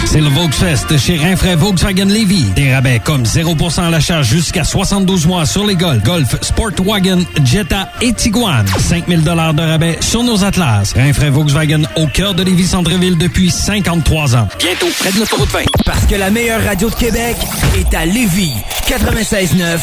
C'est le Volksfest chez Rinfraie Volkswagen Levy. Des rabais comme 0% à l'achat jusqu'à 72 mois sur les Golf, Golf, Sportwagen, Jetta et Tiguan. 5000 dollars de rabais sur nos Atlas. Rinfraie Volkswagen au cœur de Lévis Centreville depuis 53 ans. Bientôt près de l'autoroute 20. Parce que la meilleure radio de Québec est à Lévis. 96.9.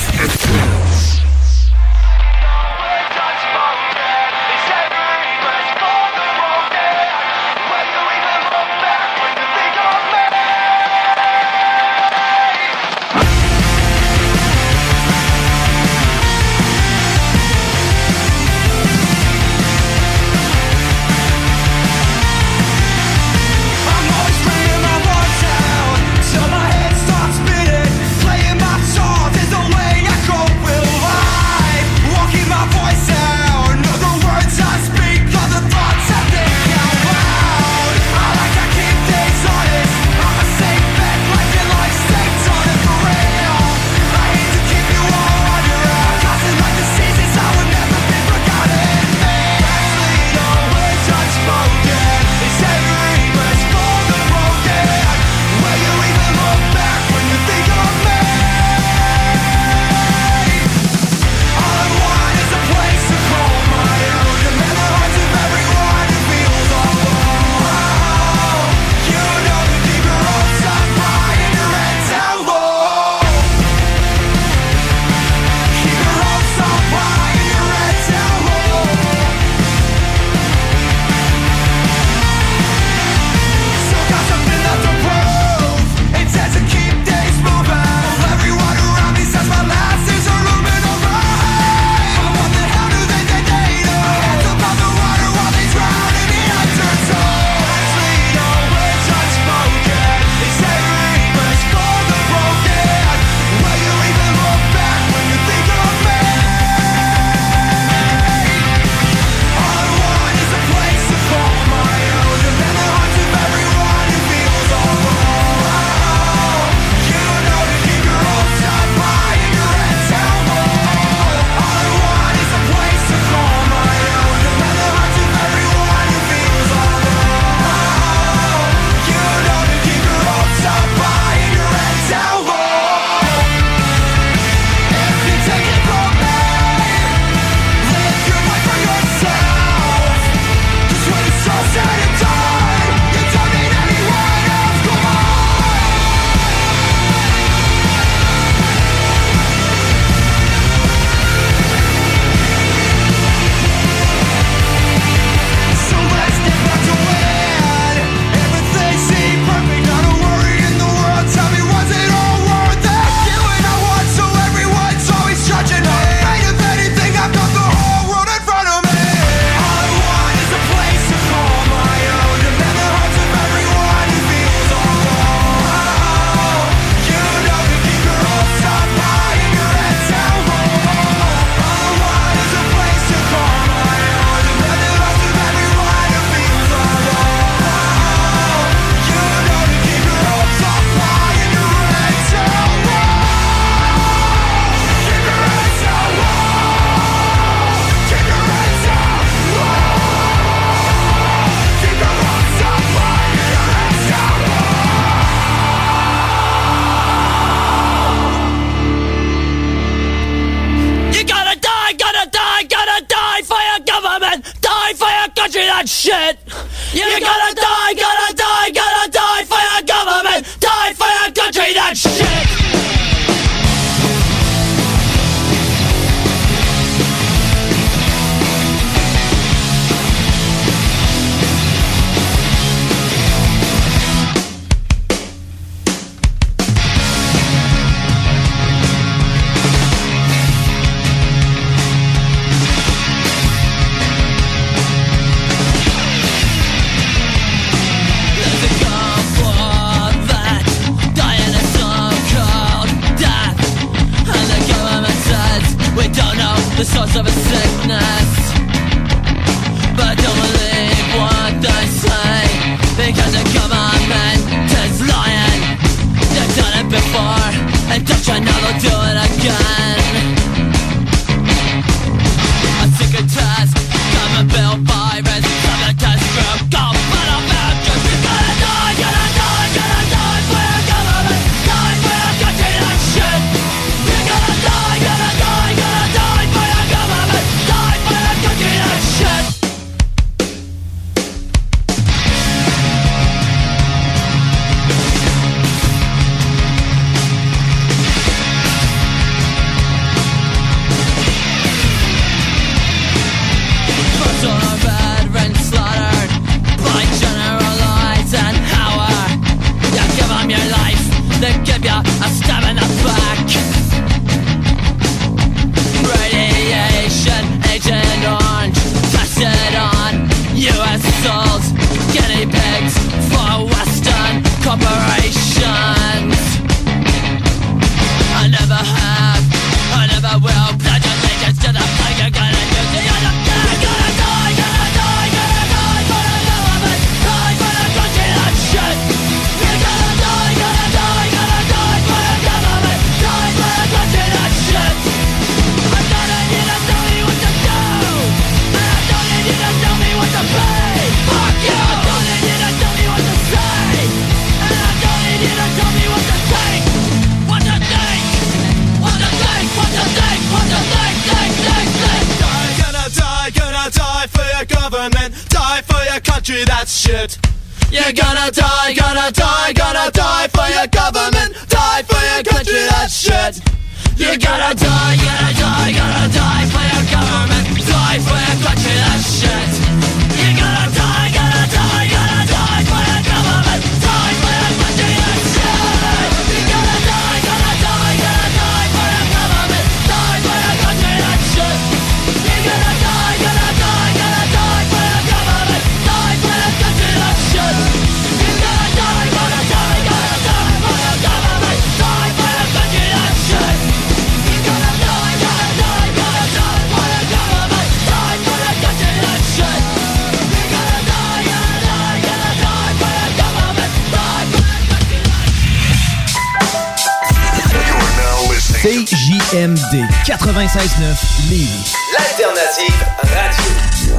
96.9 Lévis. L'alternative radio.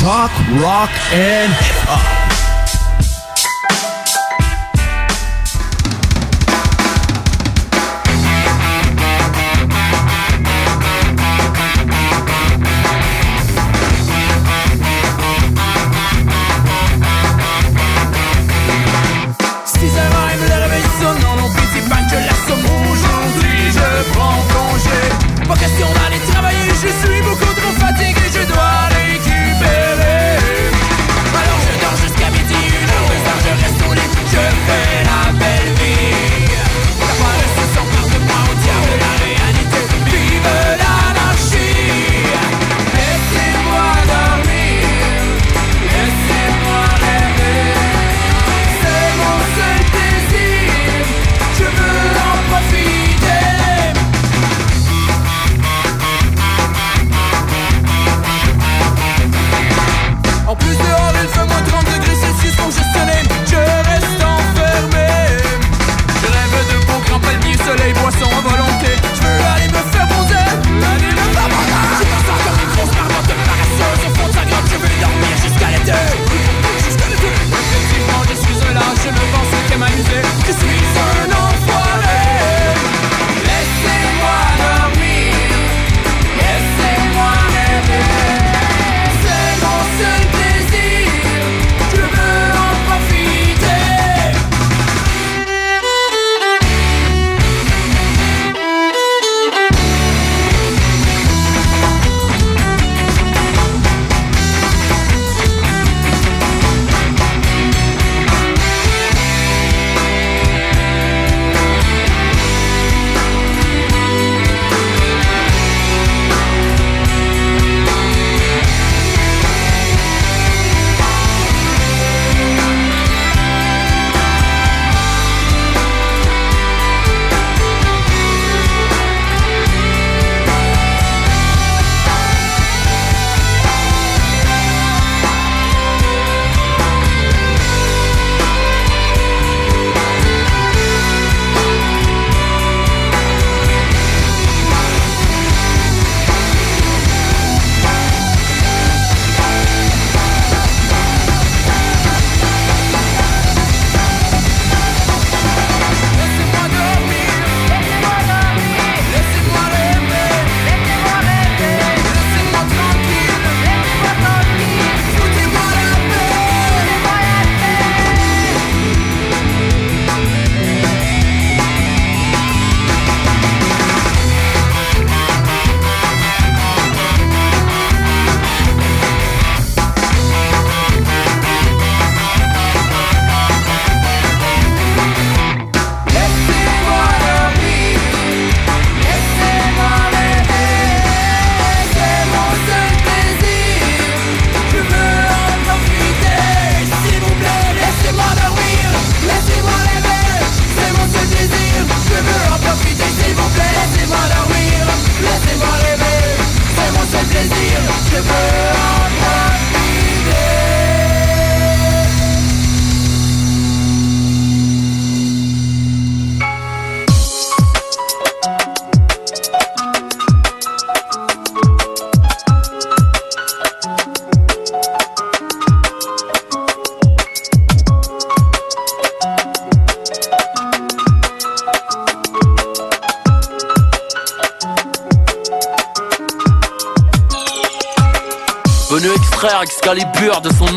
Talk, rock and hip-hop.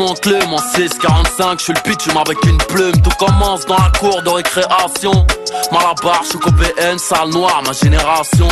Oncle Mon 645, je suis le pitch avec une plume. Tout commence dans la cour de récréation. Malabar, je suis PN, salle noire, ma génération.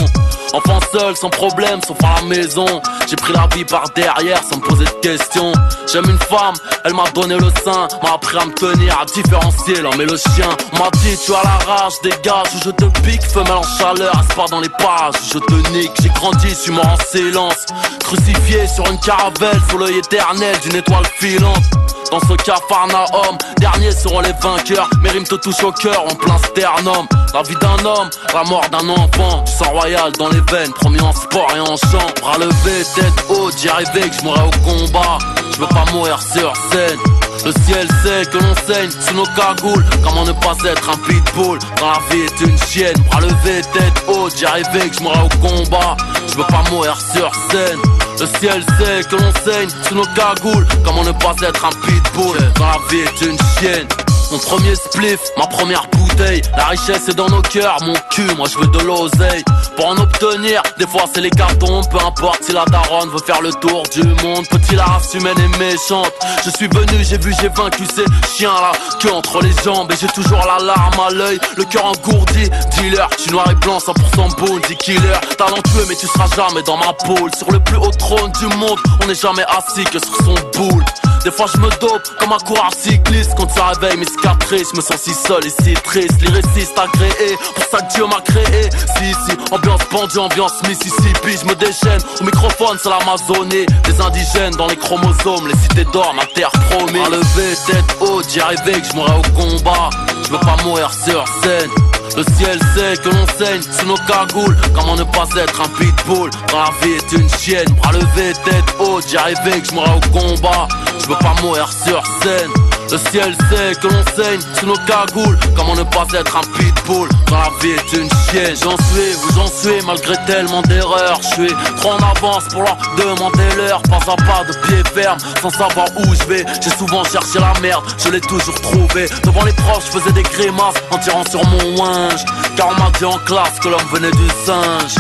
Enfant seul, sans problème, sauf à la maison. J'ai pris la vie par derrière sans me poser de questions. J'aime une femme, elle m'a donné le sein M'a appris à me tenir, à différencier l'homme et le chien m'a dit tu as la rage, dégage ou je te pique Femelle en chaleur, pas dans les pages Je te nique, j'ai grandi, suis mort en silence Crucifié sur une caravelle sous l'œil éternel d'une étoile filante dans ce homme derniers seront les vainqueurs. Mes rimes te touchent au cœur en plein sternum. La vie d'un homme, la mort d'un enfant. Du sang royal dans les veines, promis en sport et en chant. Bras levé, tête haute, j'y arrivais que je mourrais au combat. Je veux pas mourir sur scène. Le ciel sait que l'on saigne sous nos cagoules. Comment ne pas être un pitbull Quand la vie est une chienne? Bras levé, tête haute, j'y arrivais que je mourrais au combat. Je veux pas mourir sur scène. Le ciel sait que l'on saigne sous nos cagoules. Comment ne pas être un pitbull Quand la vie est une chienne? Mon premier spliff, ma première bouteille La richesse est dans nos cœurs, mon cul, moi je veux de l'oseille. Pour en obtenir, des fois c'est les cartons Peu importe si la daronne veut faire le tour du monde. Petit la race humaine est méchante. Je suis venu, j'ai vu, j'ai vaincu ces chiens là Que entre les jambes. Et j'ai toujours la larme à l'œil Le cœur engourdi, dealer, tu noir et blanc 100% boule, dit killer. Talentueux mais tu seras jamais dans ma poule. Sur le plus haut trône du monde, on n'est jamais assis que sur son boule. Des fois je me dope comme un coureur cycliste. Quand ça réveille mes cicatrices Je me sens si seul et si triste Lyriciste agréé Pour ça que Dieu m'a créé. Si si Ambiance bandit, ambiance Mississippi Je me déchaîne. Au microphone c'est l'Amazonie. Des indigènes dans les chromosomes. Les cités d'or ma terre promise. À lever tête haute J'y arrivais que je mourrais au combat. Je veux pas mourir sur scène. Le ciel sait que l'on saigne sous nos cagoules. Comment ne pas être un pitbull Quand la vie est une chienne? Bras levé, tête haute, j'y arrivais que je mourrais au combat. Je veux pas mourir sur scène le ciel sait que l'on saigne sous nos cagoules. Comment ne pas être un pitbull Quand la vie est une chienne? J'en suis, vous j'en suis malgré tellement d'erreurs. Je suis trop en avance pour leur demander l'heure. Pas à pas de pied ferme sans savoir où je vais. J'ai souvent cherché la merde, je l'ai toujours trouvé Devant les proches je faisais des grimaces en tirant sur mon linge. Car on m'a dit en classe que l'homme venait du singe.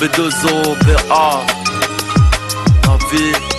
B2O, VA La vie